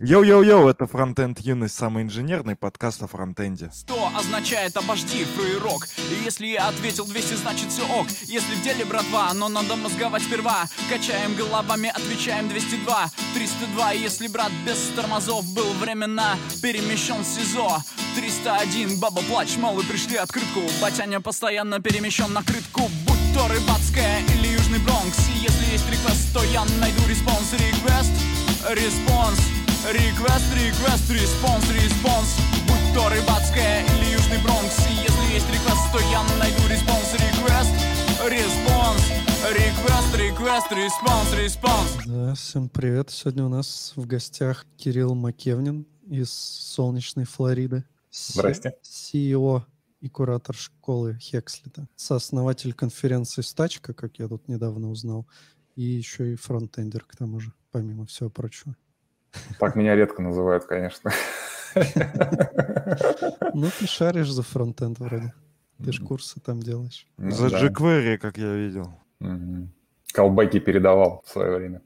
Йоу-йоу-йоу, это Фронтенд Юность, самый инженерный подкаст о фронтенде. 100 означает обожди, фраерок И если я ответил 200, значит все ок. Если в деле, братва, но надо мозговать сперва. Качаем головами, отвечаем 202 302, если брат без тормозов Был временно перемещен в СИЗО. 301, баба плач, мол, пришли открытку. Батяня постоянно перемещен на крытку. Будь то рыбацкая или Южный Бронкс. И если есть request, то я найду response. Request, response Request, request, response, response Будь то рыбацкая или Южный Бронкс если есть request, то я найду response Request, response Request, request, response, response Да, всем привет. Сегодня у нас в гостях Кирилл Мокевнин из солнечной Флориды. Здрасте. CEO и куратор школы Hexlet а. Сооснователь конференции «Стачка», как я тут недавно узнал. И еще и фронтендер, к тому же, помимо всего прочего. Так меня редко называют, конечно. Ну, ты шаришь за фронтенд вроде. Ты ж курсы там делаешь. Ну За jQuery, как я видел. Мгм. Колбайки передавал в свое время.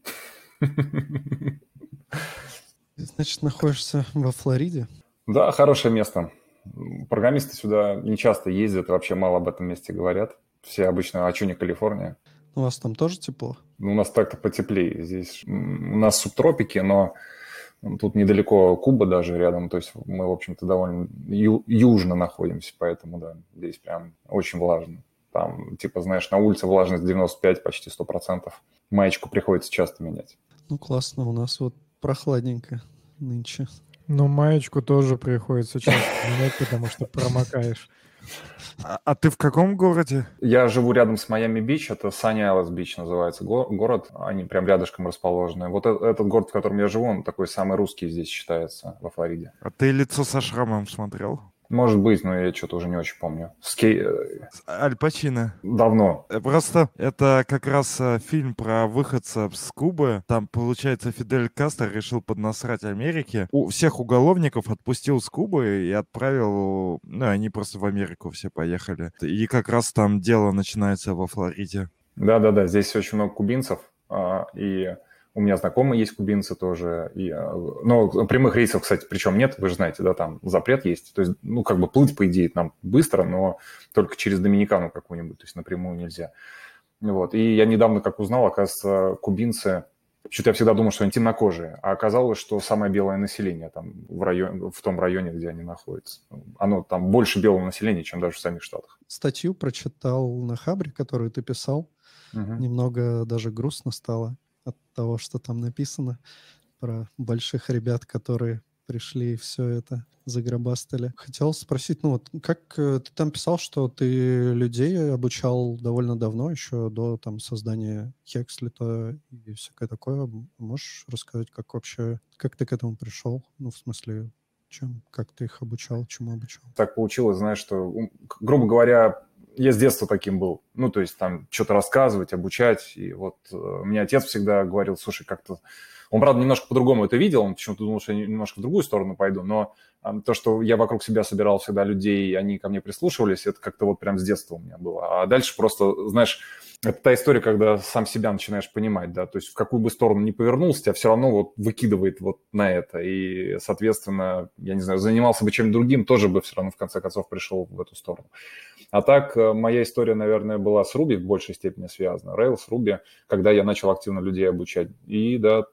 Значит, находишься во Флориде. Да, хорошее место. Программисты сюда не часто ездят, вообще мало об этом месте говорят. Все обычно, а что не Калифорния? У вас там тоже тепло? Ну, у нас так-то потеплее. Здесь у нас субтропики, но тут недалеко Куба даже рядом. То есть мы, в общем-то, довольно ю- южно находимся, поэтому, да, здесь прям очень влажно. Там, типа, знаешь, на улице влажность 95, почти 100%. Маечку приходится часто менять. Ну, классно. У нас вот прохладненько нынче. Ну, маечку тоже приходится часто менять, потому что промокаешь. А, а ты в каком городе? Я живу рядом с Майами-Бич, это Санни Айлес Бич называется го- город, они прям рядышком расположены. Вот э- этот город, в котором я живу, он такой самый русский здесь считается, во Флориде. А ты лицо со шрамом смотрел? Может быть, но я что-то уже не очень помню. Скей... э, Аль Пачино. Давно. Э, Просто это как раз э, фильм про выходца с Кубы. Там, получается, Фидель Кастро решил поднасрать Америке. У всех уголовников отпустил с Кубы и отправил... Ну, они просто в Америку все поехали. И как раз там дело начинается во Флориде. Да-да-да, здесь очень много кубинцев, а, и у меня знакомые есть кубинцы тоже. И, а, но прямых рейсов, кстати, причем нет, вы же знаете, да, там запрет есть. То есть, ну, как бы плыть, по идее, нам быстро, но только через Доминикану какую-нибудь, то есть напрямую нельзя. Вот. И я недавно, как узнал, оказывается, кубинцы... Что-то я всегда думал, что они темнокожие, а оказалось, что самое белое население там в, районе, в том районе, где они находятся. Оно там больше белого населения, чем даже в самих Штатах. Статью прочитал на Хабре, которую ты писал. Мгм. Немного даже грустно стало от того, что там написано про больших ребят, которые пришли и все это загробастали. Хотел спросить, ну вот, как э, ты там писал, что ты людей обучал довольно давно, еще до там создания Хекслита и всякое такое. Можешь рассказать, как вообще, как ты к этому пришел? Ну, в смысле, чем, как ты их обучал, чему обучал? так получилось, знаешь, что, грубо говоря, я с детства таким был. Ну, то есть там что-то рассказывать, обучать. И вот э, мне отец всегда говорил, слушай, как-то... Он, правда, немножко по-другому это видел, он почему-то думал, что я немножко в другую сторону пойду, но а, то, что я вокруг себя собирал всегда людей, они ко мне прислушивались, это как-то вот прям с детства у меня было. А дальше просто, знаешь, это та история, когда сам себя начинаешь понимать, да, то есть в какую бы сторону ни повернулся, тебя все равно вот выкидывает вот на это, и, соответственно, я не знаю, занимался бы чем-то другим, тоже бы все равно в конце концов пришел в эту сторону. А так, э, моя история, наверное, была с Ruby в большей степени связана, Rails, Ruby, когда я начал активно людей обучать, и, да,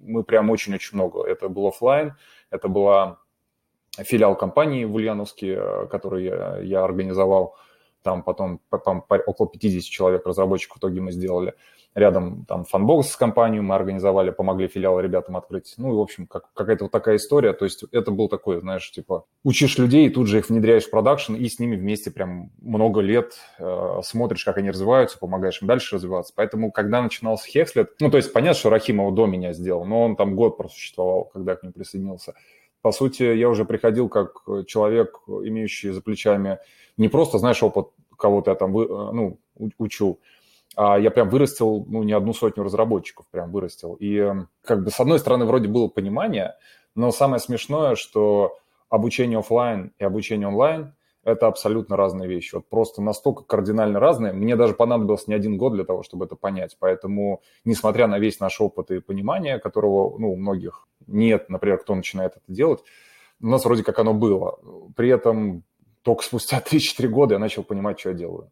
мы прям очень-очень много, это был оффлайн, это была филиал компании в Ульяновске, э, который я, я организовал, там потом по- по- по- около 50 человек разработчиков в итоге мы сделали. Рядом там Funbox с компанией мы организовали, помогли филиалы ребятам открыть. Ну, и, в общем, как, какая-то вот такая история. То есть это был такой, знаешь, типа, учишь людей, тут же их внедряешь в продакшн, и с ними вместе прям много лет э, смотришь, как они развиваются, помогаешь им дальше развиваться. Поэтому, когда начинался Hexlet, ну, то есть понятно, что Рахимов до меня сделал, но он там год просуществовал, когда к нему присоединился. По сути, я уже приходил как человек, имеющий за плечами не просто, знаешь, опыт кого-то я там э, ну, учу, а я прям вырастил, ну, не одну сотню разработчиков прям вырастил. И э, как бы с одной стороны вроде было понимание, но самое смешное, что обучение оффлайн и обучение онлайн – это абсолютно разные вещи. Вот просто настолько кардинально разные. Мне даже понадобился не один год для того, чтобы это понять. Поэтому, несмотря на весь наш опыт и понимание, которого ну, у многих нет, например, кто начинает это делать. У нас вроде как оно было. При этом только спустя 3-4 года я начал понимать, что я делаю.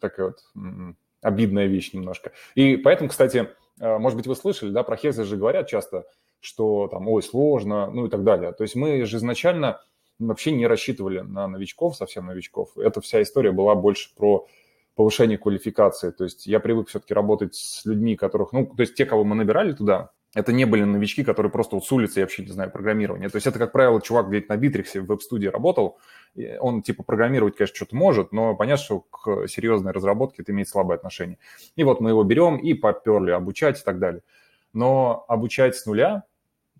Такая вот м-м, обидная вещь немножко. И поэтому, кстати, э, может быть, вы слышали, да, про Хекслет же говорят часто, что там, ой, сложно, ну и так далее. То есть мы же изначально вообще не рассчитывали на новичков, совсем новичков. Эта вся история была больше про повышение квалификации. То есть я привык все-таки работать с людьми, которых, ну, то есть те, кого мы набирали туда, это не были новички, которые просто вот с улицы, я вообще не знаю, программирование. То есть это, как правило, чувак где-то на Битриксе в веб-студии работал, он типа программировать, конечно, что-то может, но понятно, что к серьезной разработке это имеет слабое отношение. И вот мы его берем и поперли обучать и так далее. Но обучать с нуля,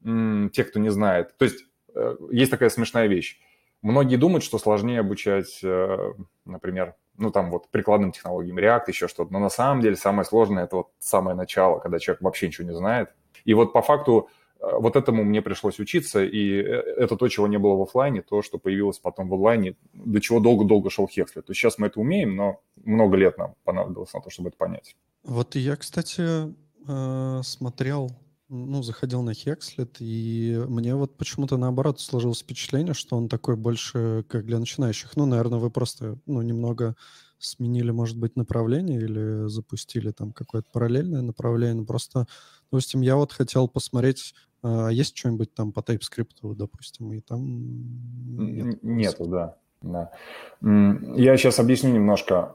те, кто не знает, то есть есть такая смешная вещь. Многие думают, что сложнее обучать, э, например, ну там вот прикладным технологиям, React, еще что-то. Но на самом деле самое сложное – это вот самое начало, когда человек вообще ничего не знает. И вот по факту э, вот этому мне пришлось учиться, и это то, чего не было в офлайне, то, что появилось потом в онлайне, до чего долго-долго шел Хекслет. То есть сейчас мы это умеем, но много лет нам понадобилось на то, чтобы это понять. Вот я, кстати, смотрел ну, заходил на Хекслет, и мне вот почему-то наоборот сложилось впечатление, что он такой больше как для начинающих. Ну, наверное, вы просто, ну, немного сменили, может быть, направление или запустили там какое-то параллельное направление. Ну, просто, допустим, я вот хотел посмотреть, а, есть что-нибудь там по TypeScript, допустим, и там... Нет, Нету, да. Да. Я сейчас объясню немножко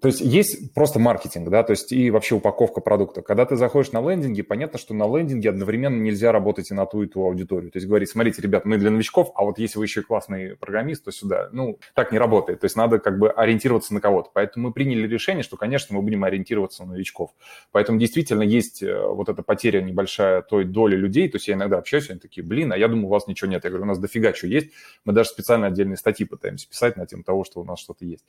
то есть есть просто маркетинг, да, то есть и вообще упаковка продукта. Когда ты заходишь на лендинги, понятно, что на лендинге одновременно нельзя работать и на ту, и ту аудиторию. То есть говорить, смотрите, ребят, мы для новичков, а вот если вы еще классный программист, то сюда. Ну, так не работает. То есть надо как бы ориентироваться на кого-то. Поэтому мы приняли решение, что, конечно, мы будем ориентироваться на новичков. Поэтому действительно есть э, вот эта потеря небольшая той доли людей. То есть я иногда общаюсь, они такие, блин, а я думаю, у вас ничего нет. Я говорю, у нас дофига что есть. Мы даже специально отдельные статьи пытаемся писать на тему того, что у нас что-то есть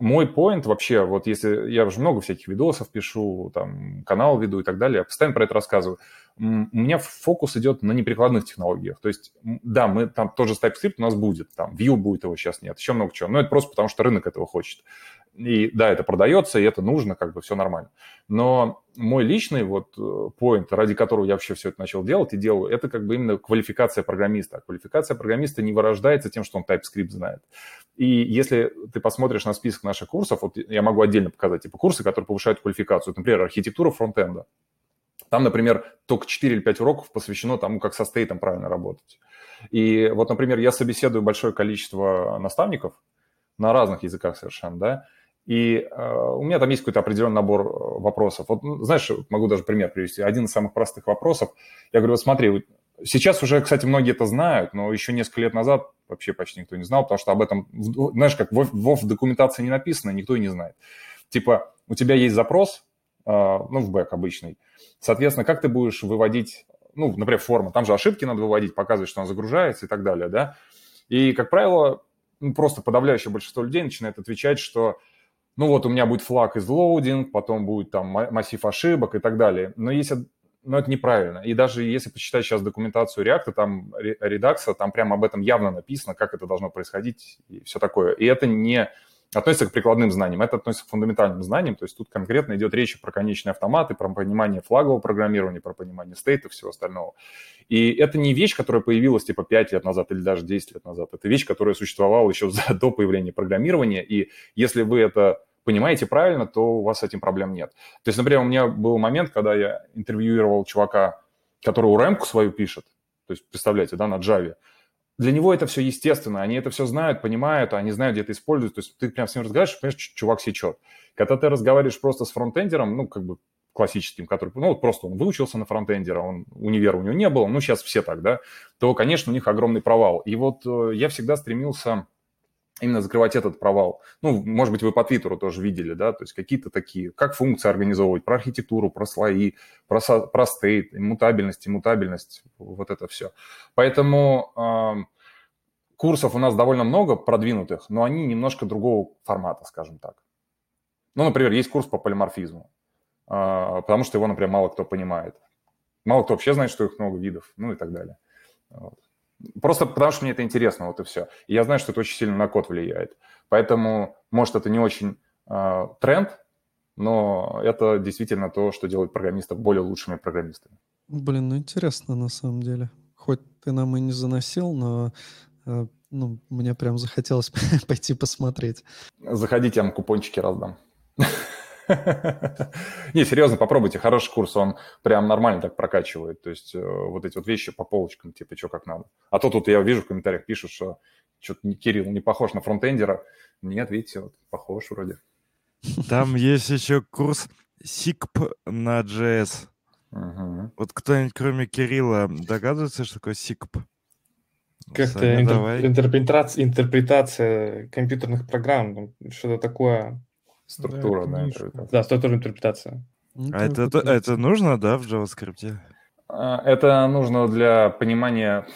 мой поинт вообще, вот если я уже много всяких видосов пишу, там, канал веду и так далее, я постоянно про это рассказываю. У меня фокус идет на неприкладных технологиях. То есть, да, мы там тоже TypeScript у нас будет, там, Vue будет его сейчас нет, еще много чего. Но это просто потому, что рынок этого хочет. И да, это продается, и это нужно, как бы все нормально. Но мой личный вот э, ради которого я вообще все это начал делать и делаю, это как бы именно квалификация программиста. Квалификация программиста не вырождается тем, что он TypeScript знает. И если ты посмотришь на список наших курсов, вот я могу отдельно показать, типа курсы, которые повышают квалификацию. Например, архитектура фронтенда. Там, например, только 4 или 5 уроков посвящено тому, как со стейтом правильно работать. И вот, например, я собеседую большое количество наставников на разных языках совершенно, да, и э, у меня там есть какой-то определенный набор э, вопросов. Вот, ну, знаешь, могу даже пример привести. Один из самых простых вопросов. Я говорю, вот смотри, сейчас уже, кстати, многие это знают, но еще несколько лет назад вообще почти никто не знал, потому что об этом, знаешь, как в, в документации не написано, никто и не знает. Типа, у тебя есть запрос, э, ну, в бэк обычный, соответственно, как ты будешь выводить, ну, например, форму, там же ошибки надо выводить, показывать, что она загружается и так далее, да. И, как правило, ну, просто подавляющее большинство людей начинает отвечать, что ну вот у меня будет флаг is loading, потом будет там массив ошибок и так далее. Но если но это неправильно. И даже если почитать сейчас документацию React, там редакса, там прямо об этом явно написано, как это должно происходить и все такое. И это не относится к прикладным знаниям, это относится к фундаментальным знаниям, то есть тут конкретно идет речь про конечные автоматы, про понимание флагового программирования, про понимание стейта и всего остального. И это не вещь, которая появилась типа 5 лет назад или даже 10 лет назад, это вещь, которая существовала еще до появления программирования, и если вы это понимаете правильно, то у вас с этим проблем нет. То есть, например, у меня был момент, когда я интервьюировал чувака, который урэмку свою пишет, то есть, представляете, да, на Java, для него это все естественно, они это все знают, понимают, они знают, где это используют. То есть ты прям с ним разговариваешь, понимаешь, чувак сечет. Когда ты разговариваешь просто с фронтендером, ну, как бы классическим, который, ну, вот просто он выучился на фронтендера, он, универа у него не было, ну, сейчас все так, да, то, конечно, у них огромный провал. И вот э, я всегда стремился именно закрывать этот провал. Ну, может быть, вы по Твиттеру тоже видели, да, то есть какие-то такие, как функции организовывать, про архитектуру, про слои, про, про стейт, иммутабельность, иммутабельность, вот это все. Поэтому э, курсов у нас довольно много продвинутых, но они немножко другого формата, скажем так. Ну, например, есть курс по полиморфизму, э, потому что его, например, мало кто понимает. Мало кто вообще знает, что их много видов, ну и так далее. Вот. Просто потому что мне это интересно, вот и все. И я знаю, что это очень сильно на код влияет. Поэтому, может, это не очень э, тренд, но это действительно то, что делает программистов более лучшими программистами. Блин, ну интересно на самом деле. Хоть ты нам и не заносил, но э, ну, мне прям захотелось пойти посмотреть. Заходите, я вам купончики раздам. Не, серьезно, попробуйте. Хороший курс, он прям нормально так прокачивает. То есть э, вот эти вот вещи по полочкам, типа, что как надо. А то тут я вижу в комментариях пишут, что что-то Кирилл не похож на фронтендера. Нет, видите, вот похож вроде. Там есть еще курс SIGP на JS. Угу. Вот кто-нибудь, кроме Кирилла, догадывается, что такое SIGP? Как-то Саня, интер- давай. интерпретация, интерпретация компьютерных программ, ну, что-то такое. Структура, Да, интерпретация. Да, структура интерпретация. Ну, А это, вот это нужно, да, в JavaScript? А, Это нужно для понимания...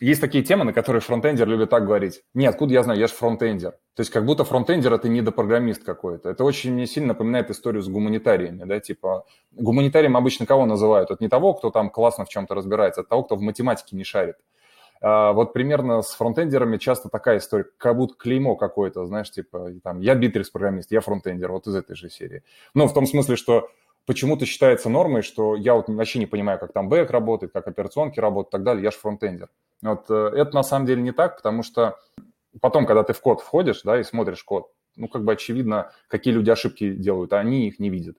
Есть такие темы, на которые фронтендер любит так говорить. Нет, откуда я знаю, я же фронтендер. То есть как будто фронтендер – это недопрограммист какой-то. Это очень мне сильно напоминает историю с гуманитариями. Да? Типа гуманитарием обычно кого называют? Это не того, кто там классно в чем-то разбирается, а того, кто в математике не шарит. Вот примерно с фронтендерами часто такая история, как будто клеймо какое-то, знаешь, типа, там, я битрикс-программист, я фронтендер, вот из этой же серии. Ну, в том смысле, что почему-то считается нормой, что я вот вообще не понимаю, как там бэк работает, как операционки работают и так далее, я же фронтендер. Вот э, это на самом деле не так, потому что потом, когда ты в код входишь, да, и смотришь код, ну, как бы очевидно, какие люди ошибки делают, а они их не видят.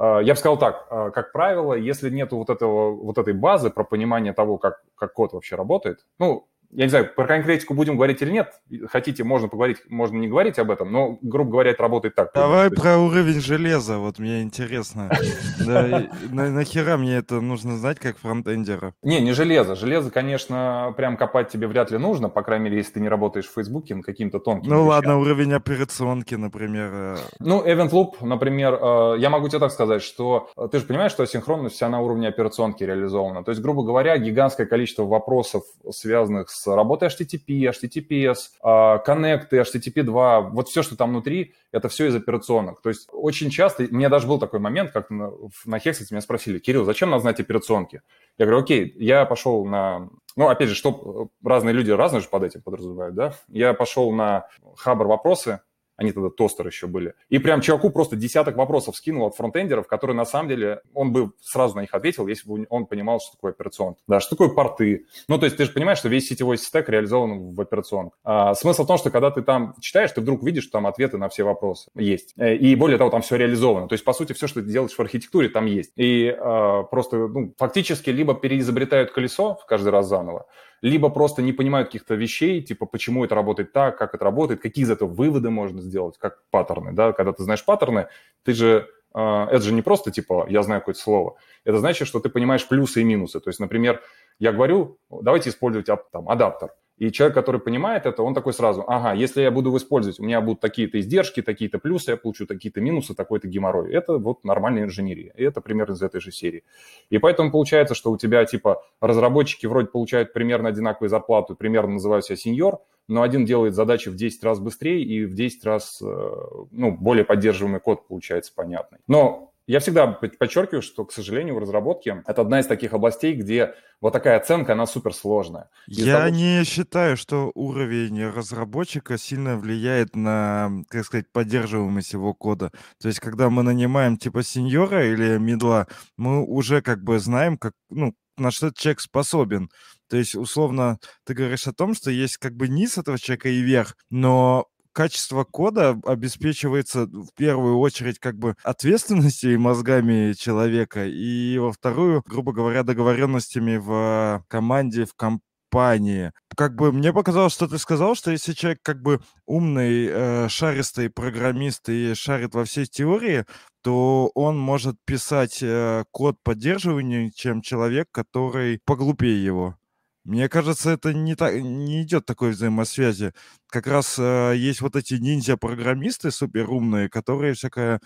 А, Я бы сказал так, а, как правило, если нет вот, этого, вот этой базы про понимание того, как, как код вообще работает, ну, я не знаю, про конкретику будем говорить или нет, хотите, можно поговорить, можно не говорить об этом, но, грубо говоря, это работает так. Давай есть- про уровень железа, вот мне интересно. На- нахера мне это нужно знать, как фронтендера? Не, не железо. Железо, конечно, прям копать тебе вряд ли нужно, по крайней мере, если ты не работаешь в Фейсбуке над каким-то тонким Ну ладно, уровень операционки, например. э, Ну, Event Loop, например, э, я могу тебе так сказать, что э, ты же понимаешь, что асинхронность вся на уровне операционки реализована. То есть, грубо говоря, гигантское количество вопросов, связанных с работой HTTP, HTTPS, э, коннекты, HTTP2, вот все, что там внутри, это все из операционок. То есть очень часто, у меня даже был такой момент, как на, на Hexet меня спросили, Кирилл, зачем надо знать операционки? Я говорю, окей, я пошел на... Ну, опять же, что разные люди разные же под этим подразумевают, да? Я пошел на Хабр вопросы, они тогда тостер еще были. И прям чуваку просто десяток вопросов скинул от фронтендеров, которые на самом деле, он бы сразу на них ответил, если бы он понимал, что такое операционка. Да, что такое порты. Ну, то есть ты же понимаешь, что весь сетевой стек реализован в операционке. А, смысл в том, что когда ты там читаешь, ты вдруг видишь, что там ответы на все вопросы есть. Э, И более того, там все реализовано. То есть, по сути, все, что ты делаешь в архитектуре, там есть. И а, просто, ну, фактически либо переизобретают колесо каждый раз заново, либо просто не понимают каких-то вещей, типа почему это работает так, как это работает, какие из этого выводы можно сделать, как паттерны, да, когда ты знаешь паттерны, ты же, э, это же не просто типа я знаю какое-то слово, это значит, что ты понимаешь плюсы и минусы, то есть, например, я говорю, давайте использовать там, адаптер, и человек, который понимает это, он такой сразу, ага, если я буду использовать, у меня будут такие-то издержки, такие-то плюсы, я получу такие-то минусы, такой-то геморрой. Это вот нормальная инженерия. И это примерно из этой же серии. И поэтому получается, что у тебя типа разработчики вроде получают примерно одинаковую зарплату, примерно называют себя сеньор, но один делает задачи в 10 раз быстрее и в 10 раз э, ну, более поддерживаемый код получается понятный. Но я всегда под- подчеркиваю, что, к сожалению, в разработке это одна из таких областей, где вот такая оценка, она суперсложная. Из-за Я того, не считаю, что уровень разработчика сильно влияет на, как сказать, поддерживаемость его кода. То есть, когда мы нанимаем типа сеньора или мидла, мы уже как бы знаем, как, ну, на что человек способен. То есть, условно, ты говоришь о том, что есть как бы низ этого человека и верх, но качество кода обеспечивается в первую очередь как бы ответственностью и мозгами человека, и во вторую, грубо говоря, договоренностями в команде, в компании. Как бы мне показалось, что ты сказал, что если человек как бы умный, э, шаристый программист и шарит во всей теории, то он может писать э, код поддерживания, чем человек, который поглупее его. Мне кажется, это не, так, не идет такой взаимосвязи. Как раз э, есть вот эти ниндзя-программисты суперумные, которые всякое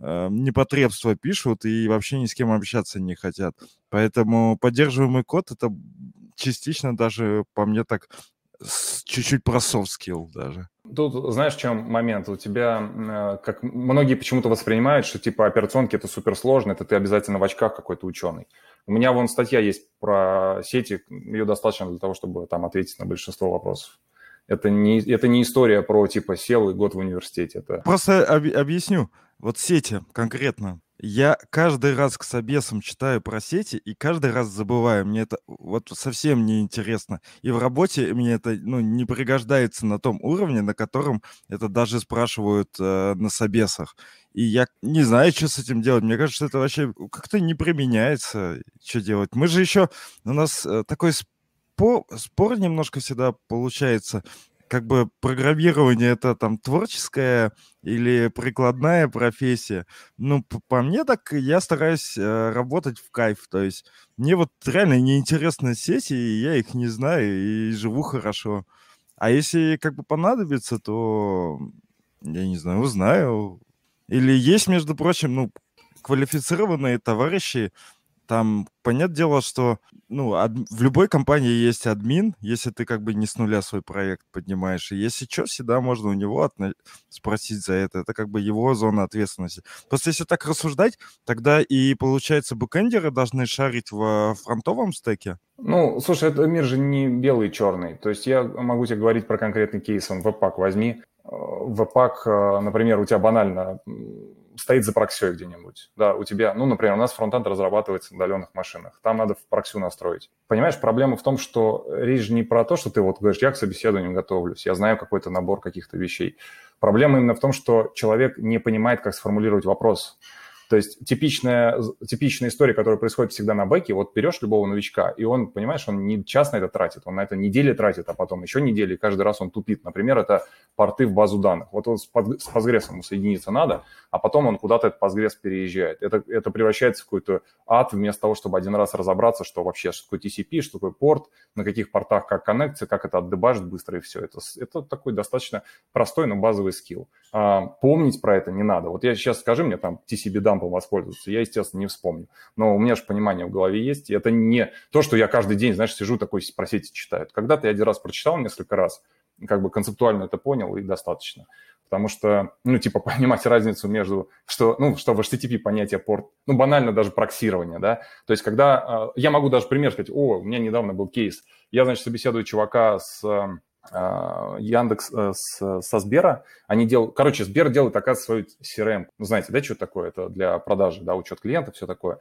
э, непотребство пишут и вообще ни с кем общаться не хотят. Поэтому поддерживаемый код это частично даже по мне так чуть-чуть про soft skill даже. Тут знаешь, в чем момент? У тебя, э, как многие почему-то воспринимают, что типа операционки это суперсложно, это ты обязательно в очках какой-то ученый. У меня вон статья есть про сети, ее достаточно для того, чтобы там ответить на большинство вопросов. Это не, это не история про типа сел и год в университете. Это Просто об- объясню. Вот сети конкретно. Я каждый раз к собесам читаю про сети и каждый раз забываю. Мне это вот совсем не интересно. И в работе мне это ну, не пригождается на том уровне, на котором это даже спрашивают э, на собесах. И я не знаю, что с этим делать. Мне кажется, это вообще как-то не применяется. Что делать? Мы же еще... У нас э, такой спор, спор немножко всегда получается как бы программирование это там творческая или прикладная профессия. Ну, по, мне так я стараюсь э, работать в кайф. То есть мне вот реально неинтересны сессии, я их не знаю и живу хорошо. А если как бы понадобится, то я не знаю, узнаю. Или есть, между прочим, ну, квалифицированные товарищи, там, понятное дело, что ну, ад... в любой компании есть админ, если ты как бы не с нуля свой проект поднимаешь. И если что, всегда можно у него отно... спросить за это. Это как бы его зона ответственности. Просто если так рассуждать, тогда и, получается, бэкэндеры должны шарить в фронтовом стеке. Ну, слушай, это мир же не белый и черный. То есть я могу тебе говорить про конкретный кейс. Он веб-пак возьми. Э, веб-пак, э, например, у тебя банально стоит за проксей где-нибудь. Да, у тебя, ну, например, у нас фронтенд разрабатывается на удаленных машинах. Там надо в проксю настроить. Понимаешь, проблема в том, что речь не про то, что ты вот говоришь, я к собеседованию готовлюсь, я знаю какой-то набор каких-то вещей. Проблема именно в том, что человек не понимает, как сформулировать вопрос. То есть типичная, типичная история, которая происходит всегда на бэке, вот берешь любого новичка, и он, понимаешь, он не час на это тратит, он на это недели тратит, а потом еще недели, и каждый раз он тупит. Например, это порты в базу данных. Вот он с, с Postgres ему соединиться надо, а потом он куда-то этот Postgres переезжает. Это, это превращается в какой-то ад вместо того, чтобы один раз разобраться, что вообще, что такое TCP, что такое порт, на каких портах как коннекция, как это отдебажит быстро и все. Это, это такой достаточно простой, но базовый скилл. А, помнить про это не надо. Вот я сейчас скажи мне там TCP дампом воспользоваться, я, естественно, не вспомню. Но у меня же понимание в голове есть, и это не то, что я каждый день, знаешь, сижу такой про сети читаю. Когда-то я один раз прочитал несколько раз, как бы концептуально это понял, и достаточно. Потому что, ну, типа, понимать разницу между, что, ну, что в HTTP понятие порт, ну, банально даже проксирование, да. То есть, когда, э, я могу даже пример сказать, о, у меня недавно был кейс, я, значит, собеседую чувака с а, Яндекс э, со Сбера, они делают, короче, Сбер делает, оказывается, свою CRM. Ну, знаете, да, что такое? Это для продажи, да, учет клиентов, все такое.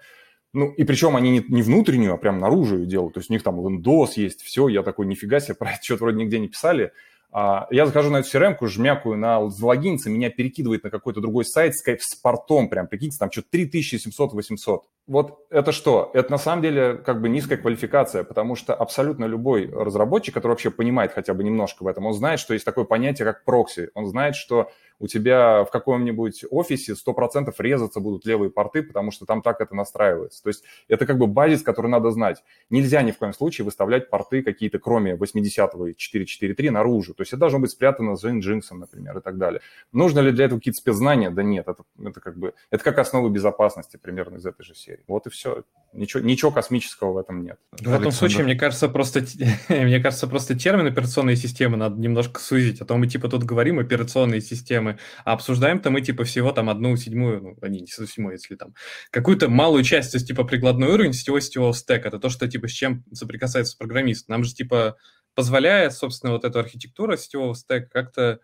Ну, и причем они не, не внутреннюю, а прям наружу ее делают. То есть у них там Windows есть, все. Я такой, нифига себе, про это что-то вроде нигде не писали. А, я захожу на эту CRM-ку, жмякаю на залогиниться, меня перекидывает на какой-то другой сайт с, с портом, прям, прикиньте, там что-то 3700-800. Вот это что? Это на самом деле как бы низкая квалификация, потому что абсолютно любой разработчик, который вообще понимает хотя бы немножко в этом, он знает, что есть такое понятие, как прокси. Он знает, что у тебя в каком-нибудь офисе 100% резаться будут левые порты, потому что там так это настраивается. То есть это как бы базис, который надо знать. Нельзя ни в коем случае выставлять порты какие-то, кроме 80-го и 4.4.3, наружу. То есть это должно быть спрятано с Nginx, например, и так далее. Нужно ли для этого какие-то спецзнания? Да нет, это, это как бы, это как основа безопасности примерно из этой же серии. Вот и все. Ничего, ничего космического в этом нет. В Александр. этом случае, мне кажется, просто, мне кажется, просто термин операционные системы надо немножко сузить, а то мы типа тут говорим операционные системы, а обсуждаем-то мы типа всего там одну седьмую, ну, не, не седьмую, если там, какую-то малую часть, то есть типа прикладной уровень сетевой сетевого стека, это то, что типа с чем соприкасается программист. Нам же типа позволяет, собственно, вот эта архитектура сетевого стека как-то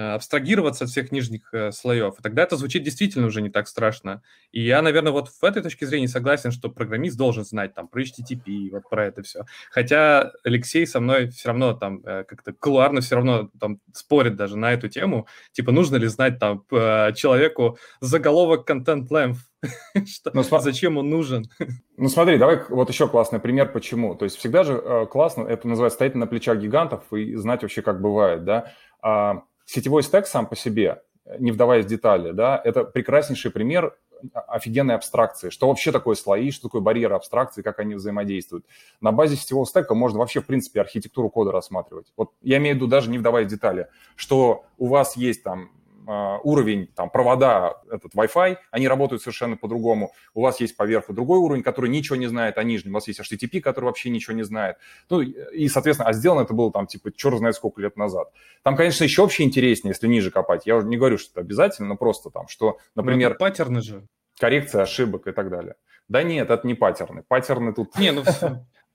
абстрагироваться от всех нижних э, слоев. И тогда это звучит действительно уже не так страшно. И я, наверное, вот в этой точке зрения согласен, что программист должен знать там про HTTP, вот про это все. Хотя Алексей со мной все равно там э, как-то кулуарно все равно там спорит даже на эту тему. Типа, нужно ли знать там человеку заголовок content length, что, ну, зачем он нужен? Ну смотри, давай вот еще классный пример, почему. То есть всегда же э, классно, это называется стоять на плечах гигантов и знать вообще, как бывает, да. А, Сетевой стек сам по себе, не вдаваясь в детали, да, это прекраснейший пример офигенной абстракции. Что вообще такое слои, что такое барьеры абстракции, как они взаимодействуют. На базе сетевого стека можно вообще, в принципе, архитектуру кода рассматривать. Вот я имею в виду даже не вдаваясь в детали, что у вас есть там уровень, там, провода, этот Wi-Fi, они работают совершенно по-другому. У вас есть поверху другой уровень, который ничего не знает о нижнем. У вас есть HTTP, который вообще ничего не знает. Ну, и, соответственно, а сделано это было там, типа, черт знает сколько лет назад. Там, конечно, еще вообще интереснее, если ниже копать. Я уже не говорю, что это обязательно, но просто там, что, ну, например... Паттерны же. Коррекция ошибок и так далее. Да нет, это не паттерны. Паттерны тут... Не, ну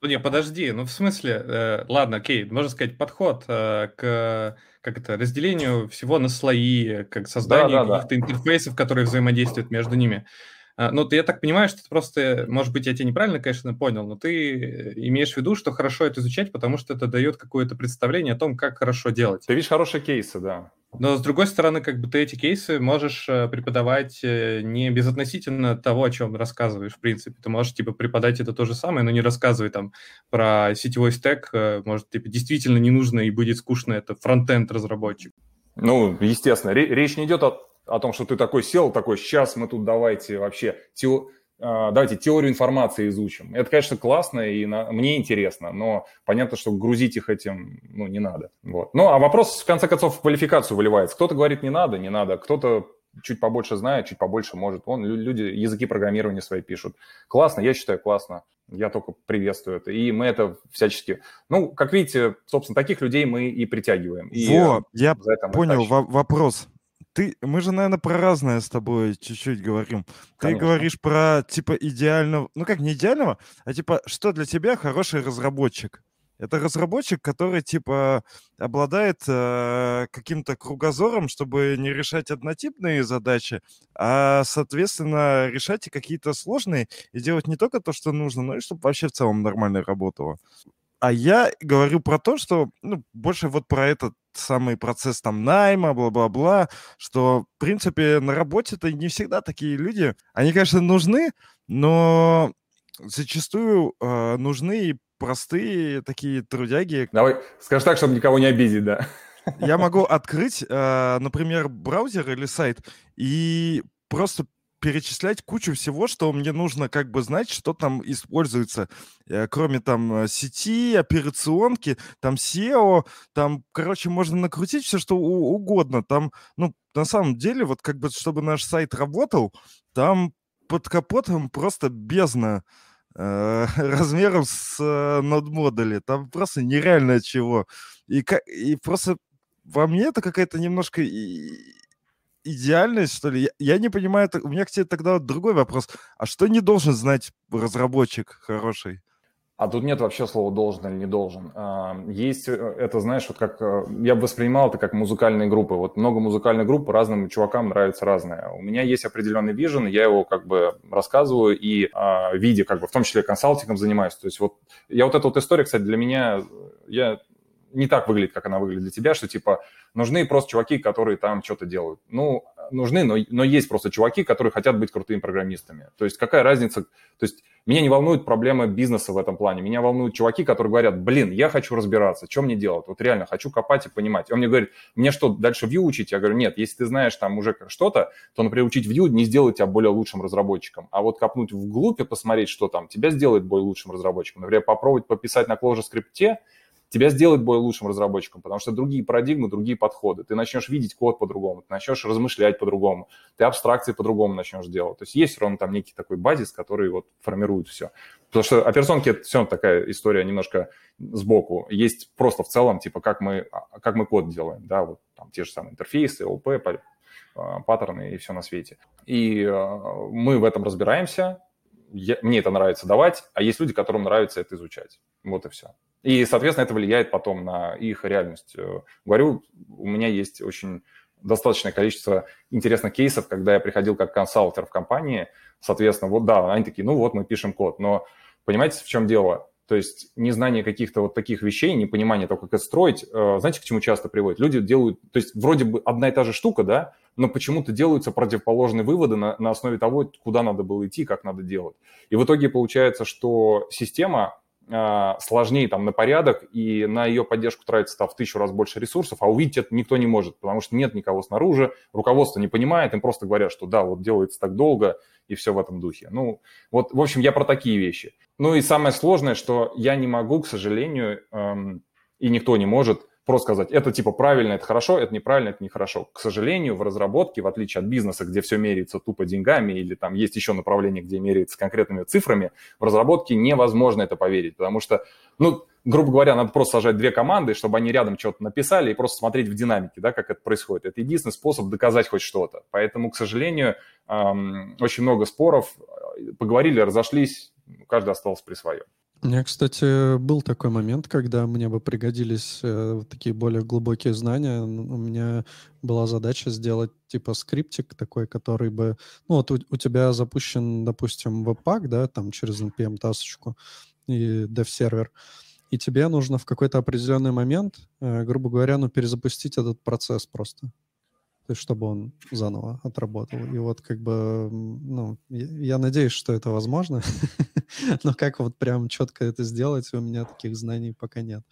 не, подожди, ну в смысле, э, ладно, окей, можно сказать, подход э, к как это, разделению всего на слои, как созданию да, да, каких-то да. интерфейсов, которые взаимодействуют между ними. А, ну, ты, я так понимаю, что ты просто, может быть, я тебя неправильно, конечно, понял, но ты имеешь в виду, что хорошо это изучать, потому что это дает какое-то представление о том, как хорошо делать. Ты видишь хорошие кейсы, да. Но, с другой стороны, как бы ты эти кейсы можешь э, преподавать э, не безотносительно того, о чем рассказываешь, в принципе. Ты можешь, типа, преподать это то же самое, но не рассказывай там про сетевой стек. Э, может, типа, действительно не нужно и будет скучно это фронтенд разработчик. Ну, естественно, речь не идет о, о том, что ты такой сел, такой, сейчас мы тут давайте вообще тео а, давайте теорию информации изучим. Это, конечно, классно и на, мне интересно, но понятно, что грузить их этим ну, не надо. Вот. Ну, а вопрос, в конце концов, в квалификацию выливается. Кто-то говорит, не надо, не надо, кто-то чуть побольше знает, чуть побольше может. Вон люди языки программирования свои пишут. Классно, я считаю, классно. Я только приветствую это. И мы это всячески... Ну, как видите, собственно, таких людей мы и притягиваем. И Во, я понял вопрос ты, мы же, наверное, про разное с тобой чуть-чуть говорим. Конечно. Ты говоришь про, типа, идеального, ну как, не идеального, а типа, что для тебя хороший разработчик? Это разработчик, который, типа, обладает э, каким-то кругозором, чтобы не решать однотипные задачи, а, соответственно, решать и какие-то сложные, и делать не только то, что нужно, но и чтобы вообще в целом нормально работало. А я говорю про то, что, ну, больше вот про этот самый процесс там найма, бла-бла-бла, что, в принципе, на работе-то не всегда такие люди. Они, конечно, нужны, но зачастую э, нужны и простые такие трудяги. Давай, скажи так, чтобы никого не обидеть, да. Я могу открыть, э, например, браузер или сайт и просто перечислять кучу всего, что мне нужно как бы знать, что там используется, э, кроме там э, сети, операционки, там SEO, там, короче, можно накрутить все, что угодно. Там, ну, на самом деле, вот как бы, чтобы наш сайт работал, там под капотом просто бездна э, размером с э, нод-модули. Там просто нереально чего. И, и просто во мне это какая-то немножко идеальность, что ли? Я, я не понимаю, у меня к тебе тогда другой вопрос. А что не должен знать разработчик хороший? А тут нет вообще слова должен или не должен. А, есть э, это, знаешь, вот как э, я бы воспринимал это как музыкальные группы. Вот много музыкальных групп разным чувакам нравится разное. У меня есть определенный вижен, я его как бы рассказываю и а, в виде как бы в том числе консалтингом занимаюсь. То есть вот я вот эта вот история, кстати, для меня я не так выглядит, как она выглядит для тебя, что типа нужны просто чуваки, которые там что-то делают. Ну, нужны, но, но есть просто чуваки, которые хотят быть крутыми программистами. То есть какая разница? То есть меня не волнует проблема бизнеса в этом плане. Меня волнуют чуваки, которые говорят, блин, я хочу разбираться, что мне делать? Вот реально хочу копать и понимать. Он мне говорит, мне что, дальше Vue учить? Я говорю, нет, если ты знаешь там уже что-то, то, например, учить Vue не сделает тебя более лучшим разработчиком. А вот копнуть вглубь и посмотреть, что там, тебя сделает более лучшим разработчиком. Например, попробовать пописать на Clojure скрипте, тебя сделает более лучшим разработчиком, потому что другие парадигмы, другие подходы. Ты начнешь видеть код по-другому, ты начнешь размышлять по-другому, ты абстракции по-другому начнешь делать. То есть есть все равно там некий такой базис, который вот формирует все. Потому что операционки это все такая история немножко сбоку. Есть просто в целом, типа, как мы, как мы код делаем, да, вот там те же самые интерфейсы, ОП, а, паттерны и все на свете. И а, мы в этом разбираемся, мне это нравится давать, а есть люди, которым нравится это изучать. Вот и все. И, соответственно, это влияет потом на их реальность. Э, говорю, у меня есть очень достаточное количество интересных кейсов, когда я приходил как консалтер в компании, соответственно, вот да, они такие, ну вот мы пишем код, но понимаете, в чем дело? То есть незнание каких-то вот таких вещей, непонимание того, как это строить, э, знаете, к чему часто приводит? Люди делают, то есть вроде бы одна и та же штука, да, но почему-то делаются противоположные выводы на, на основе того, куда надо было идти, как надо делать. И в итоге получается, что система сложнее там на порядок, и на ее поддержку тратится там в тысячу раз больше ресурсов, а увидеть это никто не может, потому что нет никого снаружи, руководство не понимает, им просто говорят, что да, вот делается так долго, и все в этом духе. Ну, вот, в общем, я про такие вещи. Ну и самое сложное, что я не могу, к сожалению, эм, и никто не может просто сказать, это типа правильно, это хорошо, это неправильно, это нехорошо. К сожалению, в разработке, в отличие от бизнеса, где все меряется тупо деньгами или там есть еще направление, где меряется конкретными цифрами, в разработке невозможно это поверить, потому что, ну, грубо говоря, надо просто сажать две команды, чтобы они рядом что-то написали и просто смотреть в динамике, да, как это происходит. Это единственный способ доказать хоть что-то. Поэтому, к сожалению, эм, очень много споров, поговорили, разошлись, каждый остался при своем. У меня, кстати, был такой момент, когда мне бы пригодились э, такие более глубокие знания. У меня была задача сделать типа скриптик такой, который бы... Ну вот у, у тебя запущен, допустим, веб-пак, да, там через NPM-тасочку и dev-сервер, и тебе нужно в какой-то определенный момент, э, грубо говоря, ну перезапустить этот процесс просто то есть чтобы он заново отработал. И вот как бы, ну, я, я надеюсь, что это возможно, но как вот прям четко это сделать, у меня таких знаний пока нет.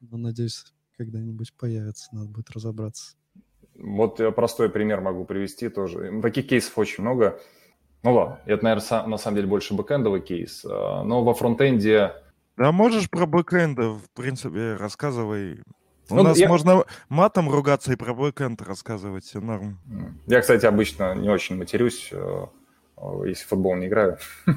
Но надеюсь, когда-нибудь появится, надо будет разобраться. Вот я простой пример могу привести тоже. Таких кейсов очень много. Ну ладно, это, наверное, на самом деле больше бэкэндовый кейс, а, но во фронтенде... Да можешь про бэкэнды, в принципе, рассказывай. У ну, нас я... можно матом ругаться и про бэкэнд рассказывать, все норм. Я, кстати, обычно не очень матерюсь, э, если в футбол не играю.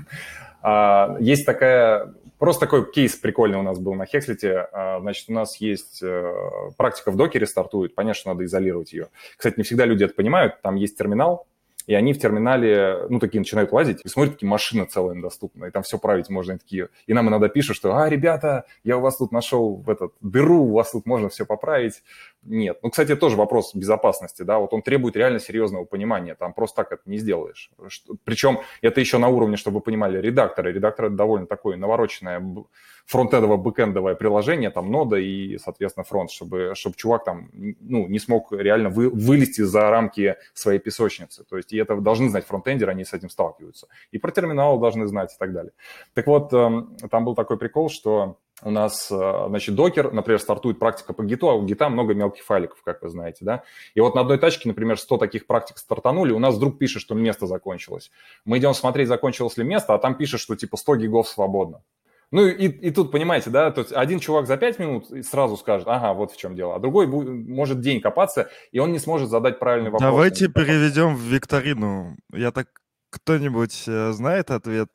А, есть такая... Просто такой кейс прикольный у нас был на Хекслите. А, значит, у нас есть э, практика в докере стартует. Понятно, что надо изолировать ее. Кстати, не всегда люди это понимают. Там есть терминал, и они в терминале, ну, такие начинают лазить, и смотрят, такие машина целая доступна, и там все править можно, и такие, и нам иногда пишут, что, а, ребята, я у вас тут нашел этот дыру, у вас тут можно все поправить. Нет. Ну, кстати, тоже вопрос безопасности, да, вот он требует реально серьезного понимания, там просто так это не сделаешь. Причем это еще на уровне, чтобы вы понимали, редакторы. Редактор это довольно такое навороченное фронтендовое, бэкендовое приложение, там нода и, соответственно, фронт, чтобы, чтобы чувак там ну, не смог реально вы, вылезти за рамки своей песочницы. То есть и это должны знать фронтендеры, они с этим сталкиваются. И про терминал должны знать и так далее. Так вот, эм, там был такой прикол, что у нас, э, значит, докер, например, стартует практика по гиту, а у гита много мелких файликов, как вы знаете, да. И вот на одной тачке, например, 100 таких практик стартанули, у нас вдруг пишет, что место закончилось. Мы идем смотреть, закончилось ли место, а там пишет, что типа 100 гигов свободно. Ну и, и тут, понимаете, да, то есть один чувак за 5 минут сразу скажет, ага, вот в чем дело, а другой будет, может день копаться, и он не сможет задать правильный вопрос. Давайте переведем в викторину. Я так, кто-нибудь э, знает ответ?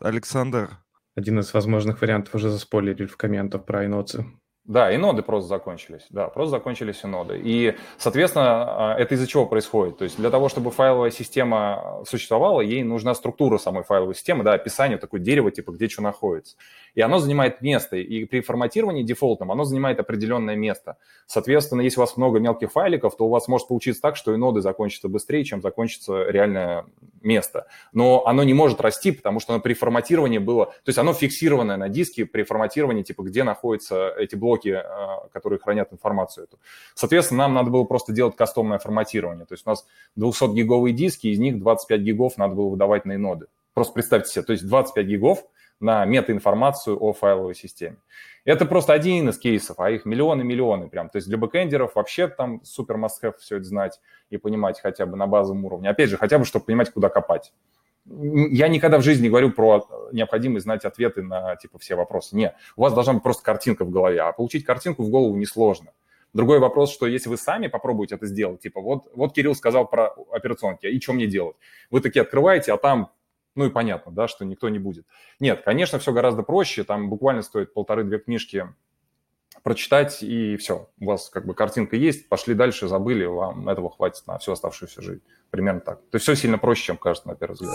Александр? Один из возможных вариантов уже заспойлерили в комментах про иноцы. Да, и ноды просто закончились. Да, просто закончились и ноды. И, соответственно, а, это из-за чего происходит? То есть для того, чтобы файловая система существовала, ей нужна структура самой файловой системы, да, описание, такое дерево, типа, где что находится. И оно занимает место. И при форматировании дефолтном оно занимает определенное место. Соответственно, если у вас много мелких файликов, то у вас может получиться так, что и ноды закончатся быстрее, чем закончится реальное место. Но оно не может расти, потому что оно при форматировании было... То есть оно фиксированное на диске при форматировании, типа, где находятся эти блоки а, которые хранят информацию эту. Соответственно, нам надо было просто делать кастомное форматирование. То есть у нас 200-гиговые диски, из них 25 гигов надо было выдавать на иноды. Просто представьте себе, то есть 25 гигов на метаинформацию о файловой системе. Это просто один из кейсов, а их миллионы-миллионы прям. То есть для бэкэндеров вообще там супер must-have все это знать и понимать хотя бы на базовом уровне. Опять же, хотя бы, чтобы понимать, куда копать я никогда в жизни не говорю про необходимость знать ответы на типа все вопросы. Нет, у вас должна быть просто картинка в голове, а получить картинку в голову несложно. Другой вопрос, что если вы сами попробуете это сделать, типа вот, вот Кирилл сказал про операционки, и что мне делать? Вы такие открываете, а там, ну и понятно, да, что никто не будет. Нет, конечно, все гораздо проще, там буквально стоит полторы-две книжки прочитать, и все, у вас как бы картинка есть, пошли дальше, забыли, вам этого хватит на всю оставшуюся жизнь. Примерно так. То есть все сильно проще, чем кажется на первый взгляд.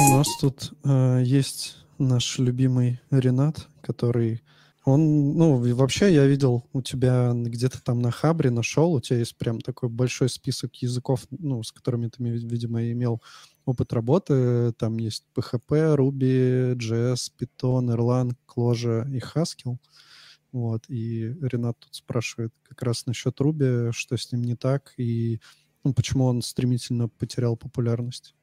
У нас тут э, есть наш любимый Ренат, который он, ну, вообще я видел у тебя где-то там на Хабре нашел, у тебя есть прям такой большой список языков, ну, с которыми ты, видимо, имел опыт работы. Там есть PHP, Ruby, JS, Python, Erlang, Clojure и Haskell. Вот, и Ренат тут спрашивает как раз насчет Ruby, что с ним не так, и ну, почему он стремительно потерял популярность.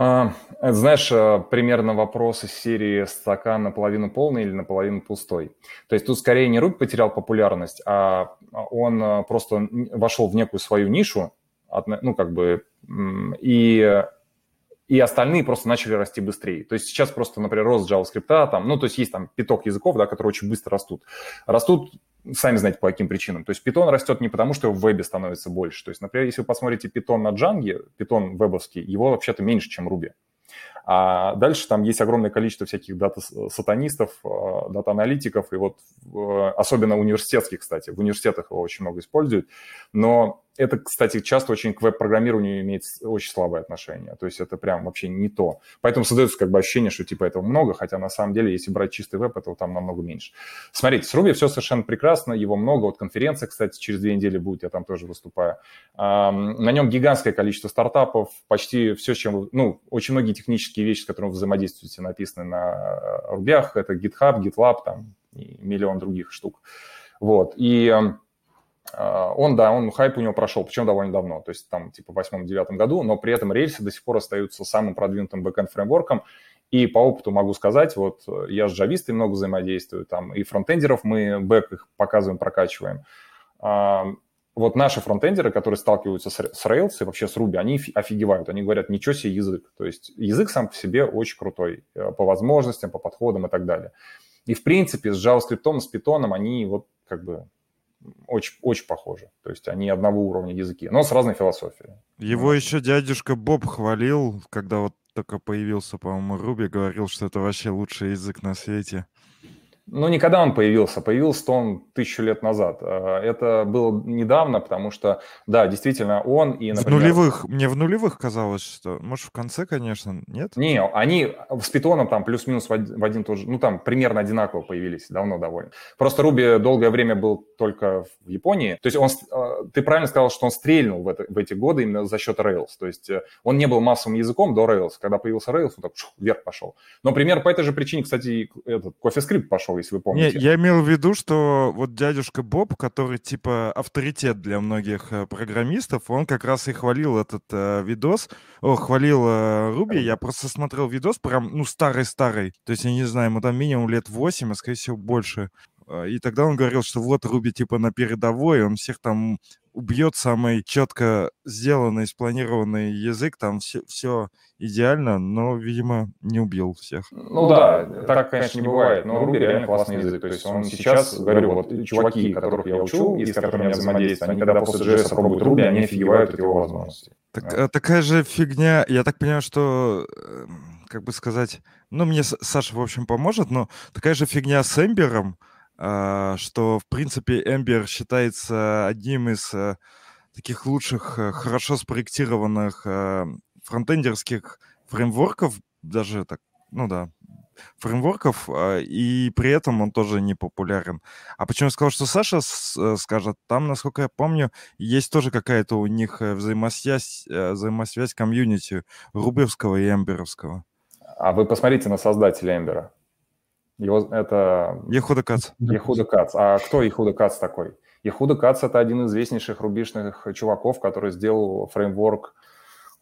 А, это, знаешь, э, примерно вопрос из серии «Стакан наполовину полный или наполовину пустой». То есть тут скорее не Руби потерял популярность, а он э, просто вошел в некую свою нишу, ну, как бы, и и остальные просто начали расти быстрее. То есть сейчас просто, например, рост JavaScript, там, ну, то есть есть там пяток языков, да, которые очень быстро растут. Растут, сами знаете, по каким причинам. То есть Python растет не потому, что в вебе становится больше. То есть, например, если вы посмотрите Python на Django, Python вебовский, его вообще-то меньше, чем Ruby. А дальше там есть огромное количество всяких дата-сатанистов, а, дата-аналитиков, и вот особенно университетских, кстати, в университетах его очень много используют, но это, кстати, часто очень к веб-программированию имеет очень слабое отношение. То есть это прям вообще не то. Поэтому создается как бы ощущение, что типа этого много, хотя на самом деле, если брать чистый веб, этого там намного меньше. Смотрите, с Ruby все совершенно прекрасно, его много. Вот конференция, кстати, через две недели будет, я там тоже выступаю. На нем гигантское количество стартапов, почти все, чем ну, очень многие технические вещи, с которыми вы взаимодействуете, написаны на Ruby. Это GitHub, GitLab, там и миллион других штук. Вот. И он, да, он хайп у него прошел, причем довольно давно, то есть там типа в восьмом-девятом году, но при этом рельсы до сих пор остаются самым продвинутым бэкэнд фреймворком. И по опыту могу сказать, вот я с джавистой много взаимодействую, там и фронтендеров мы бэк их показываем, прокачиваем. А, вот наши фронтендеры, которые сталкиваются с, с Rails и вообще с Ruby, они офигевают, они говорят, ничего себе язык. То есть язык сам по себе очень крутой э, по возможностям, по подходам и так далее. И в принципе с JavaScript, с Python они вот как бы очень, очень похожи. То есть они одного уровня языки, но с разной философией. Его еще дядюшка Боб хвалил, когда вот только появился, по-моему, Руби, говорил, что это вообще лучший язык на свете. Ну, не когда он появился, появился он тысячу лет назад. А, это было недавно, потому что, да, действительно, он и, например... В нулевых, мне в нулевых казалось, что, может, в конце, конечно, нет? Не, они с питоном там плюс-минус в один, тоже, ну, там примерно одинаково появились, давно довольно. Просто Руби долгое время был только в Японии. То есть он, а, ты правильно сказал, что он стрельнул в, это, в эти годы именно за счет Rails. То есть э, он не был массовым языком до Rails. Когда появился Rails, он так шух, вверх пошел. Но пример по этой же причине, кстати, этот CoffeeScript пошел если вы помните. Не, я имел в виду, что вот дядюшка Боб, который типа авторитет для многих э, программистов, он как раз и хвалил этот э, видос, о, хвалил э, Руби, я просто смотрел видос прям, ну, старый-старый, то есть, я не знаю, ему там минимум лет 8, а скорее всего больше. А, и тогда он говорил, что вот Руби типа на передовой, он всех там убьет самый четко сделанный, спланированный язык, там все, все идеально, но, видимо, не убил всех. Ну да, так, конечно, не бывает, но Руби реально классный язык. То есть он сейчас, говорю, вот чуваки, которых я учу и с которыми я взаимодействую, они когда после JS пробуют Руби, они офигевают от его возможностей. Так, да. такая же фигня, я так понимаю, что эм, как бы сказать, ну, мне Саша, в общем, поможет, но такая же фигня с Эмбером, что, в принципе, Ember считается одним из э, таких лучших, э, хорошо спроектированных э, фронтендерских фреймворков, даже так, ну да, фреймворков, а, и при этом он тоже не популярен. А почему я сказал, что Саша скажет, там, насколько я помню, есть тоже какая-то у них взаимосвязь, взаимосвязь комьюнити рубевского и эмберовского. А вы посмотрите на создателя Эмбера. Его, это... Ехуда Кац. Ехуда Кац. А кто Ехуда Кац такой? Ехуда Кац – это один из известнейших рубишных чуваков, который сделал фреймворк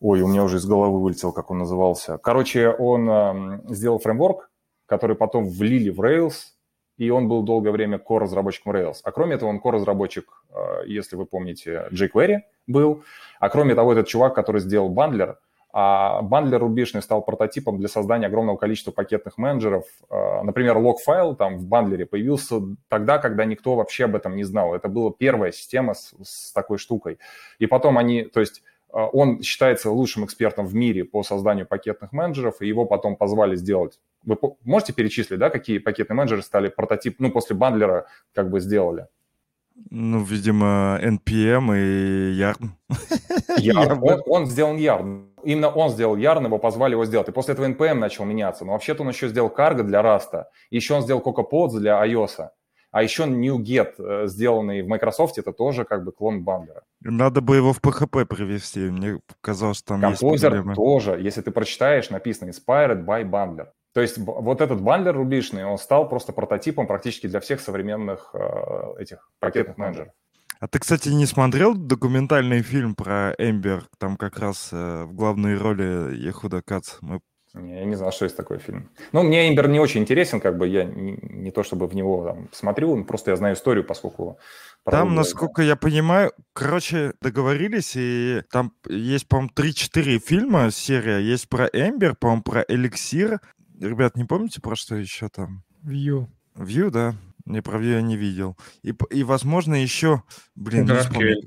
Ой, у меня уже из головы вылетел, как он назывался. Короче, он э, сделал фреймворк, который потом влили в Rails, и он был долгое время core-разработчиком Rails. А кроме этого, он core-разработчик, э, если вы помните, jQuery был. А кроме того, этот чувак, который сделал бандлер, а бандлер рубишный стал прототипом для создания огромного количества пакетных менеджеров. А, например, лог-файл там в бандлере появился тогда, когда никто вообще об этом не знал. Это была первая система с, с такой штукой. И потом они, то есть а, он считается лучшим экспертом в мире по созданию пакетных менеджеров, и его потом позвали сделать. Вы можете перечислить, да, какие пакетные менеджеры стали прототип, ну, после бандлера как бы сделали? Ну, видимо, NPM и Yarn. Yarn. Он, он сделал Yarn. Именно он сделал Yarn, его позвали его сделать. И после этого NPM начал меняться. Но вообще-то он еще сделал Cargo для Rust. Еще он сделал CocoaPods для iOS. А еще NewGet, э, сделанный в Microsoft, это тоже как бы клон Бандлера. Надо бы его в PHP привести. Мне казалось, что там Composer есть проблемы. тоже. Если ты прочитаешь, написано Inspired by Bundler. То есть вот этот бандлер рубишный, он стал просто прототипом практически для всех современных э, этих пакетных менеджеров. А ты, кстати, не смотрел документальный фильм про Эмбер? Там как раз э, в главной роли Ехуда Кац. Мы... Я не знал, что есть такой фильм. Ну, мне Эмбер не очень интересен, как бы я не, не то чтобы в него там, смотрю, просто я знаю историю, поскольку... Там, насколько я понимаю, короче, договорились, и там есть, по-моему, 3-4 фильма, серия. Есть про Эмбер, по-моему, про Эликсир, Ребят, не помните, про что еще там? View. View, да. Не про View я не видел. И, и возможно, еще... Блин, GraphQL.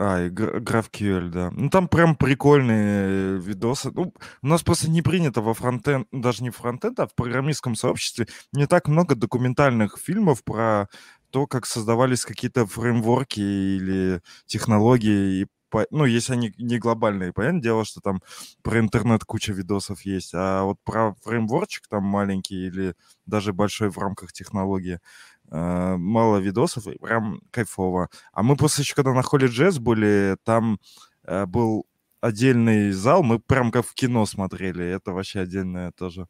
А, и GraphQL, да. Ну, там прям прикольные э, видосы. Ну, у нас просто не принято во фронтенд, ну, даже не в фронтенд, а в программистском сообществе не так много документальных фильмов про то, как создавались какие-то фреймворки или технологии. И, ну, если они не глобальные, понятное дело, что там про интернет куча видосов есть, а вот про фреймворчик там маленький или даже большой в рамках технологии, Э, мало видосов, и прям кайфово. А мы после еще, когда на Холли Джесс были, там э, был отдельный зал, мы прям как в кино смотрели. Это вообще отдельное тоже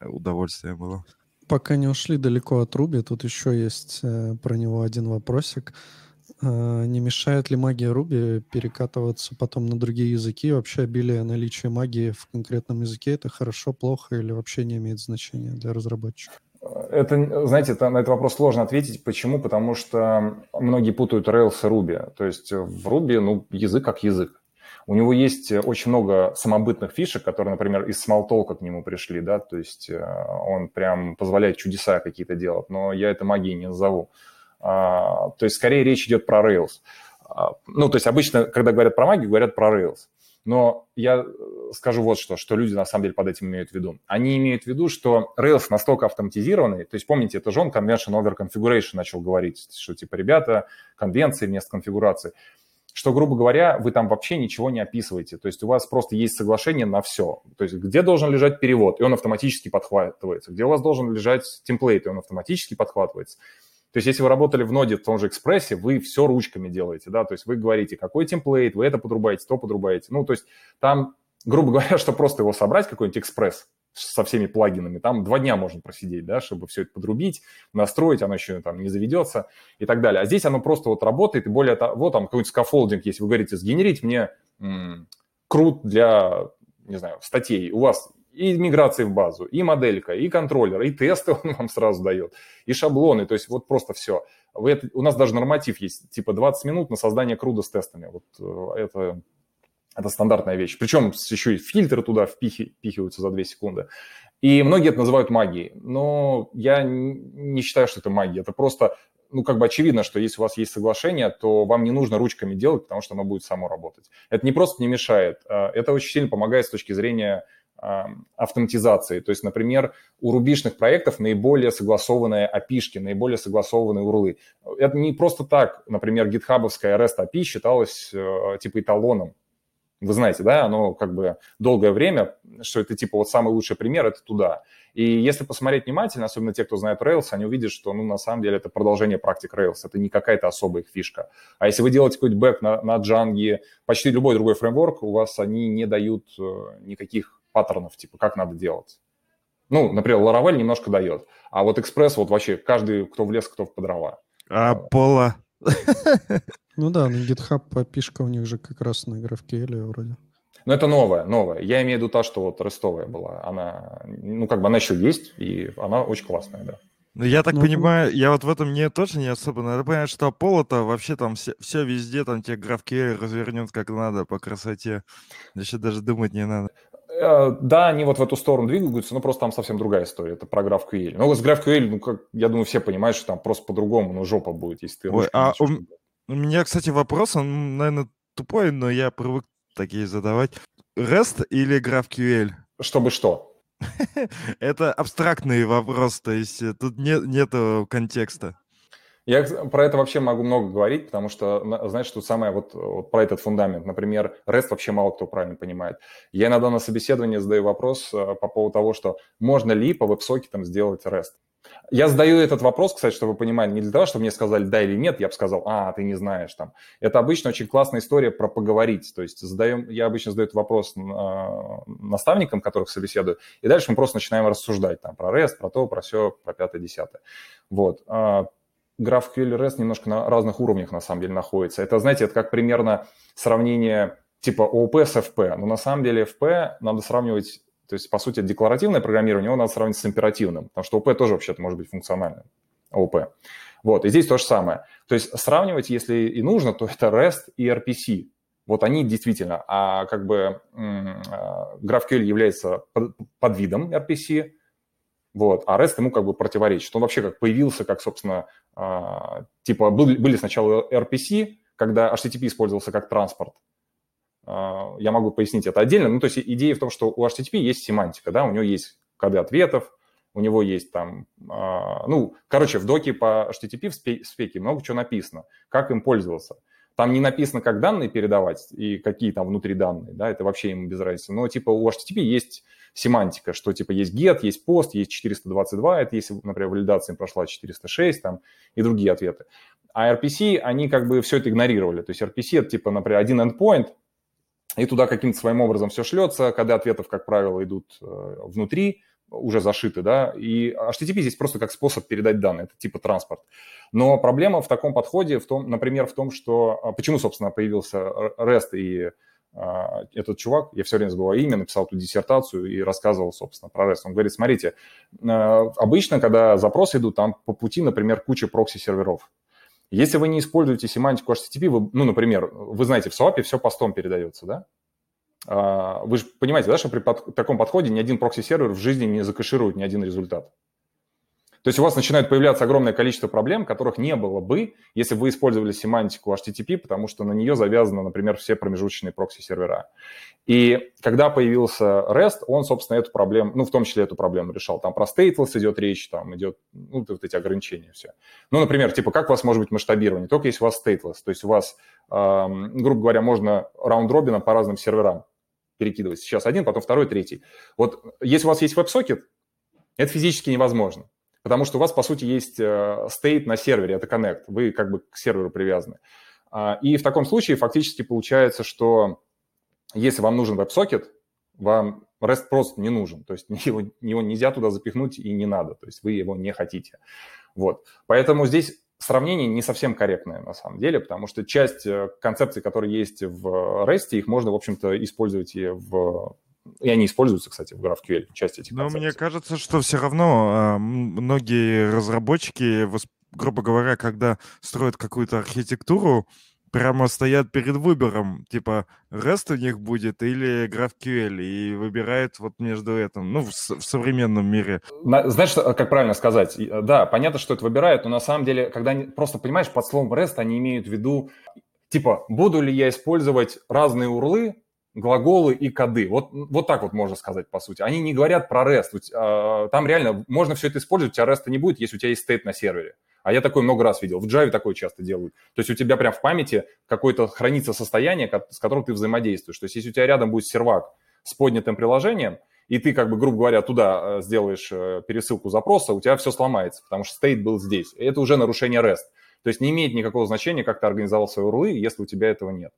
удовольствие было. Пока не ушли далеко от Руби, тут еще есть э, про него один вопросик. Э, не мешает ли магия Руби перекатываться потом на другие языки? Вообще обилие наличия магии в конкретном языке это хорошо, плохо или вообще не имеет значения для разработчиков? Это, знаете, это, на этот вопрос сложно ответить. Почему? Потому что многие путают Rails и Ruby. То есть в Ruby, ну, язык как язык. У него есть очень много самобытных фишек, которые, например, из Smalltalk к нему пришли, да, то есть э, он прям позволяет чудеса какие-то делать, но я это магией не назову. А, то есть скорее речь идет про Rails. А, ну, то есть обычно, когда говорят про магию, говорят про Rails. Но я э, скажу вот что, что люди на самом деле под этим имеют в виду. Они имеют в виду, что Rails настолько автоматизированный, то есть помните, это же он Convention Over Configuration начал говорить, что типа, ребята, конвенции вместо конфигурации, что, грубо говоря, вы там вообще ничего не описываете. То есть у вас просто есть соглашение на все. То есть где должен лежать перевод, и он автоматически подхватывается. Где у вас должен лежать темплейт, и он автоматически подхватывается. То есть если вы работали в ноде в том же экспрессе, вы все ручками делаете, да, то есть вы говорите, какой темплейт, вы это подрубаете, то подрубаете. Ну, то есть там, грубо говоря, что просто его собрать, какой-нибудь экспресс со всеми плагинами, там два дня можно просидеть, да, чтобы все это подрубить, настроить, оно еще там не заведется и так далее. А здесь оно просто вот работает, и более того, там какой-нибудь scaffolding, если вы говорите, сгенерить мне м- CRUD для, не знаю, статей, у вас и миграции в базу, и моделька, и контроллер, и тесты он вам сразу дает, и шаблоны, то есть вот просто все. Вы это, у нас даже норматив есть, типа 20 минут на создание CRUD а с тестами. Вот э, это, это стандартная вещь. Причем еще и фильтры туда впихи, впихиваются за 2 секунды. И многие это называют магией, но я не считаю, что это магия. Это просто, ну, как бы очевидно, что если у вас есть соглашение, то вам не нужно ручками делать, потому что оно будет само работать. Это не просто не мешает, а это очень сильно помогает с точки зрения автоматизации. То есть, например, у рубишных проектов наиболее согласованные api наиболее согласованные урлы. Это не просто так, например, гитхабовская REST API считалась э, типа эталоном. Вы знаете, да, оно как бы долгое время, что это типа вот самый лучший пример, это туда. И если посмотреть внимательно, особенно те, кто знает Rails, они увидят, что, ну, на самом деле это продолжение практик Rails, это не какая-то особая их фишка. А если вы делаете какой-то бэк на, на Django, почти любой другой фреймворк, у вас они не дают э, никаких паттернов, типа, как надо делать. Ну, например, Laravel немножко дает, а вот Express вот вообще каждый, кто в лес, кто в по дрова. А Пола? Ну да, на GitHub подпишка у них же как раз на GraphQL вроде. Но это новая, новая. Я имею в виду та, что вот рестовая была. Она, ну, как бы она еще есть, и она очень классная, да. Ну, я так ну, понимаю, я вот в этом не тоже не особо. Надо понять, что Apollo-то вообще там все, все везде, там тебе GraphQL развернет как надо по красоте. Еще даже думать не надо. Э, да, они вот в эту сторону двигаются, но просто там совсем другая история. Это про GraphQL. Ну, с GraphQL, ну, как, я думаю, все понимают, что там просто по-другому, ну, жопа будет, если ты... Ой, а у, у меня, кстати, вопрос, он, наверное, тупой, но я привык такие задавать. REST или GraphQL? Чтобы что? Это абстрактный вопрос, то есть э, тут нет, нет контекста. Я про это вообще могу много говорить, потому что, знаешь, что самое вот, вот про этот фундамент. Например, REST вообще мало кто правильно понимает. Я иногда на собеседовании задаю вопрос э, по поводу того, что можно ли по веб-сокетам сделать REST. Я задаю этот вопрос, кстати, чтобы вы понимали, не для того, чтобы мне сказали да или нет, я бы сказал, а, ты не знаешь там. Это обычно очень классная история про поговорить. То есть задаем, я обычно задаю этот вопрос наставникам, которых собеседую, и дальше мы просто начинаем рассуждать там про REST, про то, про все, про пятое, десятое. Вот. А, GraphQL REST немножко на разных уровнях на самом деле находится. Это, знаете, это как примерно сравнение типа ООП с FP. Но на самом деле FP надо сравнивать, то есть, по сути, декларативное программирование, его надо сравнивать с императивным, потому что ОП тоже вообще-то может быть функциональным. ООП. Вот, и здесь то же самое. То есть сравнивать, если и нужно, то это REST и RPC. Вот они действительно, а как бы а, GraphQL является под, под видом RPC, вот, а REST ему как бы противоречит. Он вообще как появился, как, собственно, а, типа были, были сначала RPC, когда HTTP использовался как транспорт. А, я могу пояснить это отдельно. Ну, то есть идея в том, что у HTTP есть семантика, да, у него есть коды ответов, у него есть там, а, ну, короче, в доке по HTTP в спеке много чего написано, как им пользоваться. Там не написано, как данные передавать и какие там внутри данные, да, это вообще ему без разницы. Но типа у HTTP есть семантика, что типа есть get, есть post, есть 422, это если, например, валидация прошла 406 там и другие ответы. А RPC, они как бы все это игнорировали. То есть RPC это типа, например, один endpoint, и туда каким-то своим образом все шлется, коды ответов, как правило, идут э, внутри, уже зашиты, да, и HTTP здесь просто как способ передать данные, это типа транспорт. Но проблема в таком подходе, в том, например, в том, что а, почему, собственно, появился REST и а, этот чувак, я все время забываю имя, написал эту диссертацию и рассказывал, собственно, про REST. Он говорит, смотрите, а, обычно, когда запросы идут, там по пути, например, куча прокси-серверов. Если вы не используете семантику HTTP, вы, ну, например, вы знаете, в SOAP все POST ом передается, да? А, вы же понимаете, да, что при под, таком подходе ни один прокси-сервер в жизни не закэширует ни один результат. То есть у вас начинает появляться огромное количество проблем, которых не было бы, если бы вы использовали семантику HTTP, потому что на нее завязаны, например, все промежуточные прокси-сервера. И когда появился REST, он, собственно, эту проблему, ну, в том числе эту проблему решал. Там про stateless идет речь, там идет, ну, вот эти ограничения все. Ну, например, типа, как у вас может быть масштабирование? Только если у вас stateless, то есть у вас, эм, грубо говоря, можно раунд-робином по разным серверам перекидывать. Сейчас один, потом второй, третий. Вот если у вас есть WebSocket, это физически невозможно, потому что у вас, по сути, есть state э, на сервере, это connect, вы как бы к серверу привязаны. А, и в таком случае фактически получается, что если вам нужен WebSocket, вам REST просто не нужен, то есть его, его нельзя туда запихнуть и не надо, то есть вы его не хотите. Вот. Поэтому здесь сравнение не совсем корректное на самом деле, потому что часть э, концепций, которые есть в REST, их можно, в общем-то, использовать и в и они используются, кстати, в GraphQL, часть этих Но концепций. мне кажется, что все равно э, многие разработчики, грубо говоря, когда строят какую-то архитектуру, прямо стоят перед выбором, типа, REST у них будет или GraphQL, и выбирают вот между этим, ну, в, в современном мире. Знаешь, как правильно сказать? Э, да, понятно, что это выбирают, но на самом деле, когда они, просто, понимаешь, под словом REST они имеют в виду, типа, буду ли я использовать разные урлы, глаголы и коды. Вот, вот так вот можно сказать, по сути. Они не говорят про REST. А, там реально можно все это использовать, у тебя REST не будет, если у тебя есть стейт на сервере. А я такой много раз видел. В Java такое часто делают. То есть у тебя прям в памяти какое-то хранится состояние, с которым ты взаимодействуешь. То есть если у тебя рядом будет сервак с поднятым приложением, и ты, как бы, грубо говоря, туда э, сделаешь э, пересылку запроса, у тебя все сломается, потому что стейт был здесь. И это уже нарушение REST. То есть не имеет никакого значения, как ты организовал свои урлы, если у тебя этого нет.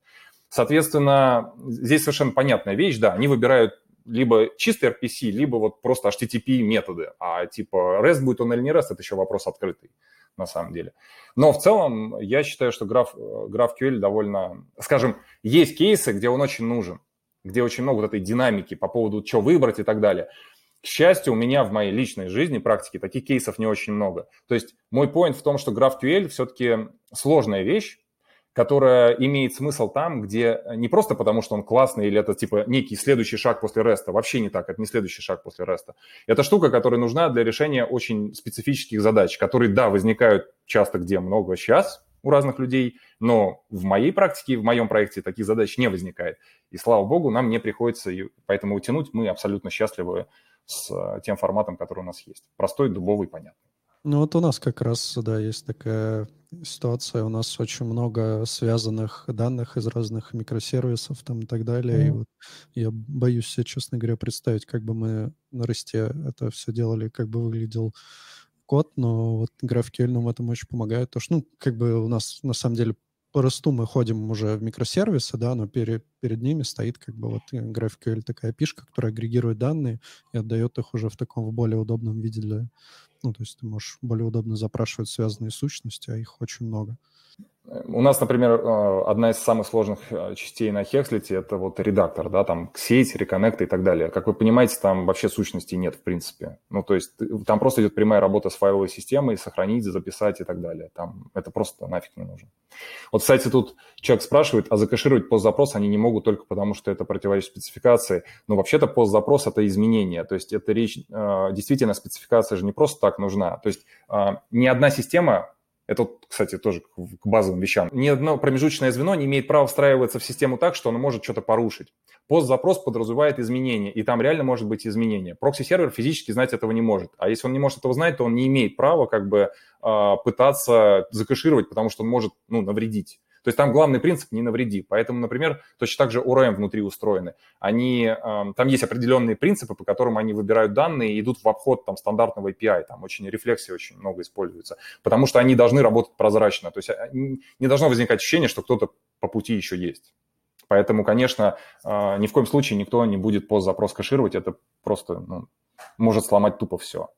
Соответственно, здесь совершенно понятная вещь, да, они выбирают либо чистый RPC, либо вот просто HTTP методы. А типа REST будет он или не REST, это еще вопрос открытый на самом деле. Но в целом я считаю, что граф, GraphQL довольно... Скажем, есть кейсы, где он очень нужен, где очень много вот этой динамики по поводу, что выбрать и так далее. К счастью, у меня в моей личной жизни, практике, таких кейсов не очень много. То есть мой point в том, что GraphQL все-таки сложная вещь, которая имеет смысл там, где не просто потому, что он классный или это типа некий следующий шаг после реста, вообще не так, это не следующий шаг после реста. Это штука, которая нужна для решения очень специфических задач, которые, да, возникают часто где много сейчас у разных людей, но в моей практике, в моем проекте таких задач не возникает. И слава богу, нам не приходится, и поэтому утянуть мы абсолютно счастливы с э, тем форматом, который у нас есть. Простой, дубовый, понятный. Ну вот у нас как раз, да, есть такая ситуация. У нас очень много связанных данных из разных микросервисов там и так далее. Mm-hmm. И вот я боюсь себе, честно говоря, представить, как бы мы на росте это все делали, как бы выглядел код, но вот GraphQL нам в этом очень помогает. То, что, ну, как бы у нас на самом деле по росту мы ходим уже в микросервисы, да, но перед, перед ними стоит как бы вот GraphQL такая пишка, которая агрегирует данные и отдает их уже в таком более удобном виде для ну, то есть ты можешь более удобно запрашивать связанные сущности, а их очень много. У нас, например, э, одна из самых сложных э, частей на Hexlet – это вот редактор, да, там сеть, реконнекты и так далее. Как вы понимаете, там вообще сущностей нет, в принципе. Ну, то есть там просто идет прямая работа с файловой системой, сохранить, записать и так далее. Там это просто нафиг не нужно. Вот, кстати, тут человек спрашивает, а закэшировать POST-запрос они не могут только потому, что это противоречит спецификации. Но вообще-то постзапрос – это изменение. То есть это речь, э, действительно, спецификация же не просто так нужна. То есть ни одна система Это, кстати, тоже к базовым вещам. Ни одно промежуточное звено не имеет права встраиваться в систему так, что оно может что-то порушить. POST-запрос подразумевает изменения, и там реально может быть изменение. Прокси-сервер физически знать этого не может. А если он не может этого знать, то он не имеет права как бы а, пытаться закэшировать, потому что он может ну, навредить. То есть там главный принцип не навреди. Поэтому, например, точно так же ORM внутри устроены. Они, там есть определенные принципы, по которым они выбирают данные и идут в обход там, стандартного API. Там очень рефлексии очень много используется. Потому что они должны работать прозрачно. То есть а, не должно возникать ощущение, что кто-то по пути еще есть. Поэтому, конечно, а, ни в коем случае никто не будет пост-запрос кэшировать. Это просто ну, может сломать тупо все.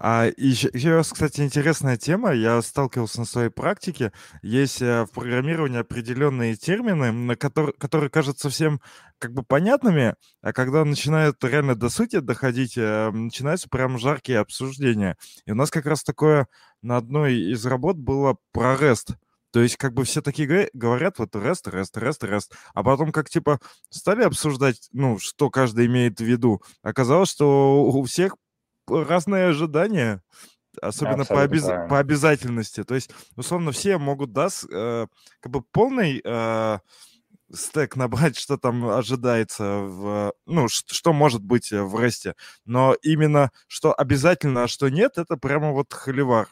А еще, еще кстати, интересная тема. Я сталкивался на своей практике. Есть э, в программировании определенные термины, на которые, которые кажутся всем как бы понятными, а когда начинают реально до сути доходить, э, начинаются прям жаркие обсуждения. И у нас как раз такое на одной из работ было про REST. То есть как бы все такие говорят, вот REST, REST, REST, REST, а потом как типа стали обсуждать, ну, что каждый имеет в виду. Оказалось, что у всех разные ожидания, особенно по, обяз... по обязательности. То есть, условно, все могут, да, с, э, как бы полный э, стек набрать, что там ожидается, в, ну, что, что может быть в ресте. Но именно что обязательно, а что нет, это прямо вот холивар.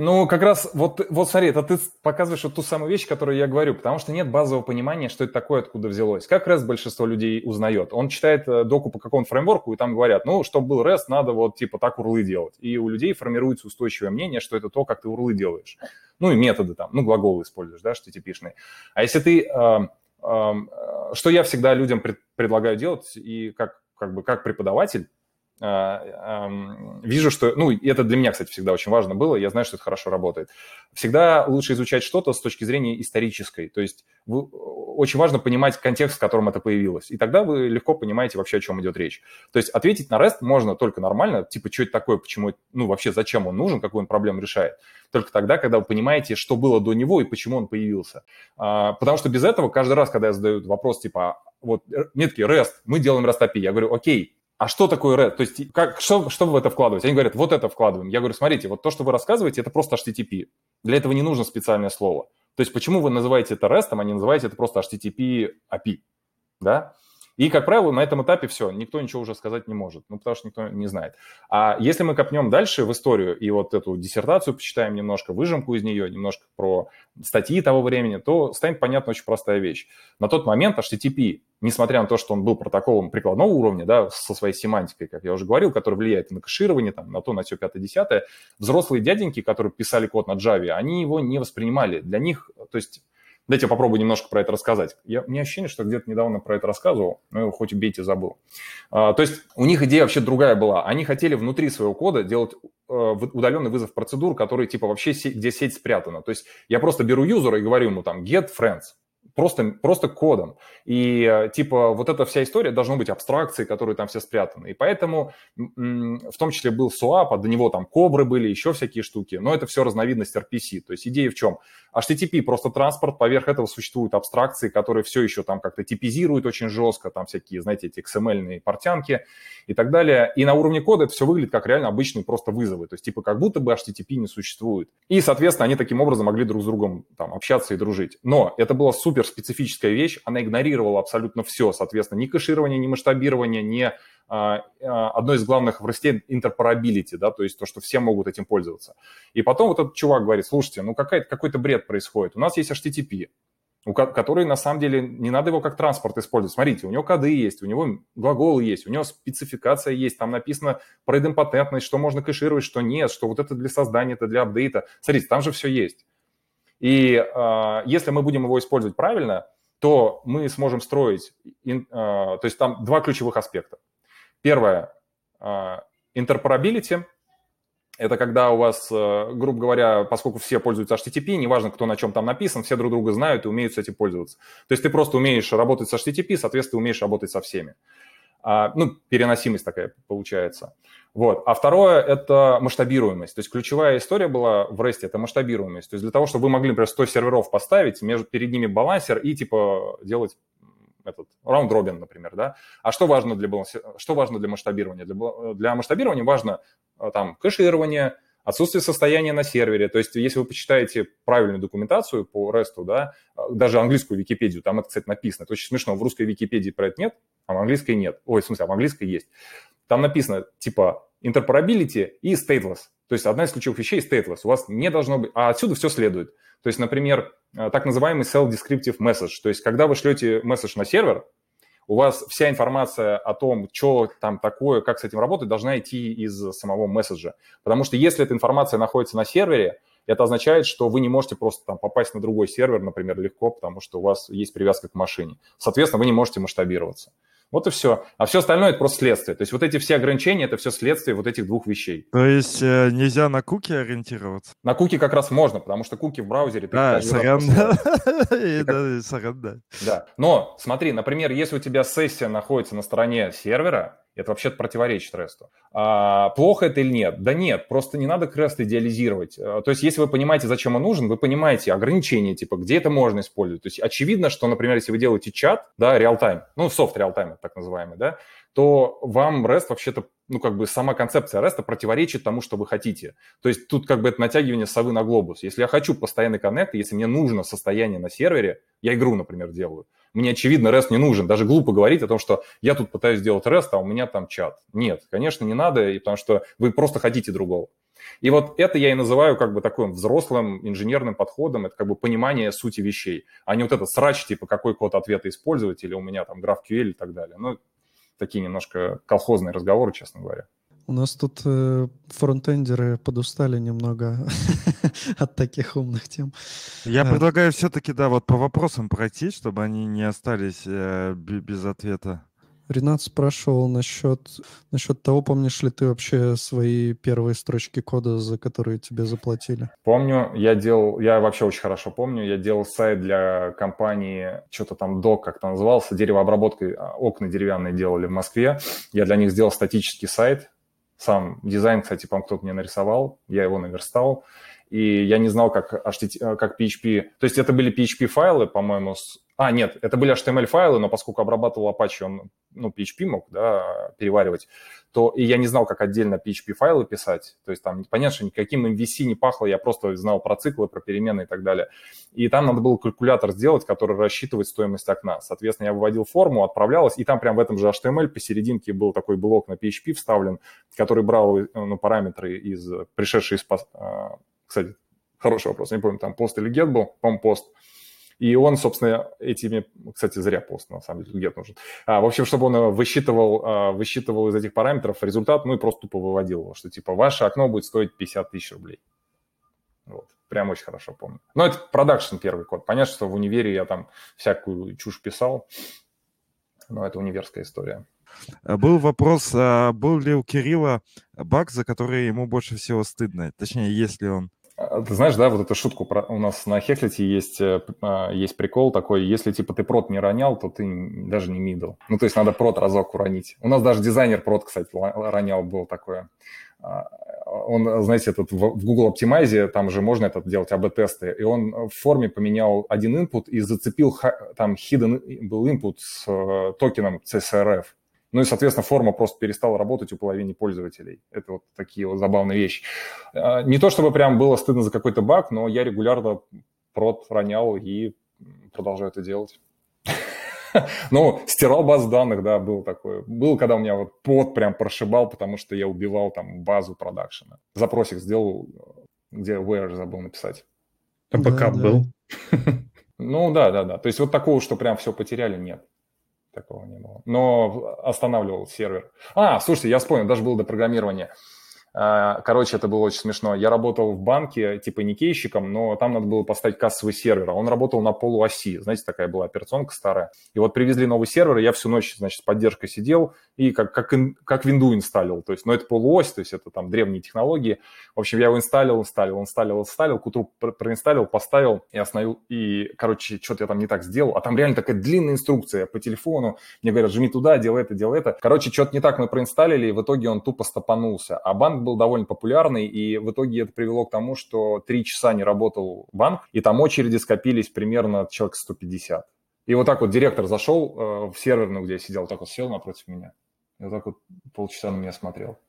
Ну, как раз, вот, вот смотри, это ты показываешь вот ту самую вещь, которую я говорю, потому что нет базового понимания, что это такое, откуда взялось. Как REST большинство людей узнает? Он читает э, доку по какому-то фреймворку, и там говорят, ну, чтобы был REST, надо вот типа так урлы делать. И у людей формируется устойчивое мнение, что это то, как ты урлы делаешь. Ну, и методы там, ну, глаголы используешь, да, что HTTP-шные. А если ты... Э, э, что я всегда людям пред, предлагаю делать, и как, как бы как преподаватель, вижу, что, ну, это для меня, кстати, всегда очень важно было, я знаю, что это хорошо работает. Всегда лучше изучать что-то с точки зрения исторической, то есть вы, очень важно понимать контекст, в котором это появилось, и тогда вы легко понимаете вообще, о чем идет речь. То есть ответить на REST можно только нормально, типа, что это такое, почему, ну, вообще, зачем он нужен, какую он проблему решает, только тогда, когда вы понимаете, что было до него и почему он появился. А, потому что без этого каждый раз, когда я задаю вопрос, типа, вот, э, такие, REST, мы делаем REST API, я говорю, окей, а что такое REST? То есть как, что, что вы в это вкладываете? Они говорят, вот это вкладываем. Я говорю, смотрите, вот то, что вы рассказываете, это просто HTTP. Для этого не нужно специальное слово. То есть почему вы называете это REST, а не называете это просто HTTP API? Да? И, как правило, на этом этапе все, никто ничего уже сказать не может, ну, потому что никто не знает. А если мы копнем дальше в историю и вот эту диссертацию почитаем немножко, выжимку из нее, немножко про статьи того времени, то станет понятна очень простая вещь. На тот момент HTTP, несмотря на то, что он был протоколом прикладного уровня, да, со своей семантикой, как я уже говорил, который влияет на кэширование, там, на то, на все, пятое, десятое, взрослые дяденьки, которые писали код на Java, они его не воспринимали. Для них, то есть Дайте я попробую немножко про это рассказать. Я, у меня ощущение, что где-то недавно про это рассказывал, но его хоть убейте, забыл. А, то есть у них идея вообще другая была. Они хотели внутри своего кода делать э, удаленный вызов процедур, которые типа вообще, где сеть спрятана. То есть я просто беру юзера и говорю ему там get friends просто, просто кодом. И э, типа вот эта вся история должна быть абстракцией, которые там все спрятаны. И поэтому в том числе был SOAP, а до него там кобры были, еще всякие штуки. Но это все разновидность RPC. То есть идея в чем? HTTP просто транспорт, поверх этого существуют абстракции, которые все еще там как-то типизируют очень жестко, там всякие, знаете, эти XML-ные портянки и так далее. И на уровне кода это все выглядит как реально обычные просто вызовы. То есть типа как будто бы HTTP не существует. И, соответственно, они таким образом могли друг с другом там общаться и дружить. Но это было супер специфическая вещь, она игнорировала абсолютно все, соответственно, ни кэширование, ни масштабирование, ни а, а, одно из главных в росте интерпарабилити, да, то есть то, что все могут этим пользоваться. И потом вот этот чувак говорит, слушайте, ну какой-то бред происходит, у нас есть HTTP, который на самом деле не надо его как транспорт использовать. Смотрите, у него коды есть, у него глаголы есть, у него спецификация есть, там написано про идемпотентность, что можно кэшировать, что нет, что вот это для создания, это для апдейта. Смотрите, там же все есть. И э, если мы будем его использовать правильно, то мы сможем строить, э, то есть там два ключевых аспекта. Первое, э, interoperability – это когда у вас, э, грубо говоря, поскольку все пользуются HTTP, неважно, кто на чем там написан, все друг друга знают и умеют с этим пользоваться. То есть ты просто умеешь работать с HTTP, соответственно, умеешь работать со всеми. А, ну, переносимость такая получается. Вот. А второе – это масштабируемость. То есть ключевая история была в REST – это масштабируемость. То есть для того, чтобы вы могли, например, 100 серверов поставить, между, перед ними балансер и, типа, делать этот раунд-робин, например, да. А что важно для, баланси... что важно для масштабирования? Для, для масштабирования важно там кэширование, отсутствие состояния на сервере. То есть, если вы почитаете правильную документацию по REST, да, даже английскую Википедию, там это, кстати, написано. Это очень смешно. В русской Википедии про это нет, а в английской нет. Ой, в смысле, а в английской есть. Там написано, типа, interoperability и stateless. То есть одна из ключевых вещей stateless. У вас не должно быть... А отсюда все следует. То есть, например, э, так называемый self-descriptive message. То есть, когда вы шлете месседж на сервер, у вас вся информация о том, что там такое, как с этим работать, должна идти из самого месседжа. Потому что если эта информация находится на сервере, это означает, что вы не можете просто там попасть на другой сервер, например, легко, потому что у вас есть привязка к машине. Соответственно, вы не можете масштабироваться. Вот и все. А все остальное это просто следствие. То есть вот эти все ограничения это все следствие вот этих двух вещей. То есть э, нельзя на куки ориентироваться? На куки как раз можно, потому что куки в браузере... А, сорян, да. Да. Но смотри, например, если у тебя сессия находится на стороне сервера, это вообще противоречит ресту. А, плохо это или нет? Да нет, просто не надо крест идеализировать. А, то есть, если вы понимаете, зачем он нужен, вы понимаете ограничения, типа, где это можно использовать. То есть, очевидно, что, например, если вы делаете чат, да, реал-тайм, ну, софт реал-тайм, так называемый, да, то вам REST вообще-то, ну, как бы сама концепция REST противоречит тому, что вы хотите. То есть тут как бы это натягивание совы на глобус. Если я хочу постоянный коннект, если мне нужно состояние на сервере, я игру, например, делаю, мне, очевидно, REST не нужен. Даже глупо говорить о том, что я тут пытаюсь сделать REST, а у меня там чат. Нет, конечно, не надо, потому что вы просто хотите другого. И вот это я и называю как бы таким взрослым инженерным подходом, это как бы понимание сути вещей, а не вот этот срач, типа какой код ответа использовать, или у меня там GraphQL и так далее. Ну, такие немножко колхозные разговоры, честно говоря. У нас тут э, фронтендеры подустали немного от таких умных тем. Я э. предлагаю все-таки, да, вот по вопросам пройти, чтобы они не остались э, без ответа. Ренат спрашивал насчет, насчет того, помнишь ли ты вообще свои первые строчки кода, за которые тебе заплатили? Помню, я делал, я вообще очень хорошо помню, я делал сайт для компании, что-то там док как-то назывался, деревообработкой, а, окна деревянные делали в Москве. Я для них сделал статический сайт, сам дизайн, кстати, по кто-то мне нарисовал, я его наверстал, и я не знал, как, HTTP, как PHP... То есть это были PHP-файлы, по-моему, с а, нет, это были HTML-файлы, но поскольку обрабатывал Apache, он, ну, PHP мог, да, переваривать, то и я не знал, как отдельно PHP-файлы писать. То есть там, понятно, что никаким MVC не пахло, я просто знал про циклы, про перемены и так далее. И там надо было калькулятор сделать, который рассчитывает стоимость окна. Соответственно, я выводил форму, отправлялась, и там прям в этом же HTML посерединке был такой блок на PHP вставлен, который брал ну, параметры из пришедшие из... Кстати, хороший вопрос, не помню, там пост или get был, по-моему, пост и он, собственно, этими, кстати, зря пост, на самом деле, где-то нужен. А, в общем, чтобы он высчитывал, а, высчитывал из этих параметров результат, ну и просто тупо выводил его, что типа ваше окно будет стоить 50 тысяч рублей. Вот. Прям очень хорошо помню. Но это продакшн первый код. Понятно, что в универе я там всякую чушь писал, но это универская история. А был вопрос, а был ли у Кирилла баг, за который ему больше всего стыдно? Точнее, есть ли он? А, ты знаешь, да, вот эту шутку про... у нас на Хеклите есть, э, а, есть прикол такой, если типа ты прот не ронял, то ты даже не мидл. Ну, то есть надо прот разок уронить. У нас даже дизайнер прот, кстати, ронял, был такое. А, он, знаете, этот в Google Optimize, там же можно это делать, АБ-тесты, и он в форме поменял один input и зацепил, там hidden был input с э, токеном CSRF. Ну и, соответственно, форма просто перестала работать у половины пользователей. Это вот такие вот забавные вещи. А, не то чтобы прям было стыдно за какой-то баг, но я регулярно прод ронял и продолжаю это делать. Ну, стирал базу данных, да, был такое. Был, когда у меня вот под прям прошибал, потому что я убивал там базу продакшена. Запросик сделал, где where забыл написать. А бэкап был? Ну, да, да, да. То есть вот такого, что прям все потеряли, нет такого не было. Но останавливал сервер. А, слушайте, я вспомнил, даже было до программирования. А, короче, это было очень смешно. Я работал в банке, типа эникейщиком, но там надо было поставить кассовый сервер, а он работал на полуоси. Знаете, такая была операционка старая. И вот привезли новый сервер, и я всю ночь, значит, с поддержкой сидел и как, как, как винду инсталлил. То есть, ну, это полуось, то есть это там древние технологии. В общем, я его инсталлил, инсталлил, инсталлил, инсталлил, к утру проинсталлил, поставил и остановил. И, короче, что-то я там не так сделал. А там реально такая длинная инструкция по телефону. Мне говорят, жми туда, делай это, делай это. Короче, что-то не так мы проинсталлили, и в итоге он тупо стопанулся. А банк был довольно популярный, и в итоге это привело к тому, что три часа не работал банк, и там очереди скопились примерно человек 150. И вот так вот директор зашел э, в серверную, где я сидел, так вот сел напротив меня, и вот так вот полчаса на меня смотрел.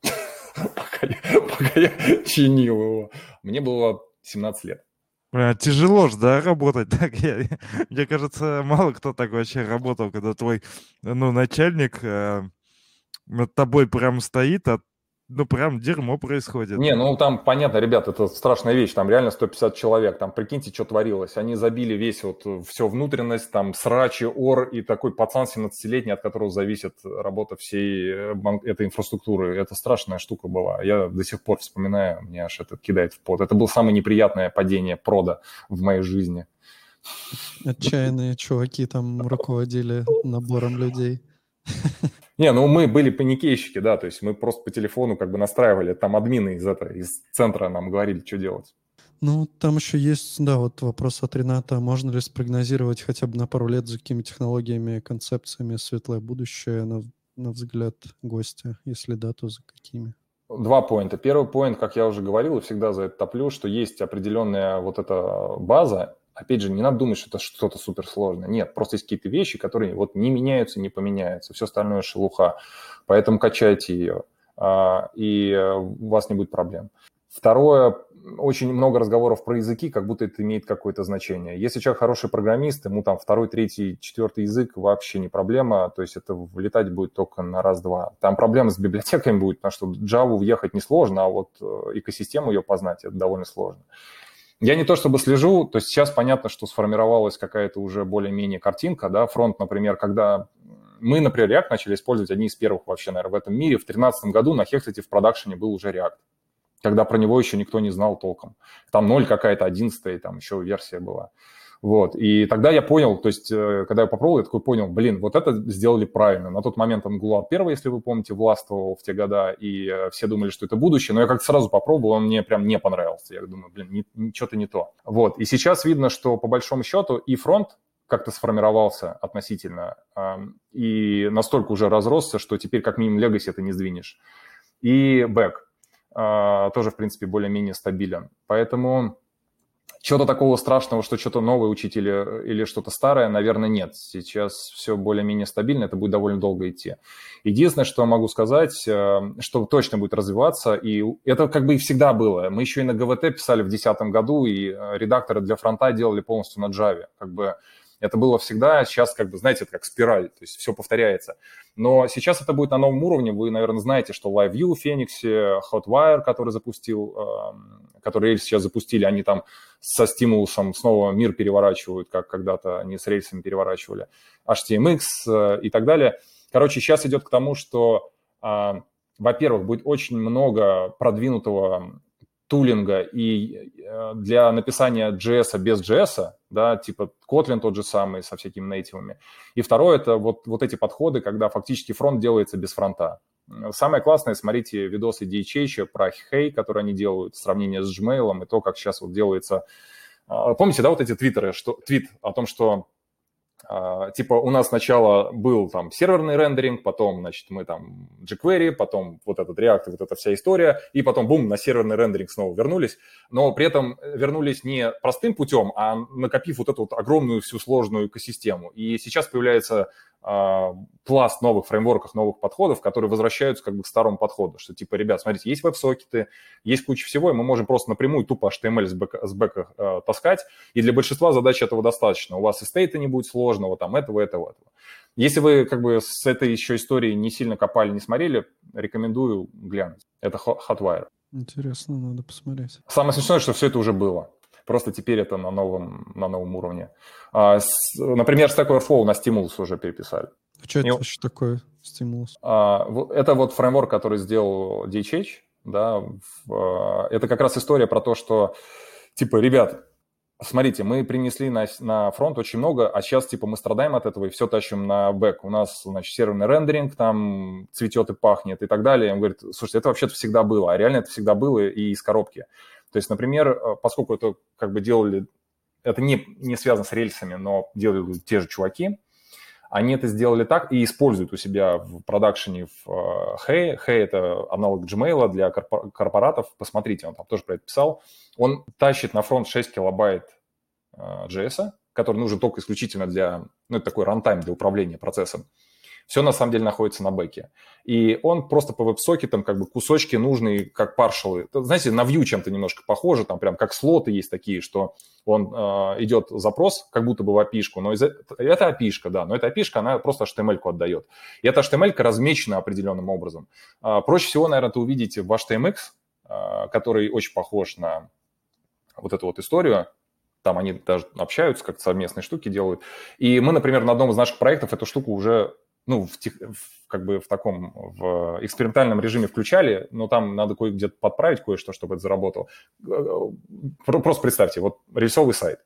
пока я, чинил его. Мне было 17 лет. Тяжело же, да, работать так? Я- мне кажется, мало кто так вообще работал, когда твой, ну, начальник э, над тобой прям стоит, а ну, прям дерьмо происходит. Не, ну там понятно, ребят, это страшная вещь, там реально 150 человек, там прикиньте, что творилось. Они забили весь вот все внутренность, там срачи, ор и такой пацан 17-летний, от которого зависит работа всей э, этой инфраструктуры. Это страшная штука была. Я до сих пор вспоминаю, мне аж это кидает в пот. Это было самое неприятное падение прода в моей жизни. Отчаянные чуваки там руководили набором людей. Не, ну мы были паникейщики, да, то есть мы просто по телефону как бы настраивали, там админы из этого, из центра нам говорили, что делать. Ну, там еще есть, да, вот вопрос от Рената. Можно ли спрогнозировать хотя бы на пару лет, за какими технологиями, концепциями светлое будущее, на, на взгляд гостя? Если да, то за какими? Два поинта. Первый поинт, как я уже говорил, и всегда за это топлю, что есть определенная вот эта база. Опять же, не надо думать, что это что-то суперсложное. Нет, просто есть какие-то вещи, которые вот не меняются, не поменяются. Все остальное шелуха. Поэтому качайте ее, а, и э, у вас не будет проблем. Второе, очень много разговоров про языки, как будто это имеет какое-то значение. Если человек хороший программист, ему там второй, третий, четвертый язык вообще не проблема, то есть это влетать будет только на раз-два. Там проблема с библиотеками будет, потому что Java въехать несложно, а вот э, экосистему ее познать это довольно сложно. Я не то чтобы слежу, то есть сейчас понятно, что сформировалась какая-то уже более-менее картинка, да, фронт, например, когда мы, например, React начали использовать одни из первых вообще, наверное, в этом мире. В 2013 году на Hexate в продакшене был уже React, когда про него еще никто не знал толком. Там 0 какая-то, 11 там еще версия была. Вот, и тогда я понял, то есть, э, когда я попробовал, я такой понял, блин, вот это сделали правильно. На тот момент Angular 1, если вы помните, властвовал в те года, и э, все думали, что это будущее, но я как-то сразу попробовал, он мне прям не понравился. Я думаю, блин, что-то не то. Вот, и сейчас видно, что по большому счету и фронт как-то сформировался относительно, и настолько уже разросся, что теперь как минимум Legacy это не сдвинешь. И бэк тоже, в принципе, более-менее стабилен. Поэтому чего-то такого страшного, что что-то новое учить или, или что-то старое, наверное, нет. Сейчас все более-менее стабильно, это будет довольно долго идти. Единственное, что могу сказать, что точно будет развиваться, и это как бы и всегда было. Мы еще и на ГВТ писали в 2010 году, и редакторы для фронта делали полностью на Java. Как бы это было всегда, сейчас, как бы, знаете, это как спираль, то есть все повторяется. Но сейчас это будет на новом уровне. Вы, наверное, знаете, что LiveView в Phoenix, Hotwire, который запустил, который рельсы сейчас запустили, они там со стимулусом снова мир переворачивают, как когда-то они с рельсами переворачивали, HTMX и так далее. Короче, сейчас идет к тому, что, во-первых, будет очень много продвинутого тулинга и для написания JS без JS, да, типа Kotlin тот же самый со всякими нейтивами. И второе, это вот, вот эти подходы, когда фактически фронт делается без фронта. Самое классное, смотрите видосы DHH про Hey, которые они делают, сравнение с Gmail и то, как сейчас вот делается. Помните, да, вот эти твиттеры, что, твит о том, что типа у нас сначала был там серверный рендеринг, потом, значит, мы там jQuery, потом вот этот React, вот эта вся история, и потом, бум, на серверный рендеринг снова вернулись, но при этом вернулись не простым путем, а накопив вот эту вот огромную всю сложную экосистему. И сейчас появляется а, пласт новых фреймворков, новых подходов, которые возвращаются как бы к старому подходу, что типа, ребят, смотрите, есть веб-сокеты, есть куча всего, и мы можем просто напрямую тупо HTML с бэка, с бэка э, таскать, и для большинства задач этого достаточно. У вас и стейта не будет сложного, там этого, этого, этого. Если вы как бы с этой еще историей не сильно копали, не смотрели, рекомендую глянуть. Это Hotwire. Интересно, надо посмотреть. Самое смешное, что все это уже было. Просто теперь это на новом, на новом уровне. А, с, например, Stack Overflow на Stimulus уже переписали. А что это вообще такое Stimulus? А, это вот фреймворк, который сделал DHH. Да, в, а, это как раз история про то, что, типа, ребят, смотрите, мы принесли на, на фронт очень много, а сейчас, типа, мы страдаем от этого и все тащим на бэк. У нас, значит, серверный рендеринг там цветет и пахнет и так далее. Он говорит, слушайте, это вообще-то всегда было, а реально это всегда было и из коробки. То есть, например, поскольку это как бы делали, это не, не связано с рельсами, но делали те же чуваки, они это сделали так и используют у себя в продакшене в Hey. Hey – это аналог Gmail для корпоратов. Посмотрите, он там тоже про это писал. Он тащит на фронт 6 килобайт JS, который нужен только исключительно для, ну, это такой рантайм для управления процессом. Все на самом деле находится на бэке. И он просто по веб-сокетам как бы кусочки нужные, как паршалы. Знаете, на Vue чем-то немножко похоже, там прям как слоты есть такие, что он э, идет запрос, как будто бы в api но из, это api да, но эта api она просто HTML-ку отдает. И эта HTML размечена определенным образом. Э, проще всего, наверное, это увидите в HTMX, э, который очень похож на вот эту вот историю, там они даже общаются, как совместные штуки делают. И мы, например, на одном из наших проектов эту штуку уже ну, в, как бы в таком в экспериментальном режиме включали, но там надо кое-где подправить кое-что, чтобы это заработало. Просто представьте, вот рельсовый сайт.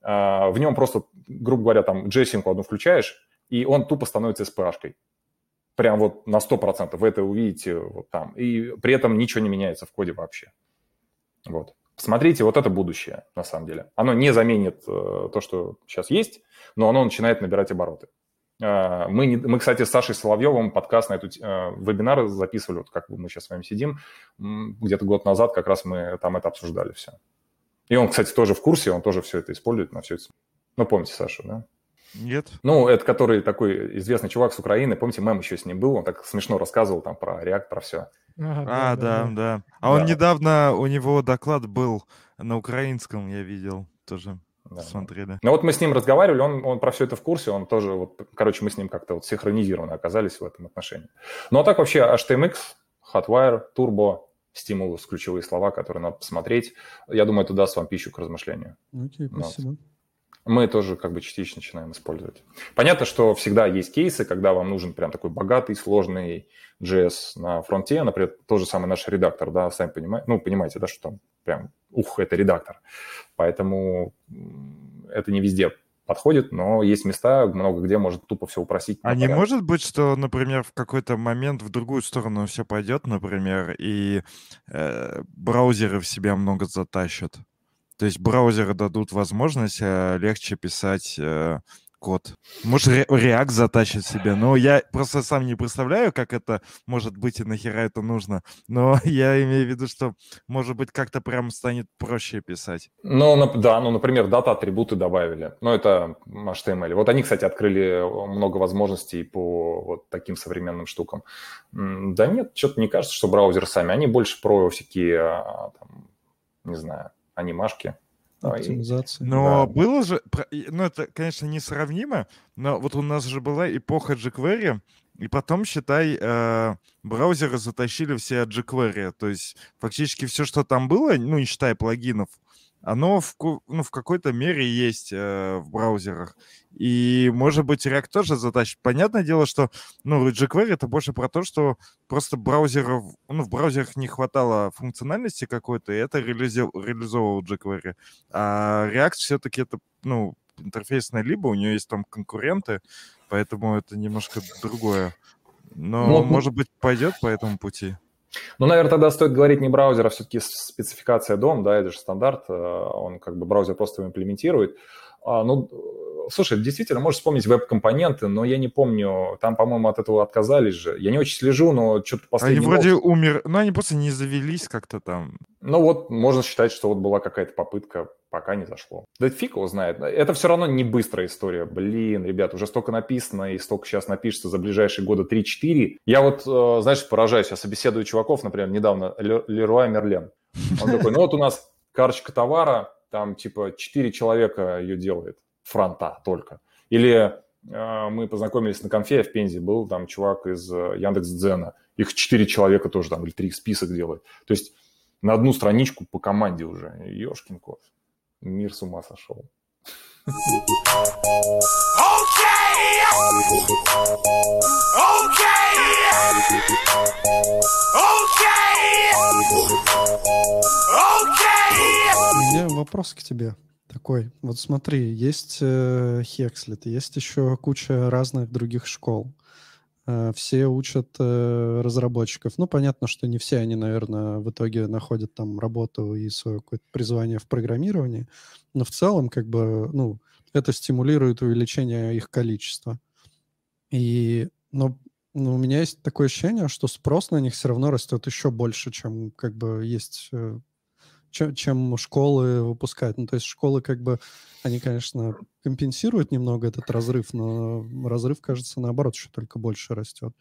А, в нем просто, грубо говоря, там JSON одну включаешь, и он тупо становится SPA-шкой. Прям вот на 100%. Вы это увидите вот там. И при этом ничего не меняется в коде вообще. Вот. Смотрите, вот это будущее, на самом деле. Оно не заменит э, то, что сейчас есть, но оно начинает набирать обороты. Э, мы, мы, кстати, с Сашей Соловьевым подкаст на эту э, вебинар записывали, вот как мы сейчас с вами сидим, где-то год назад как раз мы там это обсуждали все. И он, кстати, тоже в курсе, он тоже все это использует, на все это. Ну, помните Сашу, да? Нет. Ну, это который такой известный чувак с Украины, помните, мем еще с ним был, он так смешно рассказывал там про React, про все. А, да, да. А он недавно, у него доклад был на украинском, я видел тоже. Да. Смотрели. Ну вот мы с ним разговаривали, он, он про все это в курсе, он тоже, вот, короче, мы с ним как-то вот синхронизированно оказались в этом отношении. Ну а так вообще HTMX, Hotwire, Turbo, стимулус, ключевые слова, которые надо посмотреть. Я думаю, это даст вам пищу к размышлению. Окей, okay, спасибо. Вот мы тоже как бы частично начинаем использовать. Понятно, что всегда есть кейсы, когда вам нужен прям такой богатый, сложный JS на фронте, например, тот же самый наш редактор, да, сами понимаете, ну, понимаете, да, что там прям, ух, это редактор. Поэтому это не везде подходит, но есть места, много где может тупо все упросить. А не может быть, что, например, в какой-то момент в другую сторону все пойдет, например, и э, браузеры в себя много затащат? То есть браузеры дадут возможность э, легче писать э, код. Может, React затащит себе. Но я просто сам не представляю, как это может быть и нахера это нужно. Но я имею в виду, что, может быть, как-то прям станет проще писать. Ну, да, ну, например, дата-атрибуты добавили. Ну, это HTML. Вот они, кстати, открыли много возможностей по вот таким современным штукам. Да нет, что-то не кажется, что браузеры сами. Они больше про всякие, а, там, не знаю, анимашки. Оптимизации. Но да. было же, ну это, конечно, несравнимо, но вот у нас же была эпоха jQuery, и потом, считай, э, браузеры затащили все от jQuery. То есть фактически все, что там было, ну не считая плагинов, оно в, ну, в какой-то мере есть э, в браузерах. И, может быть, React тоже затащит. Понятное дело, что, ну, jQuery это больше про то, что просто браузеров, ну, в браузерах не хватало функциональности какой-то, и это реализи- реализовывал jQuery. А React все-таки это, ну, интерфейсная либо, у нее есть там конкуренты, поэтому это немножко другое. Но, ну, может быть, пойдет по этому пути. Ну, наверное, тогда стоит говорить не браузер, а все-таки спецификация DOM, да, это же стандарт, э, он как бы браузер просто его имплементирует. А, ну, слушай, действительно, можешь вспомнить веб-компоненты, но я не помню, там, по-моему, от этого отказались же. Я не очень слежу, но что-то последний Они вроде год... умер, но они просто не завелись как-то там. Ну вот, можно считать, что вот была какая-то попытка, пока не зашло. Да фиг его знает. Это все равно не быстрая история. Блин, ребят, уже столько написано и столько сейчас напишется за ближайшие года 3-4. Я вот, э, знаешь, поражаюсь. Я собеседую чуваков, например, недавно, Леруа Мерлен. Он такой, ну вот у нас карточка товара, там типа 4 человека ее делает, фронта только. Или э, мы познакомились на конфе в Пензе, был там чувак из э, Яндекс.Дзена, их 4 человека тоже там, или 3 список делают. То есть на одну страничку по команде уже. Ешкин кот. Мир с ума сошел. У вопрос к тебе такой. Вот смотри, есть э, есть еще куча разных других школ. Э, все учат э, разработчиков. Ну, понятно, что не все они, наверное, в итоге находят там работу и свое какое-то призвание в программировании, но в целом, как бы, ну, это стимулирует увеличение их количества. И, но, но у меня есть такое ощущение, что спрос на них все равно растет еще больше, чем как бы есть э, чем, чем школы выпускают. Ну, то есть школы как бы, они, конечно, компенсируют немного этот разрыв, но разрыв, кажется, наоборот, еще только больше растет.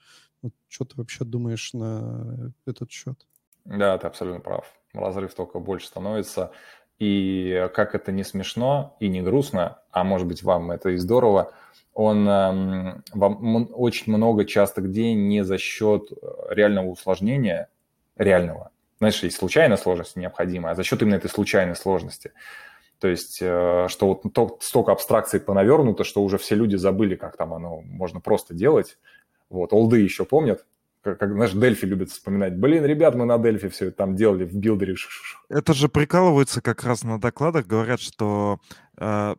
Вот что ты вообще думаешь на этот счет? Да, ты абсолютно прав. Разрыв только больше становится. И как это не смешно и не грустно, а может быть вам это и здорово, он эм, вам очень много часто где не за счет э, реального усложнения, реального, знаешь, есть случайная сложность необходимая, а за счет именно этой случайной сложности. То есть, э, что вот то, столько абстракций понавернуто, что уже все люди забыли, как там оно можно просто делать. Вот, олды еще помнят, как, знаешь, Дельфи любят вспоминать. Блин, ребят, мы на Дельфи все это там делали в билдере. Это же прикалываются как раз на докладах, говорят, что э,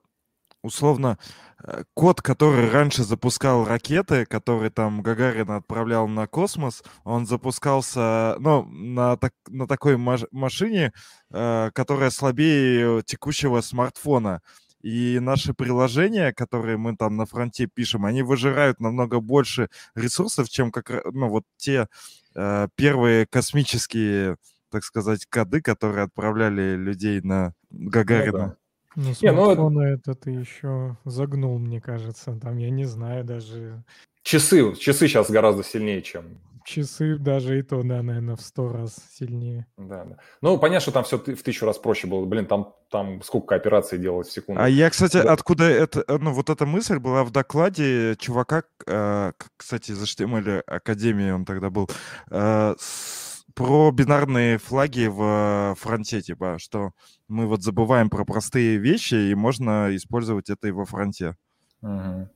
условно Э, код, который раньше запускал ракеты, который там Гагарин отправлял на космос, он запускался, ну, на, так, на такой маш машине, э, которая слабее текущего смартфона. И наши приложения, которые мы там на фронте пишем, они выжирают намного больше ресурсов, чем как, ну, вот те э, первые космические, так сказать, коды, которые отправляли людей на Гагарина. Ну, да. Ну, не, ну, это ты еще загнул, мне кажется. Там, я не знаю, даже... Часы, часы сейчас гораздо сильнее, чем... Часы даже и то, да, наверное, в сто раз сильнее. Да, да. Ну, понятно, что там все в тысячу раз проще было. Блин, там, там сколько операций делать в секунду. А я, кстати, да. откуда это... Ну, вот эта мысль была в докладе чувака, э, кстати, из HTML Академии он тогда был, э, с про бинарные флаги в фронте, типа, что мы вот забываем про простые вещи, и можно использовать это и во фронте. Угу.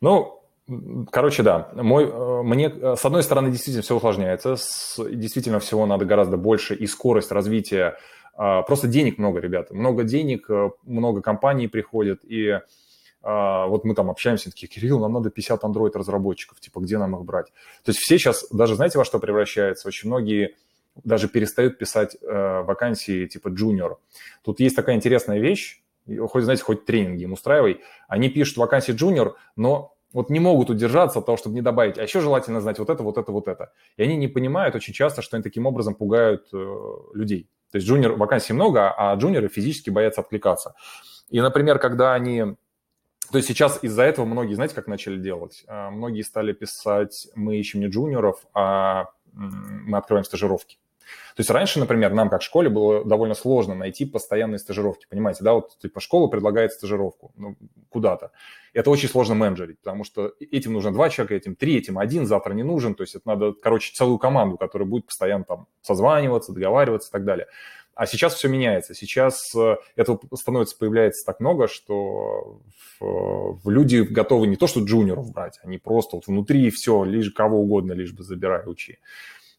Ну, короче, да. Мой, э, мне, э, с одной стороны, действительно все усложняется, с, действительно всего надо гораздо больше, и скорость развития. А, просто денег много, ребята. Много денег, э, много компаний приходят, и а, вот мы там общаемся, такие, Кирилл, нам надо 50 Android-разработчиков, типа, где нам их брать? То есть все сейчас, даже знаете, во что превращается? Очень многие даже перестают писать э, вакансии типа junior. Тут есть такая интересная вещь, хоть, знаете, хоть тренинги им устраивай, они пишут вакансии junior, но вот не могут удержаться от того, чтобы не добавить, а еще желательно знать вот это, вот это, вот это. И они не понимают очень часто, что они таким образом пугают э, людей. То есть junior вакансий много, а джуниоры физически боятся откликаться. И, например, когда они... То есть сейчас из-за этого многие, знаете, как начали делать? Э, многие стали писать, мы ищем не джуниоров, а мы открываем стажировки. То есть раньше, например, нам как школе было довольно сложно найти постоянные стажировки, понимаете, да, вот типа школа предлагает стажировку ну, куда-то. Это очень сложно менеджерить, потому что этим нужно два человека, этим три, этим один, завтра не нужен, то есть это надо, короче, целую команду, которая будет постоянно там созваниваться, договариваться и так далее. А сейчас все меняется. Сейчас э, этого становится, появляется так много, что в, в люди готовы не то, что джуниоров брать, они просто вот внутри все, лишь кого угодно, лишь бы забирай, учи.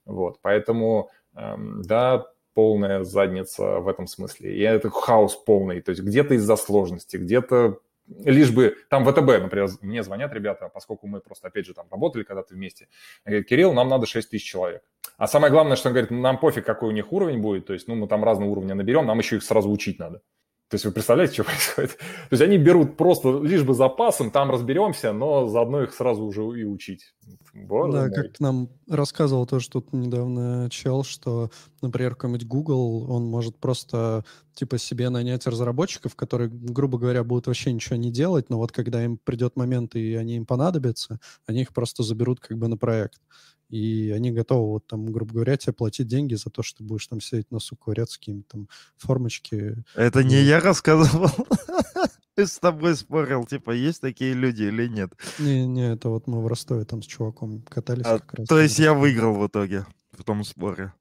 Вот, поэтому да, полная задница в этом смысле. И это хаос полный. То есть где-то из-за сложности, где-то лишь бы там ВТБ, например, мне звонят ребята, поскольку мы просто, опять же, там работали когда-то вместе. Говорят, Кирилл, нам надо 6 тысяч человек. А самое главное, что он говорит, нам пофиг, какой у них уровень будет, то есть, ну, мы там разные уровни наберем, нам еще их сразу учить надо. То есть вы представляете, что происходит? То есть они берут просто лишь бы запасом, там разберемся, но заодно их сразу уже и учить. Боже да, мой. как нам рассказывал тоже тут недавно чел, что, например, какой-нибудь Google, он может просто типа себе нанять разработчиков, которые, грубо говоря, будут вообще ничего не делать, но вот когда им придет момент и они им понадобятся, они их просто заберут как бы на проект и они готовы, вот там, грубо говоря, тебе платить деньги за то, что ты будешь там сидеть носу ковыряться какие-нибудь там формочки. Это не я рассказывал. Ты с тобой спорил, типа, есть такие люди или нет? Не-не, это вот мы в Ростове там с чуваком катались а, как раз. То есть я выиграл в итоге в том споре.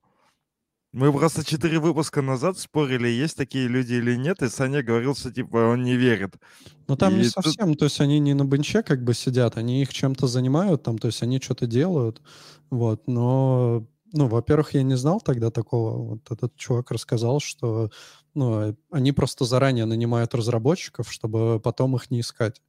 Мы просто четыре выпуска назад спорили, есть такие люди или нет, и Саня говорил, что типа он не верит. Но там и не совсем, тут... то есть они не на бенче как бы сидят, они их чем-то занимают там, то есть они что-то делают, вот, но, ну, во-первых, я не знал тогда такого, вот этот чувак рассказал, что, ну, они просто заранее нанимают разработчиков, чтобы потом их не искать.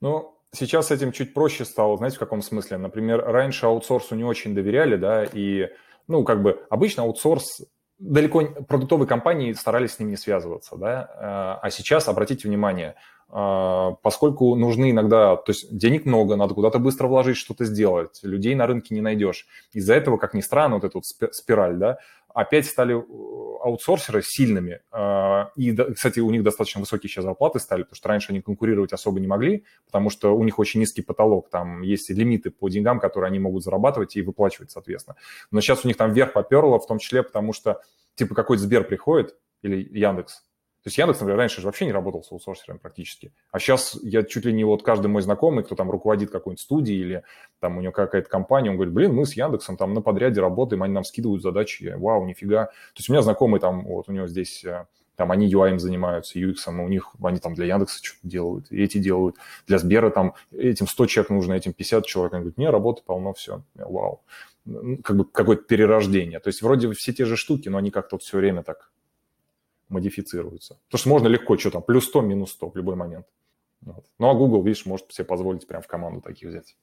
Ну, сейчас с этим чуть проще стало, знаете, в каком смысле? Например, раньше аутсорсу не очень доверяли, да, и ну, как бы обычно аутсорс, далеко продуктовые компании старались с ним не связываться, да, э, а сейчас, обратите внимание, э, поскольку нужны иногда, то есть денег много, надо куда-то быстро вложить, что-то сделать, людей на рынке не найдешь. Из-за этого, как ни странно, вот эта вот спираль, да, опять стали э, аутсорсеры сильными. А, и, кстати, у них достаточно высокие сейчас зарплаты стали, потому что раньше они конкурировать особо не могли, потому что у них очень низкий потолок, там есть лимиты по деньгам, которые они могут зарабатывать и выплачивать, соответственно. Но сейчас у них там вверх поперло, в том числе потому что, типа, какой-то Сбер приходит, или Яндекс, то есть Яндекс, например, раньше же вообще не работал с аутсорсерами практически. А сейчас я чуть ли не вот каждый мой знакомый, кто там руководит какой-нибудь студией или там у него какая-то компания, он говорит, блин, мы с Яндексом там на подряде работаем, они нам скидывают задачи, вау, нифига. То есть у меня знакомый там, вот у него здесь э, там они UI занимаются, UX, но у них они там для Яндекса что-то делают, эти делают. Для Сбера там этим 100 человек нужно, этим 50 человек. Он говорит, не, работы полно, все, вау. Как бы какое-то перерождение. То есть вроде все те же штуки, но они как-то вот все время так модифицируются. Потому что можно легко, что там, плюс 100, минус 100 в любой момент. Вот. Ну, а Google, видишь, может себе позволить прям в команду таких взять.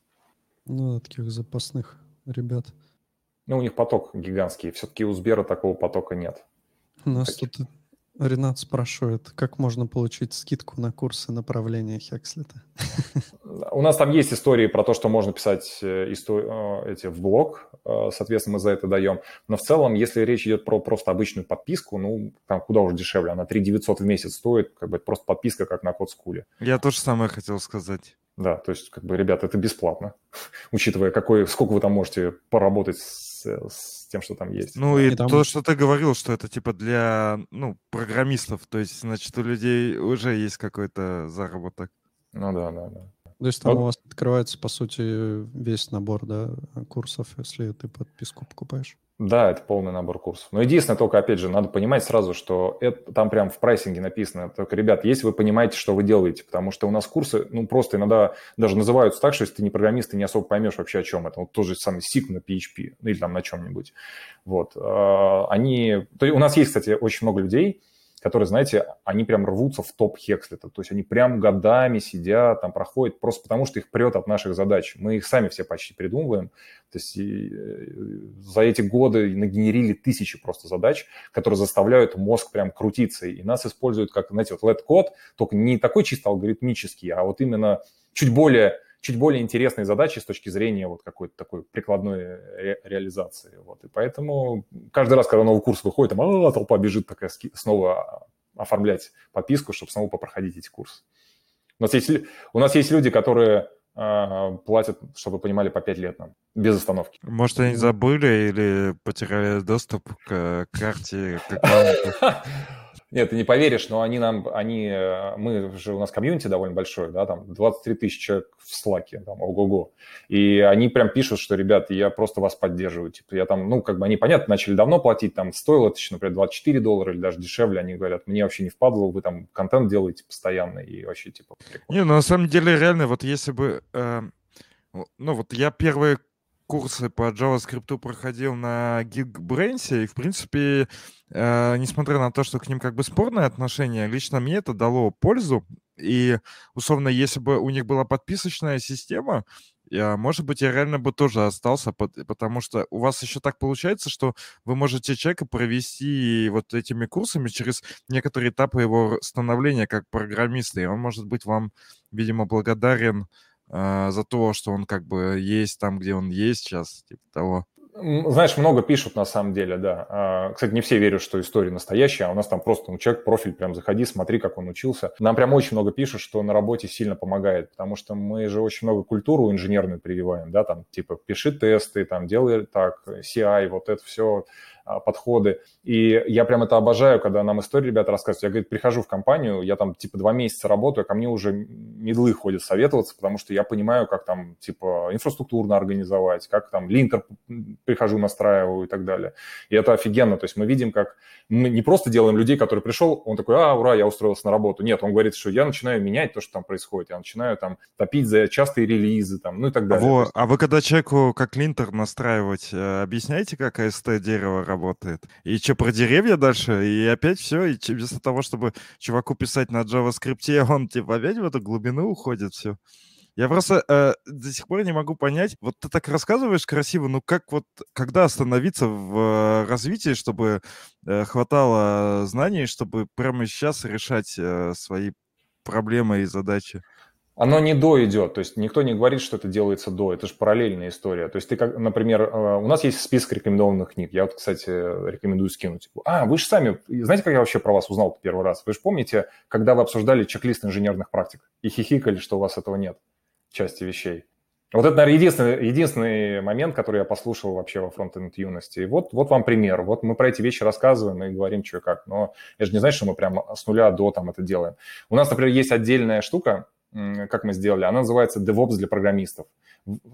Ну, таких запасных ребят. Ну, у них поток гигантский. Все-таки у Сбера такого потока нет. У нас таких. тут Ренат спрашивает, как можно получить скидку на курсы направления Хекслета? У нас там есть истории про то, что можно писать э, истор... Э, эти в блог, э, соответственно, мы за это даем. Но в целом, если речь идет про просто обычную подписку, ну, там куда уже дешевле, она 3 900 в месяц стоит, как бы это просто подписка, как на код скуле. Я тоже самое хотел сказать. Да, то есть, как бы, ребят, это бесплатно, учитывая, какой, сколько вы там можете поработать с, с тем, что там есть. Ну и, и там... то, что ты говорил, что это типа для, ну, программистов, то есть, значит, у людей уже есть какой-то заработок. Ну да, да, да. То есть там вот. у вас открывается, по сути, весь набор, да, курсов, если ты подписку покупаешь? Да, это полный набор курсов. Но единственное, только, опять же, надо понимать сразу, что это там прям в прайсинге написано. Только, ребят, если вы понимаете, что вы делаете, потому что у нас курсы, ну, просто иногда даже называются так, что если ты не программист, ты не особо поймешь вообще, о чем это. Вот тот же самый SIG на PHP, ну, или там на чем-нибудь. Вот. А, они... То есть у нас есть, кстати, очень много людей, которые, знаете, они прям рвутся в топ Хекслета. То есть они прям годами сидят, там проходят, просто потому что их прет от наших задач. Мы их сами все почти придумываем. То есть э, за эти годы нагенерили тысячи просто задач, которые заставляют мозг прям крутиться. И нас используют как, знаете, вот let-код, только не такой чисто алгоритмический, а вот именно чуть более чуть более интересные задачи с точки зрения вот какой-то такой прикладной ре- реализации. Вот. И поэтому каждый раз, когда новый курс выходит, там а, толпа бежит такая снова оформлять подписку, чтобы снова попроходить эти курсы. У нас есть, у нас есть люди, которые э, платят, чтобы понимали, по 5 лет нам, без остановки. Может, они забыли или потеряли доступ к карте, к Нет, ты не поверишь, но они нам, они, э, мы же, у нас комьюнити довольно большое, да, там 23 тысячи человек в Слаке, там, ого-го. И они прям пишут, что, ребят, я просто вас поддерживаю. Типа, я там, ну, как бы они, понятно, начали давно платить, там, стоило это, например, 24 доллара или даже дешевле. Они говорят, мне вообще не впадло, вы там контент делаете постоянно и вообще, типа, прикольно. Не, ну, на самом деле, реально, вот если бы, э, ну, вот я первые курсы по JavaScript проходил на Geekbrains, и, в принципе, э, несмотря на то, что к ним как бы спорное отношение, лично мне это дало пользу. И, условно, если бы у них была подписочная система, я, может быть, я реально бы тоже остался, потому что у вас еще так получается, что вы можете человека провести вот этими курсами через некоторые этапы его становления как программиста, и он может быть вам, видимо, благодарен э, за то, что он как бы есть там, где он есть сейчас, типа того. Знаешь, много пишут на самом деле, да. А, кстати, не все верят, что история настоящая, а у нас там просто ну, человек, профиль, прям заходи, смотри, как он учился. Нам прям очень много пишут, что на работе сильно помогает, потому что мы же очень много культуру инженерную прививаем, да, там типа пиши тесты, там делай так, CI, вот это все подходы. И я прям это обожаю, когда нам истории ребята рассказывают. Я, говорит, прихожу в компанию, я там типа два месяца работаю, а ко мне уже медлы ходят советоваться, потому что я понимаю, как там типа инфраструктурно организовать, как там линкер прихожу, настраиваю и так далее. И это офигенно. То есть мы видим, как мы не просто делаем людей, который пришел, он такой, а, ура, я устроился на работу. Нет, он говорит, что я начинаю менять то, что там происходит. Я начинаю там топить за частые релизы, там, ну и так далее. Во. А вы когда человеку как линтер настраивать, э, объясняете, как AST дерево работает. И что, про деревья дальше? И опять все, и вместо того, чтобы чуваку писать на JavaScript, он типа опять в эту глубину уходит, все. Я просто э, до сих пор не могу понять, вот ты так рассказываешь красиво, ну как вот, когда остановиться в э, развитии, чтобы э, хватало знаний, чтобы прямо сейчас решать э, свои проблемы и задачи? Оно не до идет, то есть никто не говорит, что это делается до, это же параллельная история. То есть ты, как, например, э, у нас есть список рекомендованных книг, я вот, кстати, рекомендую скинуть. А, вы же сами, знаете, как я вообще про вас узнал первый раз? Вы же помните, когда вы обсуждали чек-лист инженерных практик и хихикали, что у вас этого нет, части вещей? Вот это, наверное, единственный, единственный момент, который я послушал вообще во фронтенд юности. И вот, вот вам пример. Вот мы про эти вещи рассказываем и говорим, что и как. Но я же не знаю, что мы прямо с нуля до там это делаем. У нас, например, есть отдельная штука, как мы сделали, она называется DevOps для программистов.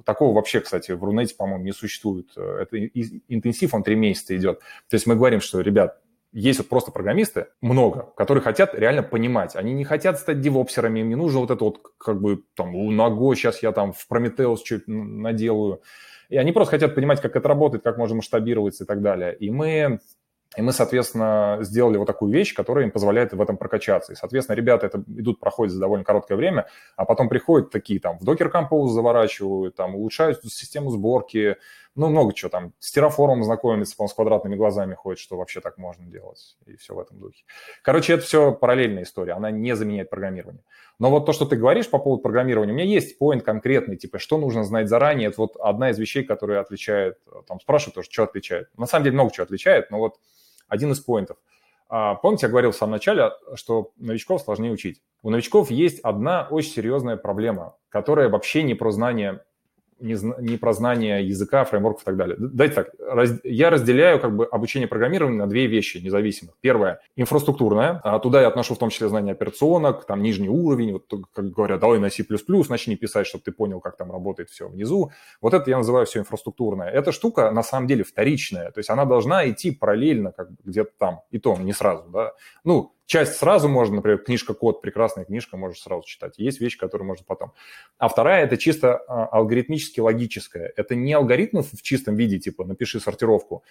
Такого вообще, кстати, в Рунете, по-моему, не существует. Это интенсив, он три месяца идет. То есть мы говорим, что, ребят, есть вот просто программисты, много, которые хотят реально понимать. Они не хотят стать девопсерами, им не нужно вот это вот как бы там, ногой сейчас я там в Прометеус чуть наделаю. И они просто хотят понимать, как это работает, как можно масштабироваться и так далее. И мы и мы, соответственно, сделали вот такую вещь, которая им позволяет в этом прокачаться. И, соответственно, ребята это идут, проходят за довольно короткое время, а потом приходят такие там в Docker Compose заворачивают, там улучшают систему сборки, ну, много чего там. С терраформом знакомиться, он с квадратными глазами ходит, что вообще так можно делать. И все в этом духе. Короче, это все параллельная история, она не заменяет программирование. Но вот то, что ты говоришь по поводу программирования, у меня есть поинт конкретный, типа, что нужно знать заранее. Это вот одна из вещей, которая отличает, там спрашивают тоже, что отличает. На самом деле много чего отличает, но вот один из поинтов. А, помните, я говорил в самом начале, что новичков сложнее учить. У новичков есть одна очень серьезная проблема, которая вообще не про знание не, не про знание языка, фреймворков и так далее. Дайте так, раз, я разделяю как бы обучение программированию на две вещи независимых. Первое – инфраструктурное. А туда я отношу в том числе знания операционок, там нижний уровень, вот как говорят, давай на C++, начни писать, чтобы ты понял, как там работает все внизу. Вот это я называю все инфраструктурное. Эта штука на самом деле вторичная, то есть она должна идти параллельно как бы где-то там, и то не сразу, да. Ну, часть сразу можно, например, книжка «Код», прекрасная книжка, можешь сразу читать. Есть вещи, которые можно потом. А вторая – это чисто а, алгоритмически логическая. Это не алгоритмы в чистом виде, типа «напиши сортировку».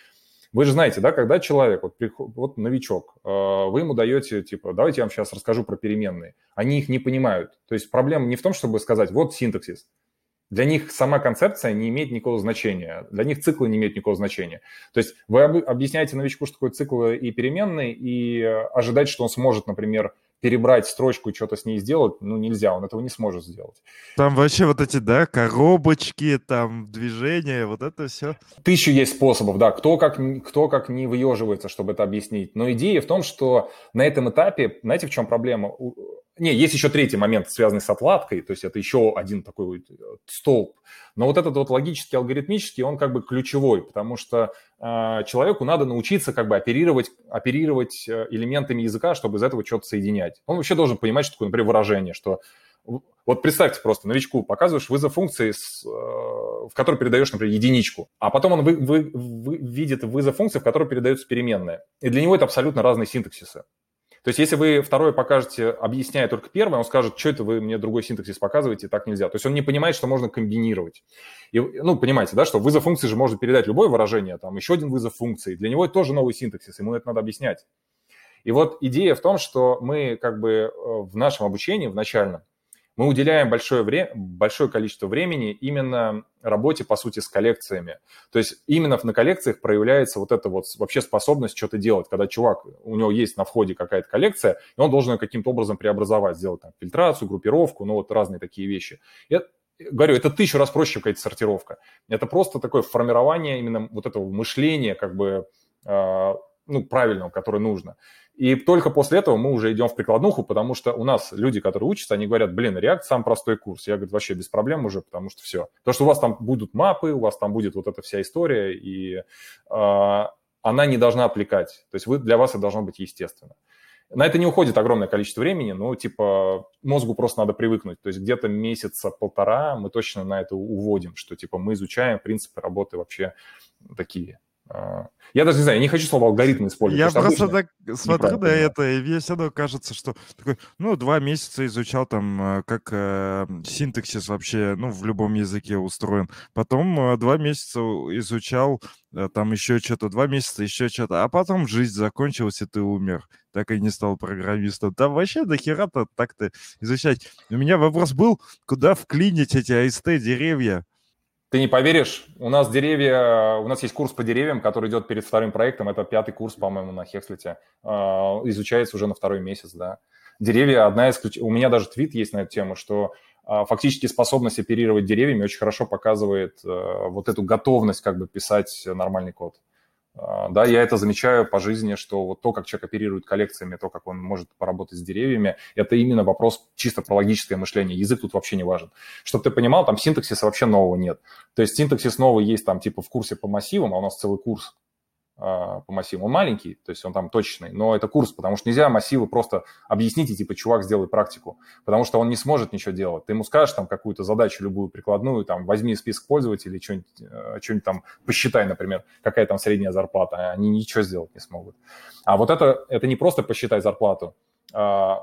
Вы же знаете, да, когда человек, вот, вот новичок, а, вы ему даете, типа, давайте я вам сейчас расскажу про переменные. Они их не понимают. То есть проблема не в том, чтобы сказать, вот синтаксис. Для них сама концепция не имеет никакого значения. Для них циклы не имеют никакого значения. То есть вы объясняете новичку, что такое циклы и переменные, и ожидать, что он сможет, например, перебрать строчку и что-то с ней сделать, ну, нельзя, он этого не сможет сделать. Там вообще вот эти, да, коробочки, там движения, вот это все. Тысячу есть способов, да, кто как, кто как не выеживается, чтобы это объяснить. Но идея в том, что на этом этапе, знаете, в чем проблема? Не, есть еще третий момент, связанный с отладкой, то есть это еще один такой э, столб. Но вот этот вот логический, алгоритмический, он как бы ключевой, потому что э, человеку надо научиться как бы оперировать, оперировать э, элементами языка, чтобы из этого что-то соединять. Он вообще должен понимать, что такое, например, выражение, что вот представьте просто, новичку показываешь вызов функции, с, э, в которой передаешь, например, единичку, а потом он вы, вы, вы, видит вызов функции, в которой передается переменная. И для него это абсолютно разные синтаксисы. То есть если вы второе покажете, объясняя только первое, он скажет, что это вы мне другой синтаксис показываете, так нельзя. То есть он не понимает, что можно комбинировать. И, ну, понимаете, да, что вызов функции же может передать любое выражение, там еще один вызов функции. Для него это тоже новый синтаксис, ему это надо объяснять. И вот идея в том, что мы как бы э, в нашем обучении, в начальном, мы уделяем большое, время, большое количество времени именно работе, по сути, с коллекциями. То есть именно на коллекциях проявляется вот эта вот вообще способность что-то делать, когда чувак, у него есть на входе какая-то коллекция, и он должен ее каким-то образом преобразовать, сделать там фильтрацию, группировку, ну вот разные такие вещи. И говорю, это тысячу раз проще какая-то сортировка. Это просто такое формирование именно вот этого мышления, как бы, э, ну, правильного, которое нужно. И только после этого мы уже идем в прикладнуху, потому что у нас люди, которые учатся, они говорят, блин, React сам простой курс. Я говорю, вообще без проблем уже, потому что все. То, что у вас там будут мапы, у вас там будет вот эта вся история, и э, она не должна отвлекать. То есть вы, для вас это должно быть естественно. На это не уходит огромное количество времени, но типа мозгу просто надо привыкнуть. То есть где-то месяца полтора мы точно на это уводим, что типа мы изучаем принципы работы вообще такие я даже не знаю, я не хочу слово алгоритм использовать. Я просто так смотрю на это, и мне все равно кажется, что такой, ну, два месяца изучал там, э, как э, синтаксис вообще, ну, в любом языке устроен. Потом э, два месяца изучал э, там еще что-то, два месяца еще что-то, а потом жизнь закончилась, и ты умер. Так и не стал программистом. Там вообще нахера-то так-то изучать. У меня вопрос был, куда вклинить эти АСТ-деревья? Ты не поверишь, у нас деревья, у нас есть курс по деревьям, который идет перед вторым проектом, это пятый курс, по-моему, на Хекслите, а, изучается уже на второй месяц, да. Деревья одна из ключ... У меня даже твит есть на эту тему, что а, фактически способность оперировать деревьями очень хорошо показывает э, вот эту готовность как бы писать нормальный код. А, да, я это замечаю по жизни, что вот то, как человек оперирует коллекциями, то, как он может поработать с деревьями, это именно вопрос чисто про логическое мышление. Язык тут вообще не важен. Чтобы ты понимал, там синтаксиса вообще нового нет. То есть синтаксис новый есть там типа в курсе по массивам, а у нас целый курс по массиву. Он маленький, то есть он там точечный, но это курс, потому что нельзя массивы просто объяснить и типа, чувак, сделай практику, потому что он не сможет ничего делать. Ты ему скажешь там какую-то задачу, любую прикладную, там, возьми список пользователей, что-нибудь, э, что-нибудь там посчитай, например, какая там средняя зарплата, а они ничего сделать не смогут. А вот это, это не просто посчитай зарплату. А,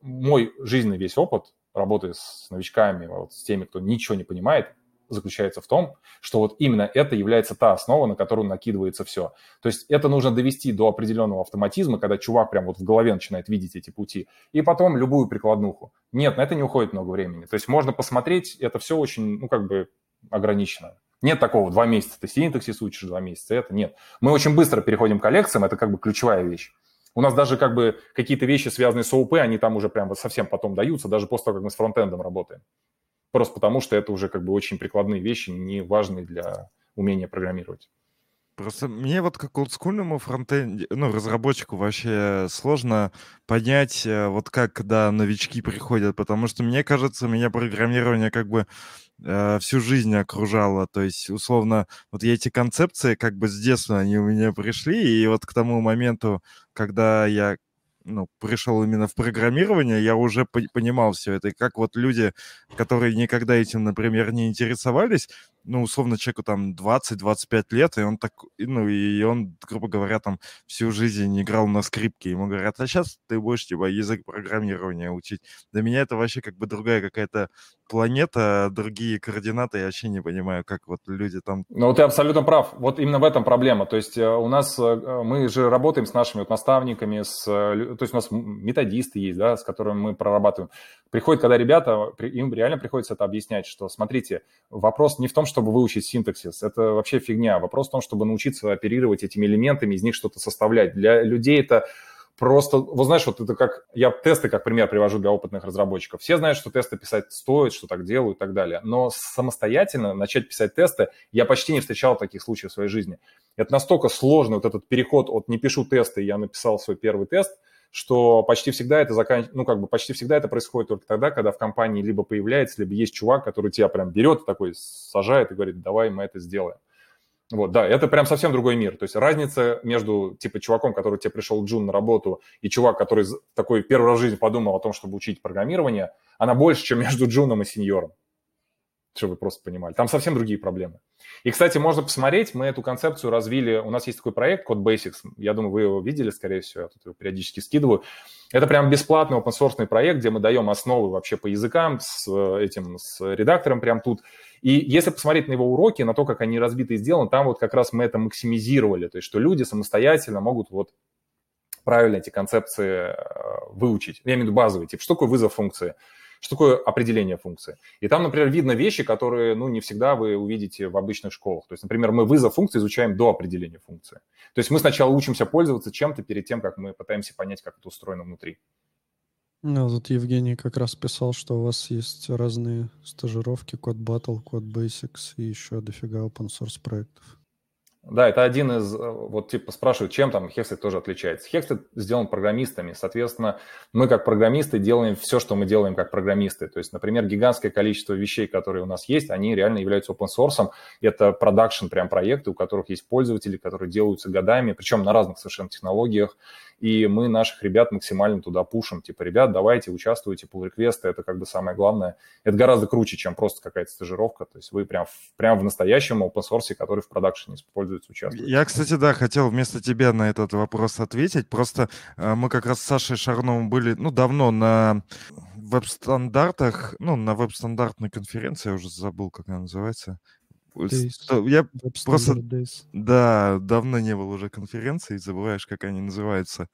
мой жизненный весь опыт работы с новичками, вот, с теми, кто ничего не понимает, заключается в том, что вот именно это является та основа, на которую накидывается все. То есть это нужно довести до определенного автоматизма, когда чувак прям вот в голове начинает видеть эти пути, и потом любую прикладнуху. Нет, на это не уходит много времени. То есть можно посмотреть, это все очень, ну, как бы ограничено. Нет такого, два месяца ты синтаксис учишь, два месяца, это нет. Мы очень быстро переходим к коллекциям, это как бы ключевая вещь. У нас даже как бы какие-то вещи, связанные с ОУП, они там уже прям вот совсем потом даются, даже после того, как мы с фронтендом работаем. Просто потому, что это уже как бы очень прикладные вещи, не важные для умения программировать. Просто мне вот как олдскульному фронтенде, ну, разработчику вообще сложно понять, э, вот как, когда новички приходят, потому что мне кажется, меня программирование как бы э, всю жизнь окружало, то есть, условно, вот эти концепции как бы с детства они у меня пришли, и вот к тому моменту, когда я ну, пришел именно в программирование, я уже понимал все это. И как вот люди, которые никогда этим, например, не интересовались, ну, условно, человеку там 20-25 лет, и он так, ну, и он, грубо говоря, там всю жизнь играл на скрипке. Ему говорят, а сейчас ты будешь, типа, язык программирования учить. Для меня это вообще как бы другая какая-то планета, другие координаты, я вообще не понимаю, как вот люди там... Ну, ты абсолютно прав. Вот именно в этом проблема. То есть э, у нас, э, мы же работаем с нашими вот наставниками, с, то есть у нас методисты есть, да, с которыми мы прорабатываем. Приходит, когда ребята, им реально приходится это объяснять, что, смотрите, вопрос не в том, чтобы выучить синтаксис, это вообще фигня. Вопрос в том, чтобы научиться оперировать этими элементами, из них что-то составлять. Для людей это просто, вот знаешь, вот это как, я тесты как пример привожу для опытных разработчиков. Все знают, что тесты писать стоит, что так делают и так далее. Но самостоятельно начать писать тесты, я почти не встречал таких случаев в своей жизни. Это настолько сложно, вот этот переход от не пишу тесты, я написал свой первый тест, что почти всегда это заканчивается, ну, как бы почти всегда это происходит только тогда, когда в компании либо появляется, либо есть чувак, который тебя прям берет, такой сажает и говорит, давай мы это сделаем. Вот, да, это прям совсем другой мир. То есть разница между, типа, чуваком, который тебе пришел Джун на работу, и чувак, который такой первый раз в жизни подумал о том, чтобы учить программирование, она больше, чем между Джуном и сеньором. Чтобы вы просто понимали. Там совсем другие проблемы. И, кстати, можно посмотреть, мы эту концепцию развили, у нас есть такой проект Code Basics, я думаю, вы его видели, скорее всего, я тут его периодически скидываю. Это прям бесплатный open source проект, где мы даем основы вообще по языкам с э, этим, с редактором прям тут. И если посмотреть на его уроки, на то, как они разбиты и сделаны, там вот как раз мы это максимизировали, то есть что люди самостоятельно могут вот правильно эти концепции э, выучить. Я имею в виду базовые, типа, что такое вызов функции, что такое определение функции. И там, например, видно вещи, которые, ну, не всегда вы увидите в обычных школах. То есть, например, мы вызов функции изучаем до определения функции. То есть мы сначала учимся пользоваться чем-то перед тем, как мы пытаемся понять, как это устроено внутри. Ну, тут Евгений как раз писал, что у вас есть разные стажировки, код Battle, код Basics и еще дофига open source проектов. Да, это один из, э, вот типа спрашивают, чем там Hexlet тоже отличается. Hexlet сделан программистами, соответственно, мы как программисты делаем все, что мы делаем как программисты. То есть, например, гигантское количество вещей, которые у нас есть, они реально являются open source. Это продакшн прям проекты, у которых есть пользователи, которые делаются годами, причем на разных совершенно технологиях и мы наших ребят максимально туда пушим. Типа, ребят, давайте, участвуйте, pull реквесты это как бы самое главное. Это гораздо круче, чем просто какая-то стажировка. То есть вы прям, прям в настоящем open source, который в продакшене используется, участвуете. Я, кстати, да, хотел вместо тебя на этот вопрос ответить. Просто э, мы как раз с Сашей Шарновым были, ну, давно на веб-стандартах, ну, на веб-стандартной конференции, я уже забыл, как она называется. Days. Я просто... Days. Да, давно не было уже конференции, забываешь, как они называются.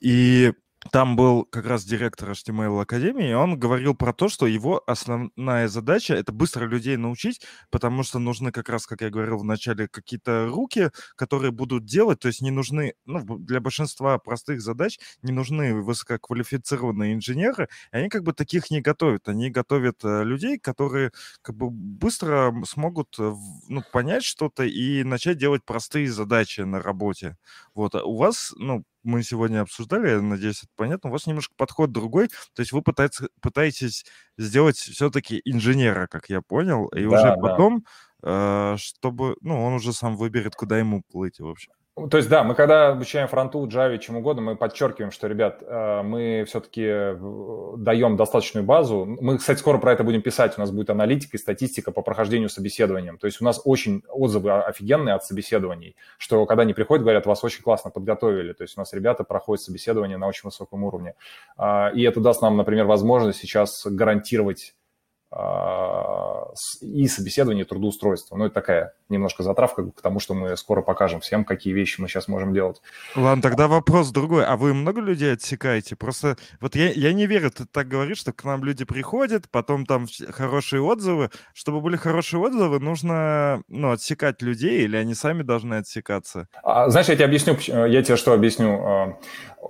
И там был как раз директор HTML Академии, и он говорил про то, что его основная задача — это быстро людей научить, потому что нужны как раз, как я говорил в начале, какие-то руки, которые будут делать, то есть не нужны, ну, для большинства простых задач не нужны высококвалифицированные инженеры, и они как бы таких не готовят. Они готовят э, людей, которые как бы быстро смогут э, ну, понять что-то и начать делать простые задачи на работе. Вот. А у вас, ну, мы сегодня обсуждали, я надеюсь, это понятно, у вас немножко подход другой, то есть вы пытаетесь, пытаетесь сделать все-таки инженера, как я понял, и да, уже да. потом, э, чтобы, ну, он уже сам выберет, куда ему плыть, в общем. То есть, да, мы когда обучаем фронту, Java, чем угодно, мы подчеркиваем, что, ребят, э, мы все-таки э, даем достаточную базу. Мы, кстати, скоро про это будем писать. У нас будет аналитика и статистика по прохождению собеседованием. То есть у нас очень отзывы офигенные от собеседований, что когда они приходят, говорят, вас очень классно подготовили. То есть у нас ребята проходят собеседование на очень высоком уровне. А, и это даст нам, например, возможность сейчас гарантировать и собеседование, и трудоустройство. Ну, это такая немножко затравка к тому, что мы скоро покажем всем, какие вещи мы сейчас можем делать. Ладно, тогда вопрос другой. А вы много людей отсекаете? Просто вот я, я не верю, ты так говоришь, что к нам люди приходят, потом там хорошие отзывы. Чтобы были хорошие отзывы, нужно ну, отсекать людей, или они сами должны отсекаться? А, знаешь, я тебе объясню, я тебе что объясню. А,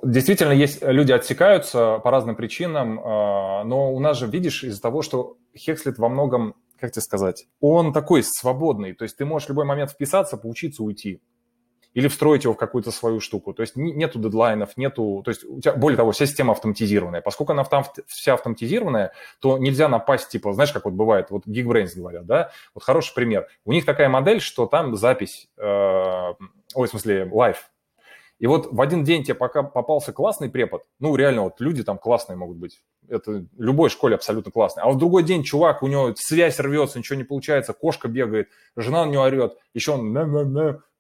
действительно, есть люди отсекаются по разным причинам, а, но у нас же, видишь, из-за того, что Хекслет во многом, как тебе сказать, он такой свободный, то есть ты можешь в любой момент вписаться, поучиться, уйти или встроить его в какую-то свою штуку. То есть нету дедлайнов, нету... То есть у тебя, более того, вся система автоматизированная. Поскольку она там вся автоматизированная, то нельзя напасть, типа, знаешь, как вот бывает, вот Geekbrains говорят, да? Вот хороший пример. У них такая модель, что там запись, э, ой, в смысле, live, и вот в один день тебе пока попался классный препод, ну, реально, вот люди там классные могут быть. Это в любой школе абсолютно классный. А в другой день чувак, у него связь рвется, ничего не получается, кошка бегает, жена на него орет, еще он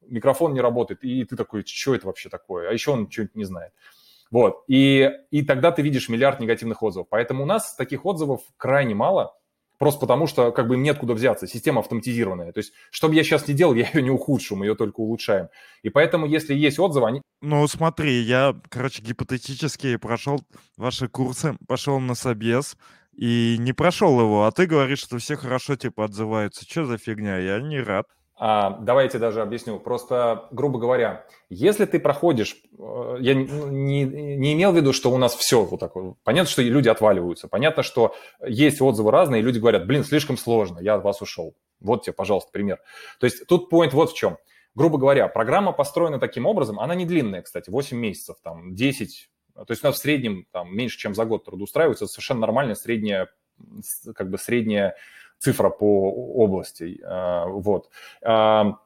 микрофон не работает, и ты такой, что это вообще такое? А еще он что-нибудь не знает. Вот, и, и тогда ты видишь миллиард негативных отзывов. Поэтому у нас таких отзывов крайне мало, просто потому что как бы им нет куда взяться, система автоматизированная. То есть, что бы я сейчас не делал, я ее не ухудшу, мы ее только улучшаем. И поэтому, если есть отзывы, они... Ну, смотри, я, короче, гипотетически прошел ваши курсы, пошел на собес, и не прошел его, а ты говоришь, что все хорошо типа отзываются. Что за фигня? Я не рад. А, давайте даже объясню. Просто, грубо говоря, если ты проходишь, э, я не, не имел в виду, что у нас все вот такое. Понятно, что люди отваливаются. Понятно, что есть отзывы разные, и люди говорят, блин, слишком сложно, я от вас ушел. Вот тебе, пожалуйста, пример. То есть тут point вот в чем. Грубо говоря, программа построена таким образом, она не длинная, кстати, 8 месяцев, там, 10, то есть у нас в среднем там, меньше, чем за год трудоустраивается, это совершенно нормальная средняя, как бы средняя цифра по области. А, вот. А,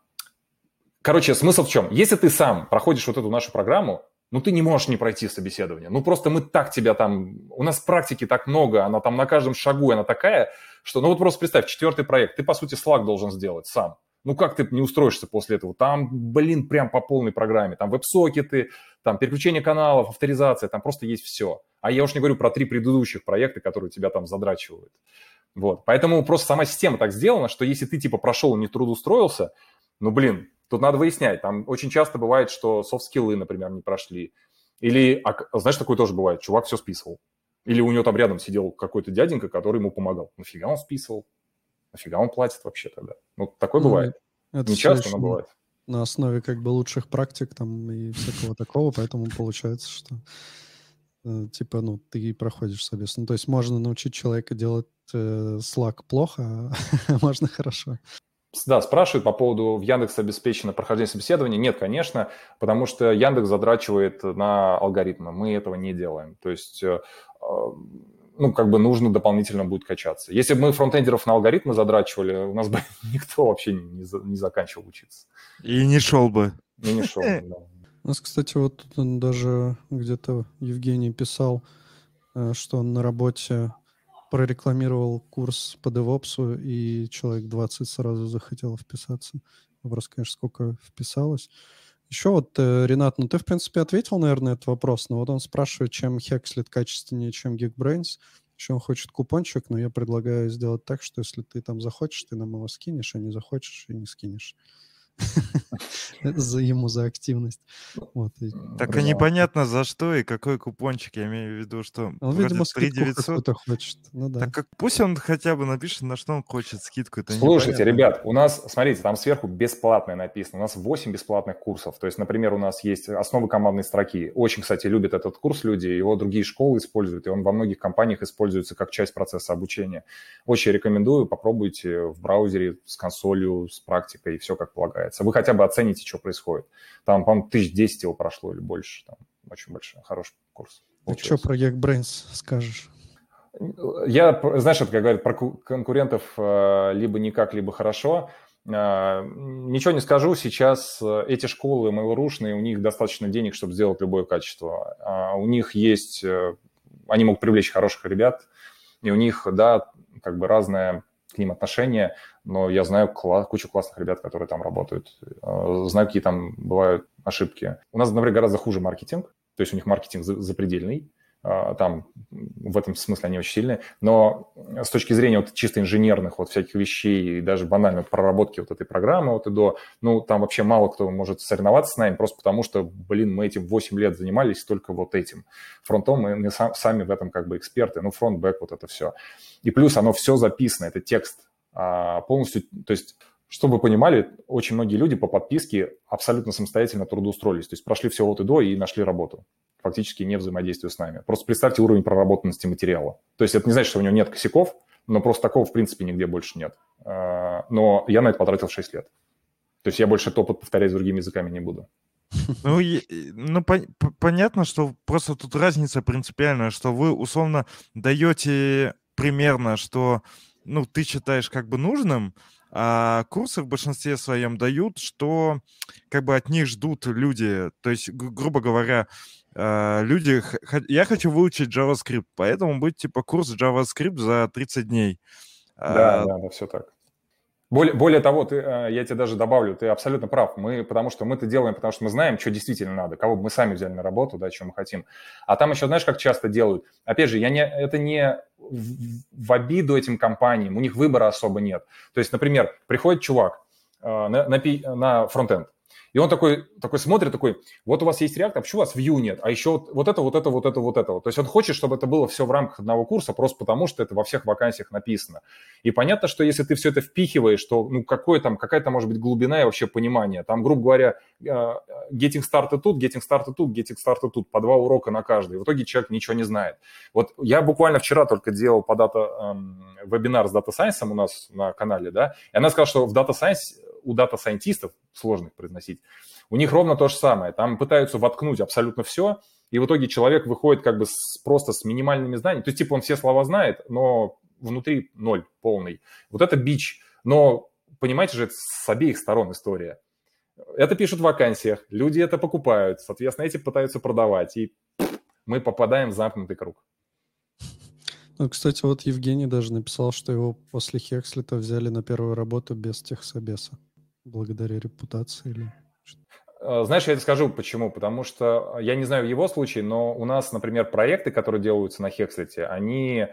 короче, смысл в чем? Если ты сам проходишь вот эту нашу программу, ну, ты не можешь не пройти собеседование. Ну, просто мы так тебя там... У нас практики так много, она там на каждом шагу, она такая, что... Ну, вот просто представь, четвертый проект, ты, по сути, Slack должен сделать сам. Ну, как ты не устроишься после этого? Там, блин, прям по полной программе. Там веб-сокеты, там переключение каналов, авторизация, там просто есть все. А я уж не говорю про три предыдущих проекта, которые тебя там задрачивают. Вот. Поэтому просто сама система так сделана, что если ты типа прошел и не трудоустроился, ну, блин, тут надо выяснять. Там очень часто бывает, что софт-скиллы, например, не прошли. Или, а, знаешь, такое тоже бывает, чувак все списывал. Или у него там рядом сидел какой-то дяденька, который ему помогал. Нафига он списывал? Нафига он платит вообще тогда? Ну, такое ну, бывает. Это не часто, но бывает. На основе как бы лучших практик там и всякого такого, поэтому получается, что типа, ну, ты проходишь, соответственно. То есть можно научить человека делать э, Slack плохо, а можно хорошо. Да, спрашивают по поводу в Яндекс обеспечено прохождение собеседования. Нет, конечно, потому что Яндекс задрачивает на алгоритмы. Мы этого не делаем. То есть, э, ну, как бы нужно дополнительно будет качаться. Если бы мы фронтендеров на алгоритмы задрачивали, у нас бы никто вообще не, не заканчивал учиться. И не шел бы. И не шел бы, да. У нас, кстати, вот даже где-то Евгений писал, э, что он на работе прорекламировал курс по DevOps, и человек 20 сразу захотел вписаться. Вопрос, конечно, сколько вписалось. Еще вот, э, Ренат, ну ты, в принципе, ответил, наверное, на этот вопрос, но вот он спрашивает, чем Hexlet качественнее, чем Geekbrains. Еще он хочет купончик, но я предлагаю сделать так, что если ты там захочешь, ты нам его скинешь, а не захочешь и не скинешь. за ему за активность. Вот, и... Так а непонятно за что и какой купончик, я имею в виду, что он, видимо, 3900 хочет. Ну, да. Так как пусть он хотя бы напишет, на что он хочет скидку. Это Слушайте, непонятно. ребят, у нас, смотрите, там сверху бесплатное написано. У нас 8 бесплатных курсов. То есть, например, у нас есть основы командной строки. Очень, кстати, любят этот курс люди, его другие школы используют, и он во многих компаниях используется как часть процесса обучения. Очень рекомендую, попробуйте в браузере с консолью, с практикой, и все как полагается. Вы хотя бы оцените, что происходит. Там, по-моему, тысяч десять его прошло или больше. Там очень большой, хороший курс. Ты что про Geekbrains скажешь? Я, знаешь, это, как говорят, про конкурентов э, либо никак, либо хорошо. Э, ничего не скажу, сейчас э, эти школы mail.ru, у них достаточно денег, чтобы сделать любое качество. А у них есть, они могут привлечь хороших ребят, и у них, да, как бы разное к ним отношение, но я знаю кла- кучу классных ребят, которые там работают. Э, знаю, какие там бывают ошибки. У нас, например, гораздо хуже маркетинг, то есть у них маркетинг запредельный, а, там в этом смысле они очень сильные, но с точки зрения вот чисто инженерных вот всяких вещей и даже банальной проработки вот этой программы вот и до, ну, там вообще мало кто может соревноваться с нами, просто потому что, блин, мы этим 8 лет занимались только вот этим. Фронтом мы, мы сам, сами в этом как бы эксперты, ну, фронт-бэк, вот это все. И плюс оно все записано, это текст полностью, то есть чтобы вы понимали, очень многие люди по подписке абсолютно самостоятельно трудоустроились, то есть прошли все от и до и нашли работу фактически не взаимодействуя с нами. Просто представьте уровень проработанности материала. То есть это не значит, что у него нет косяков, но просто такого, в принципе, нигде больше нет. А, но я на это потратил 6 лет. То есть я больше этот опыт повторять другими языками не буду. Ну, ну по, понятно, что просто тут разница принципиальная, что вы условно даете примерно, что ну, ты считаешь как бы нужным, а курсы в большинстве своем дают, что как бы от них ждут люди. То есть, грубо говоря, а, люди... Я хочу выучить JavaScript, поэтому будет типа курс JavaScript за 30 дней. Да, а... да, да, все так. Более, более того, ты, а, я тебе даже добавлю, ты абсолютно прав. Мы, потому что мы это делаем, потому что мы знаем, что действительно надо, кого бы мы сами взяли на работу, да, что мы хотим. А там еще, знаешь, как часто делают? Опять же, я не, это не в, в обиду этим компаниям, у них выбора особо нет. То есть, например, приходит чувак э, на, на, на фронтенд, и он такой, такой смотрит, такой, вот у вас есть React, а почему у вас Vue нет? А еще вот, вот это, вот это, вот это, вот это. То есть он хочет, чтобы это было все в рамках одного курса, просто потому что это во всех вакансиях написано. И понятно, что если ты все это впихиваешь, то ну, какое там, какая-то может быть глубина и вообще понимание. Там, грубо говоря, э, getting started тут, getting started тут, getting started тут, по два урока на каждый. В итоге человек ничего не знает. Вот я буквально вчера только делал по data, эм, вебинар с Data Science у нас на канале, да, и она сказала, что в Data Science у дата-сайентистов, сложных произносить, у них ровно то же самое. Там пытаются воткнуть абсолютно все, и в итоге человек выходит как бы с, просто с минимальными знаниями. То есть, типа, он все слова знает, но внутри ноль полный. Вот это бич. Но, понимаете же, это с обеих сторон история. Это пишут в вакансиях, люди это покупают, соответственно, эти пытаются продавать, и мы попадаем в замкнутый круг. Ну, кстати, вот Евгений даже написал, что его после Хекслита взяли на первую работу без техсобеса благодаря репутации или э, знаешь, я это скажу почему. Потому что я не знаю в его случае, но у нас, например, проекты, которые делаются на Хекслите, они э,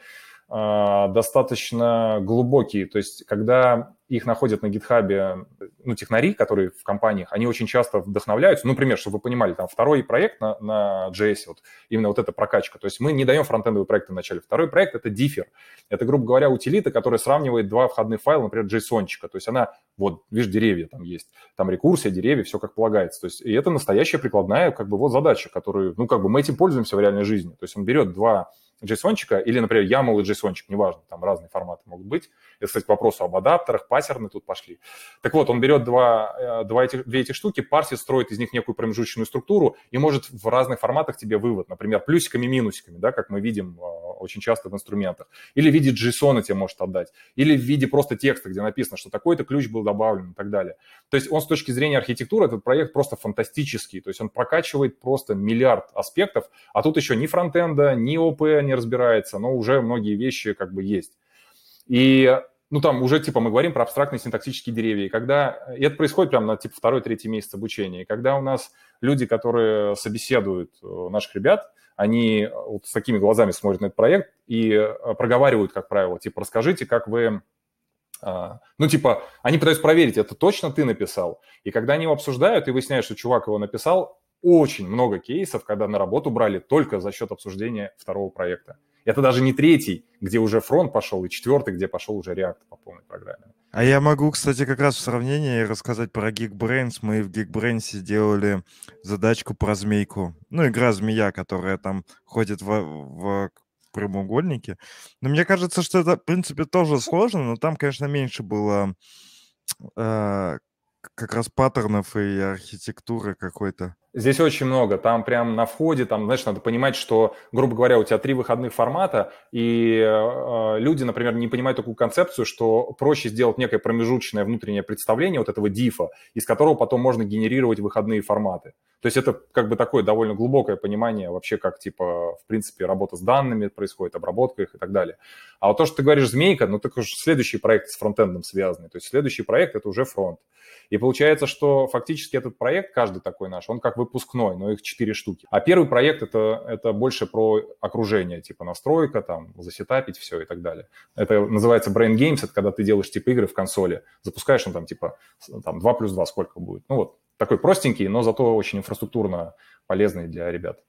достаточно глубокие. То есть, когда их находят на гитхабе, ну, технари, которые в компаниях, они очень часто вдохновляются. Ну, например, чтобы вы понимали, там второй проект на, на JS, вот именно вот эта прокачка. То есть мы не даем фронтендовые проекты вначале. Второй проект — это differ. Это, грубо говоря, утилита, которая сравнивает два входных файла, например, JSON. -чика. То есть она, вот, видишь, деревья там есть. Там рекурсия, деревья, все как полагается. То есть и это настоящая прикладная, как бы, вот задача, которую, ну, как бы мы этим пользуемся в реальной жизни. То есть он берет два json или, например, YAML и JSON, неважно, там разные форматы могут быть. Это, кстати, к вопросу об адаптерах, паттерны тут пошли. Так вот, он берет два, э, два эти, две эти штуки, парсит, строит из них некую промежуточную структуру и может в разных форматах тебе вывод, например, плюсиками, минусиками, да, как мы видим э, очень часто в инструментах. Или в виде JSON тебе может отдать. Или в виде просто текста, где написано, что такой-то ключ был добавлен и так далее. То есть он с точки зрения архитектуры, этот проект просто фантастический. То есть он прокачивает просто миллиард аспектов, а тут еще ни фронтенда, ни ОП не разбирается, но уже многие вещи как бы есть. И ну, там уже, типа, мы говорим про абстрактные синтаксические деревья. И когда... И это происходит прямо на, типа, второй-третий месяц обучения. И когда у нас люди, которые собеседуют э, наших ребят, они вот с такими глазами смотрят на этот проект и э, проговаривают, как правило, типа, расскажите, как вы А, ну, типа, они пытаются проверить, это точно ты написал. И когда они его обсуждают, и выясняют, что чувак его написал, очень много кейсов, когда на работу брали только за счет обсуждения второго проекта. Это даже не третий, где уже фронт пошел, и четвертый, где пошел уже React по полной программе. А я могу, кстати, как раз в сравнении рассказать про Geekbrains. Мы в Geekbrains делали задачку про змейку. Ну, игра змея, которая там ходит в, в прямоугольнике. Но мне кажется, что это, в принципе, тоже сложно, но там, конечно, меньше было э, как раз паттернов и архитектуры какой-то. Здесь очень много. Там прям на входе, там, знаешь, надо понимать, что, грубо говоря, у тебя три выходных формата, и э, люди, например, не понимают такую концепцию, что проще сделать некое промежуточное внутреннее представление вот этого дифа, из которого потом можно генерировать выходные форматы. То есть это как бы такое довольно глубокое понимание вообще, как, типа, в принципе, работа с данными происходит, обработка их и так далее. А вот то, что ты говоришь «змейка», ну, так уж следующий проект с фронтендом связанный. То есть следующий проект – это уже фронт. И получается, что фактически этот проект, каждый такой наш, он как выпускной, но их четыре штуки. А первый проект это, это больше про окружение, типа настройка, там, засетапить все и так далее. Это называется Brain Games, это когда ты делаешь типа игры в консоли, запускаешь, ну, там, типа, там, 2 плюс 2 сколько будет. Ну, вот, такой простенький, но зато очень инфраструктурно полезный для ребят.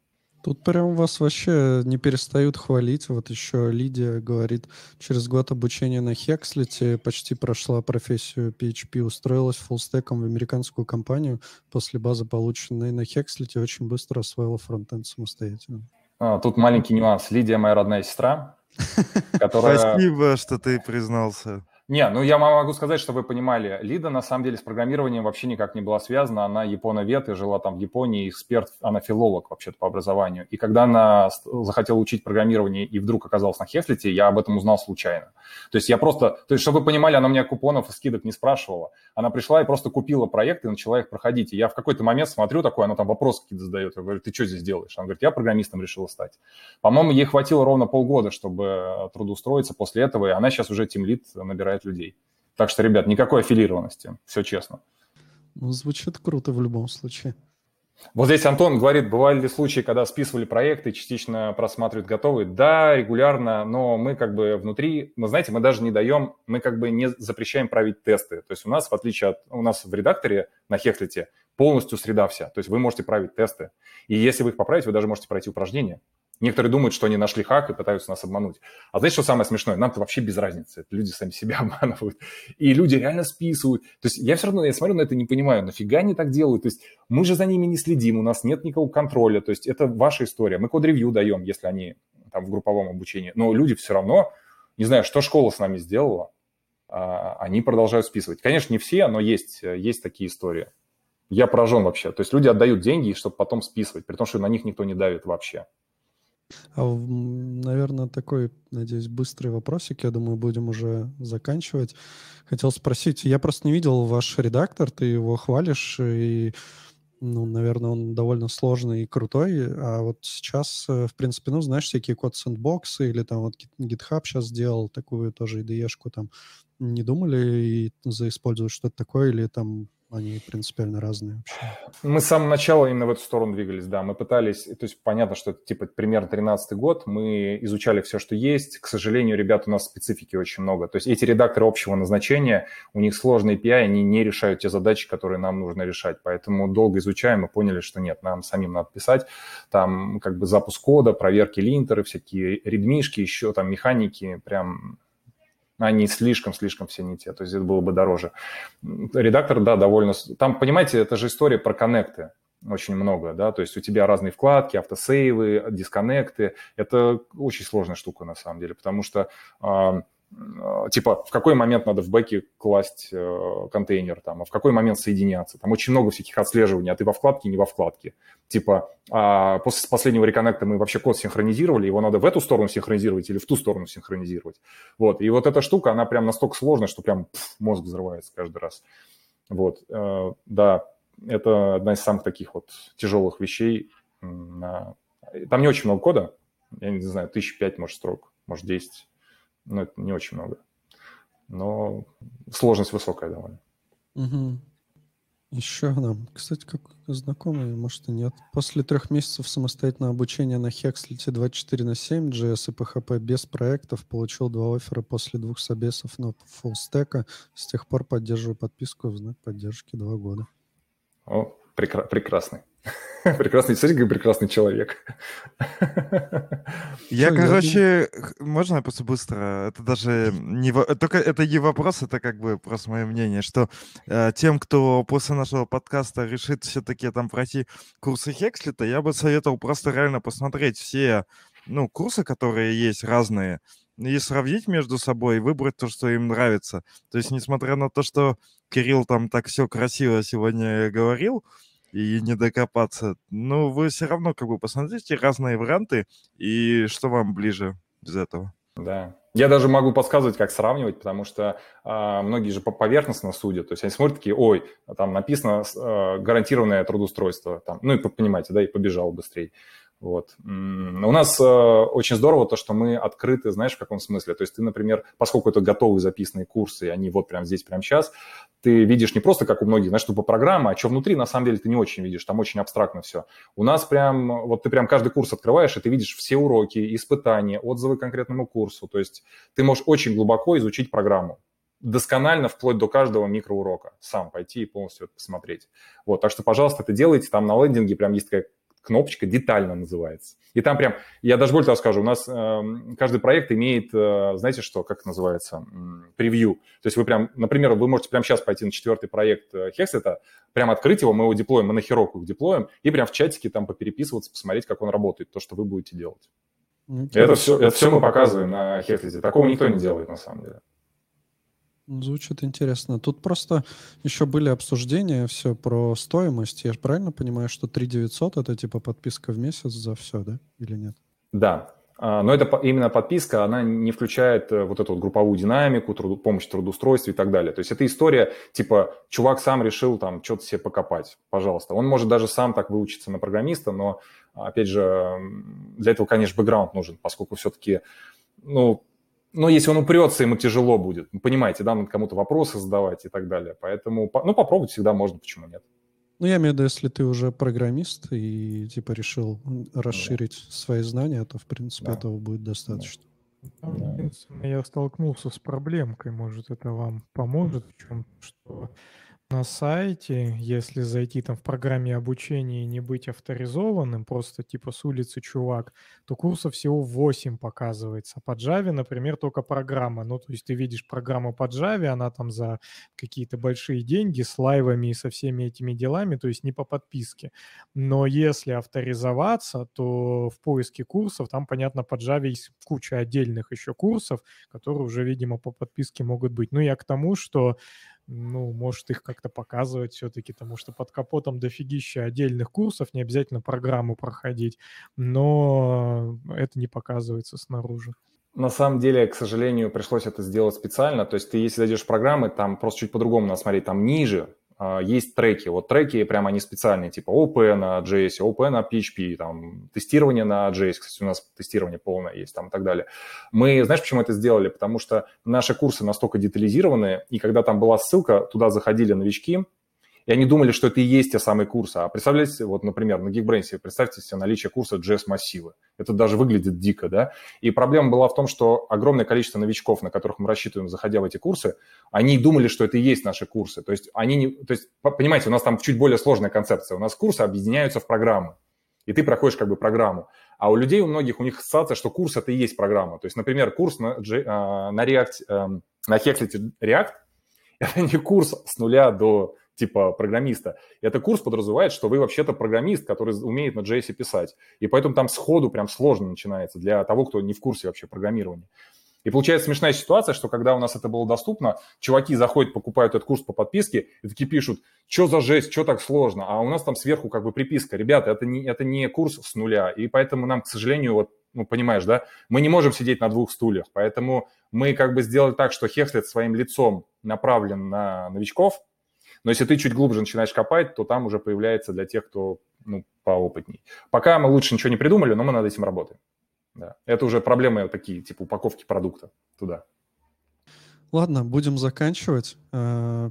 Тут прям вас вообще не перестают хвалить. Вот еще Лидия говорит, через год обучения на Хекслите почти прошла профессию PHP, устроилась фуллстеком в американскую компанию. После базы, полученной на Хекслите, очень быстро освоила фронтенд самостоятельно. А, тут маленький нюанс. Лидия моя родная сестра, которая... Спасибо, что ты признался. Не, ну я могу сказать, что вы понимали, Лида на самом деле с программированием вообще никак не была связана. Она японовед и жила там в Японии, эксперт, она филолог вообще-то по образованию. И когда она захотела учить программирование и вдруг оказалась на Хефлите, я об этом узнал случайно. То есть я просто, то есть чтобы вы понимали, она у меня купонов и скидок не спрашивала. Она пришла и просто купила проект и начала их проходить. И я в какой-то момент смотрю такой, она там вопросы какие-то задает. Я говорю, ты что здесь делаешь? Она говорит, я программистом решила стать. По-моему, ей хватило ровно полгода, чтобы трудоустроиться после этого, и она сейчас уже тимлит набирает людей. Так что, ребят, никакой аффилированности, все честно. Ну, звучит круто в любом случае. Вот здесь Антон говорит, бывали ли случаи, когда списывали проекты, частично просматривают готовые? Да, регулярно, но мы как бы внутри, мы знаете, мы даже не даем, мы как бы не запрещаем править тесты. То есть у нас, в отличие от, у нас в редакторе на Хехлите полностью среда вся. То есть вы можете править тесты. И если вы их поправите, вы даже можете пройти упражнения. Некоторые думают, что они нашли хак и пытаются нас обмануть. А знаете, что самое смешное? Нам-то вообще без разницы. Это люди сами себя обманывают. И люди реально списывают. То есть я все равно, я смотрю на это не понимаю, нафига они так делают? То есть мы же за ними не следим, у нас нет никакого контроля. То есть это ваша история. Мы код-ревью даем, если они там в групповом обучении. Но люди все равно, не знаю, что школа с нами сделала, а, они продолжают списывать. Конечно, не все, но есть, есть такие истории. Я поражен вообще. То есть люди отдают деньги, чтобы потом списывать, при том, что на них никто не давит вообще. А, наверное, такой, надеюсь, быстрый вопросик. Я думаю, будем уже заканчивать. Хотел спросить, я просто не видел ваш редактор, ты его хвалишь, и, ну, наверное, он довольно сложный и крутой. А вот сейчас, э, в принципе, ну, знаешь, всякие код сэндбоксы или там вот GitHub сейчас сделал такую тоже IDE-шку там. Не думали и заиспользовать что-то такое или там они принципиально разные вообще. Мы с самого начала именно в эту сторону двигались, да. Мы пытались, то есть понятно, что это типа примерно 13 год, мы изучали все, что есть. К сожалению, ребят, у нас специфики очень много. То есть эти редакторы общего назначения, у них сложные API, они не решают те задачи, которые нам нужно решать. Поэтому долго изучаем и поняли, что нет, нам самим надо писать. Там как бы запуск кода, проверки линтеры, всякие редмишки, еще там механики, прям они слишком-слишком все не те, то есть это было бы дороже. Редактор, да, довольно... Там, понимаете, это же история про коннекты очень много, да, то есть у тебя разные вкладки, автосейвы, дисконнекты. Это очень сложная штука на самом деле, потому что типа в какой момент надо в бэке класть э, контейнер, там, а в какой момент соединяться. Там очень много всяких отслеживаний, а ты во вкладке, не во вкладке. Типа а после последнего реконнекта мы вообще код синхронизировали, его надо в эту сторону синхронизировать или в ту сторону синхронизировать. Вот. И вот эта штука, она прям настолько сложная, что прям пф, мозг взрывается каждый раз. Вот. Э, да, это одна из самых таких вот тяжелых вещей. Там не очень много кода, я не знаю, тысяч пять, может, строк, может, десять но это не очень много. Но сложность высокая довольно. Угу. Еще нам, кстати, как знакомый, может и нет. После трех месяцев самостоятельного обучения на Hexlet 24 на 7 JS и PHP без проектов получил два оффера после двух собесов на фуллстека. С тех пор поддерживаю подписку в знак поддержки два года. О, прекра- прекрасный. Прекрасный, смотри, какой прекрасный человек. Я, короче, можно я просто быстро? Это даже не только это не вопрос, это как бы просто мое мнение, что э, тем, кто после нашего подкаста решит все-таки там пройти курсы Хекслита, я бы советовал просто реально посмотреть все ну, курсы, которые есть разные, и сравнить между собой, и выбрать то, что им нравится. То есть, несмотря на то, что Кирилл там так все красиво сегодня говорил, и не докопаться. Но вы все равно как бы посмотрите разные варианты и что вам ближе из этого. Да. Я даже могу подсказывать, как сравнивать, потому что э, многие же поверхностно судят. То есть они смотрят такие, ой, там написано э, гарантированное трудоустройство. Там, ну и понимаете, да, и побежал быстрее. Вот. У нас э, очень здорово то, что мы открыты, знаешь, в каком смысле. То есть ты, например, поскольку это готовые записанные курсы, и они вот прямо здесь, прямо сейчас, ты видишь не просто, как у многих, знаешь, тупо программа, а что внутри, на самом деле, ты не очень видишь, там очень абстрактно все. У нас прям, вот ты прям каждый курс открываешь, и ты видишь все уроки, испытания, отзывы к конкретному курсу. То есть ты можешь очень глубоко изучить программу досконально, вплоть до каждого микроурока, сам пойти и полностью это посмотреть. Вот, так что, пожалуйста, это делайте, там на лендинге прям есть такая кнопочка детально называется. И там прям, я даже более того скажу, у нас э, каждый проект имеет, э, знаете что, как называется, превью. То есть вы прям, например, вы можете прямо сейчас пойти на четвертый проект э, Hexlet, прям открыть его, мы его деплоим, мы на Heroku их деплоим, и прям в чатике там попереписываться, посмотреть, как он работает, то, что вы будете делать. Okay. Это, все, это все мы показываем на Hexlet. Такого никто не делает на самом деле. Звучит интересно. Тут просто еще были обсуждения все про стоимость. Я же правильно понимаю, что 3 900 это типа подписка в месяц за все, да? Или нет? Да. А, но это именно подписка, она не включает э, вот эту вот групповую динамику, труд, помощь в трудоустройстве и так далее. То есть это история, типа, чувак сам решил там что-то себе покопать, пожалуйста. Он может даже сам так выучиться на программиста, но, опять же, для этого, конечно, бэкграунд нужен, поскольку все-таки, ну, но если он упрется, ему тяжело будет. Вы понимаете, да, надо кому-то вопросы задавать и так далее. Поэтому, ну, попробовать всегда можно, почему нет. Ну, я имею в виду, если ты уже программист и, типа, решил расширить да. свои знания, то, в принципе, да. этого будет достаточно. Да. Я столкнулся с проблемкой, может, это вам поможет в чем что на сайте, если зайти там в программе обучения и не быть авторизованным, просто типа с улицы чувак, то курсов всего 8 показывается. По Java, например, только программа. Ну, то есть ты видишь программу по Java, она там за какие-то большие деньги с лайвами и со всеми этими делами, то есть не по подписке. Но если авторизоваться, то в поиске курсов там, понятно, по Java есть куча отдельных еще курсов, которые уже, видимо, по подписке могут быть. Ну, я к тому, что ну, может их как-то показывать все-таки, потому что под капотом дофигища отдельных курсов, не обязательно программу проходить, но это не показывается снаружи. На самом деле, к сожалению, пришлось это сделать специально. То есть ты, если зайдешь в программы, там просто чуть по-другому надо смотреть. Там ниже есть треки. Вот треки прямо они специальные, типа OP на JS, OP на PHP, там, тестирование на JS, кстати, у нас тестирование полное есть там и так далее. Мы, знаешь, почему это сделали? Потому что наши курсы настолько детализированные, и когда там была ссылка, туда заходили новички, и они думали, что это и есть те самые курсы. А представляете, вот, например, на Geekbrains, представьте себе наличие курса JS-массивы. Это даже выглядит дико, да? И проблема была в том, что огромное количество новичков, на которых мы рассчитываем, заходя в эти курсы, они думали, что это и есть наши курсы. То есть они не... То есть, понимаете, у нас там чуть более сложная концепция. У нас курсы объединяются в программы. И ты проходишь как бы программу. А у людей, у многих, у них ассоциация, что курс это и есть программа. То есть, например, курс на, а, на React, эм, на Hexlet React, это не курс с нуля до типа программиста. Это курс подразумевает, что вы вообще-то программист, который умеет на JS писать. И поэтому там сходу прям сложно начинается для того, кто не в курсе вообще программирования. И получается смешная ситуация, что когда у нас это было доступно, чуваки заходят, покупают этот курс по подписке и такие пишут, что за жесть, что так сложно, а у нас там сверху как бы приписка, ребята, это не, это не курс с нуля, и поэтому нам, к сожалению, вот, ну, понимаешь, да, мы не можем сидеть на двух стульях, поэтому мы как бы сделали так, что Хекслет своим лицом направлен на новичков, но если ты чуть глубже начинаешь копать, то там уже появляется для тех, кто ну, поопытней. Пока мы лучше ничего не придумали, но мы над этим работаем. Да. Это уже проблемы такие, типа упаковки продукта туда. Ладно, будем заканчивать. Э,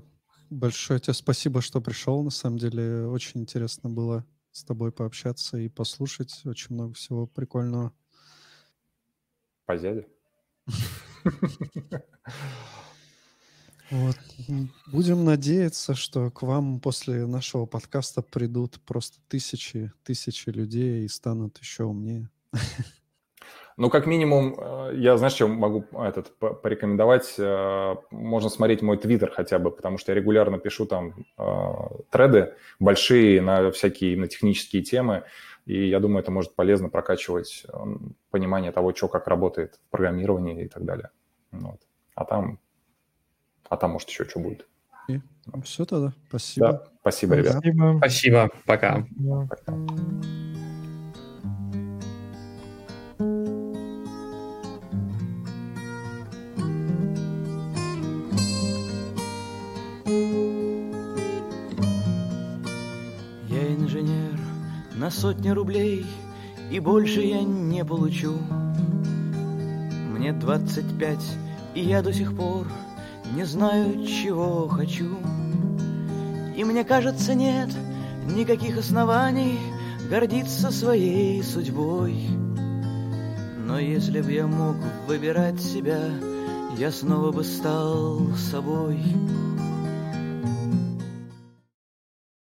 большое тебе спасибо, что пришел. На самом деле очень интересно было с тобой пообщаться и послушать. Очень много всего прикольного. По дяде. Вот. Будем надеяться, что к вам после нашего подкаста придут просто тысячи, тысячи людей и станут еще умнее. Ну, как минимум, э, я, знаешь, что могу этот, порекомендовать? Э, можно смотреть мой твиттер хотя бы, потому что я регулярно пишу там э, треды большие на всякие на технические темы, и я думаю, это может полезно прокачивать понимание того, что как работает в программировании и так далее. Вот. А там, а там может еще что будет. И все тогда. Спасибо. Да, спасибо, ребят. Спасибо. Спасибо. Пока. Пока. на сотни рублей И больше я не получу Мне двадцать пять, и я до сих пор Не знаю, чего хочу. И мне кажется, нет никаких оснований Гордиться своей судьбой. Но если б я мог выбирать себя Я снова бы стал собой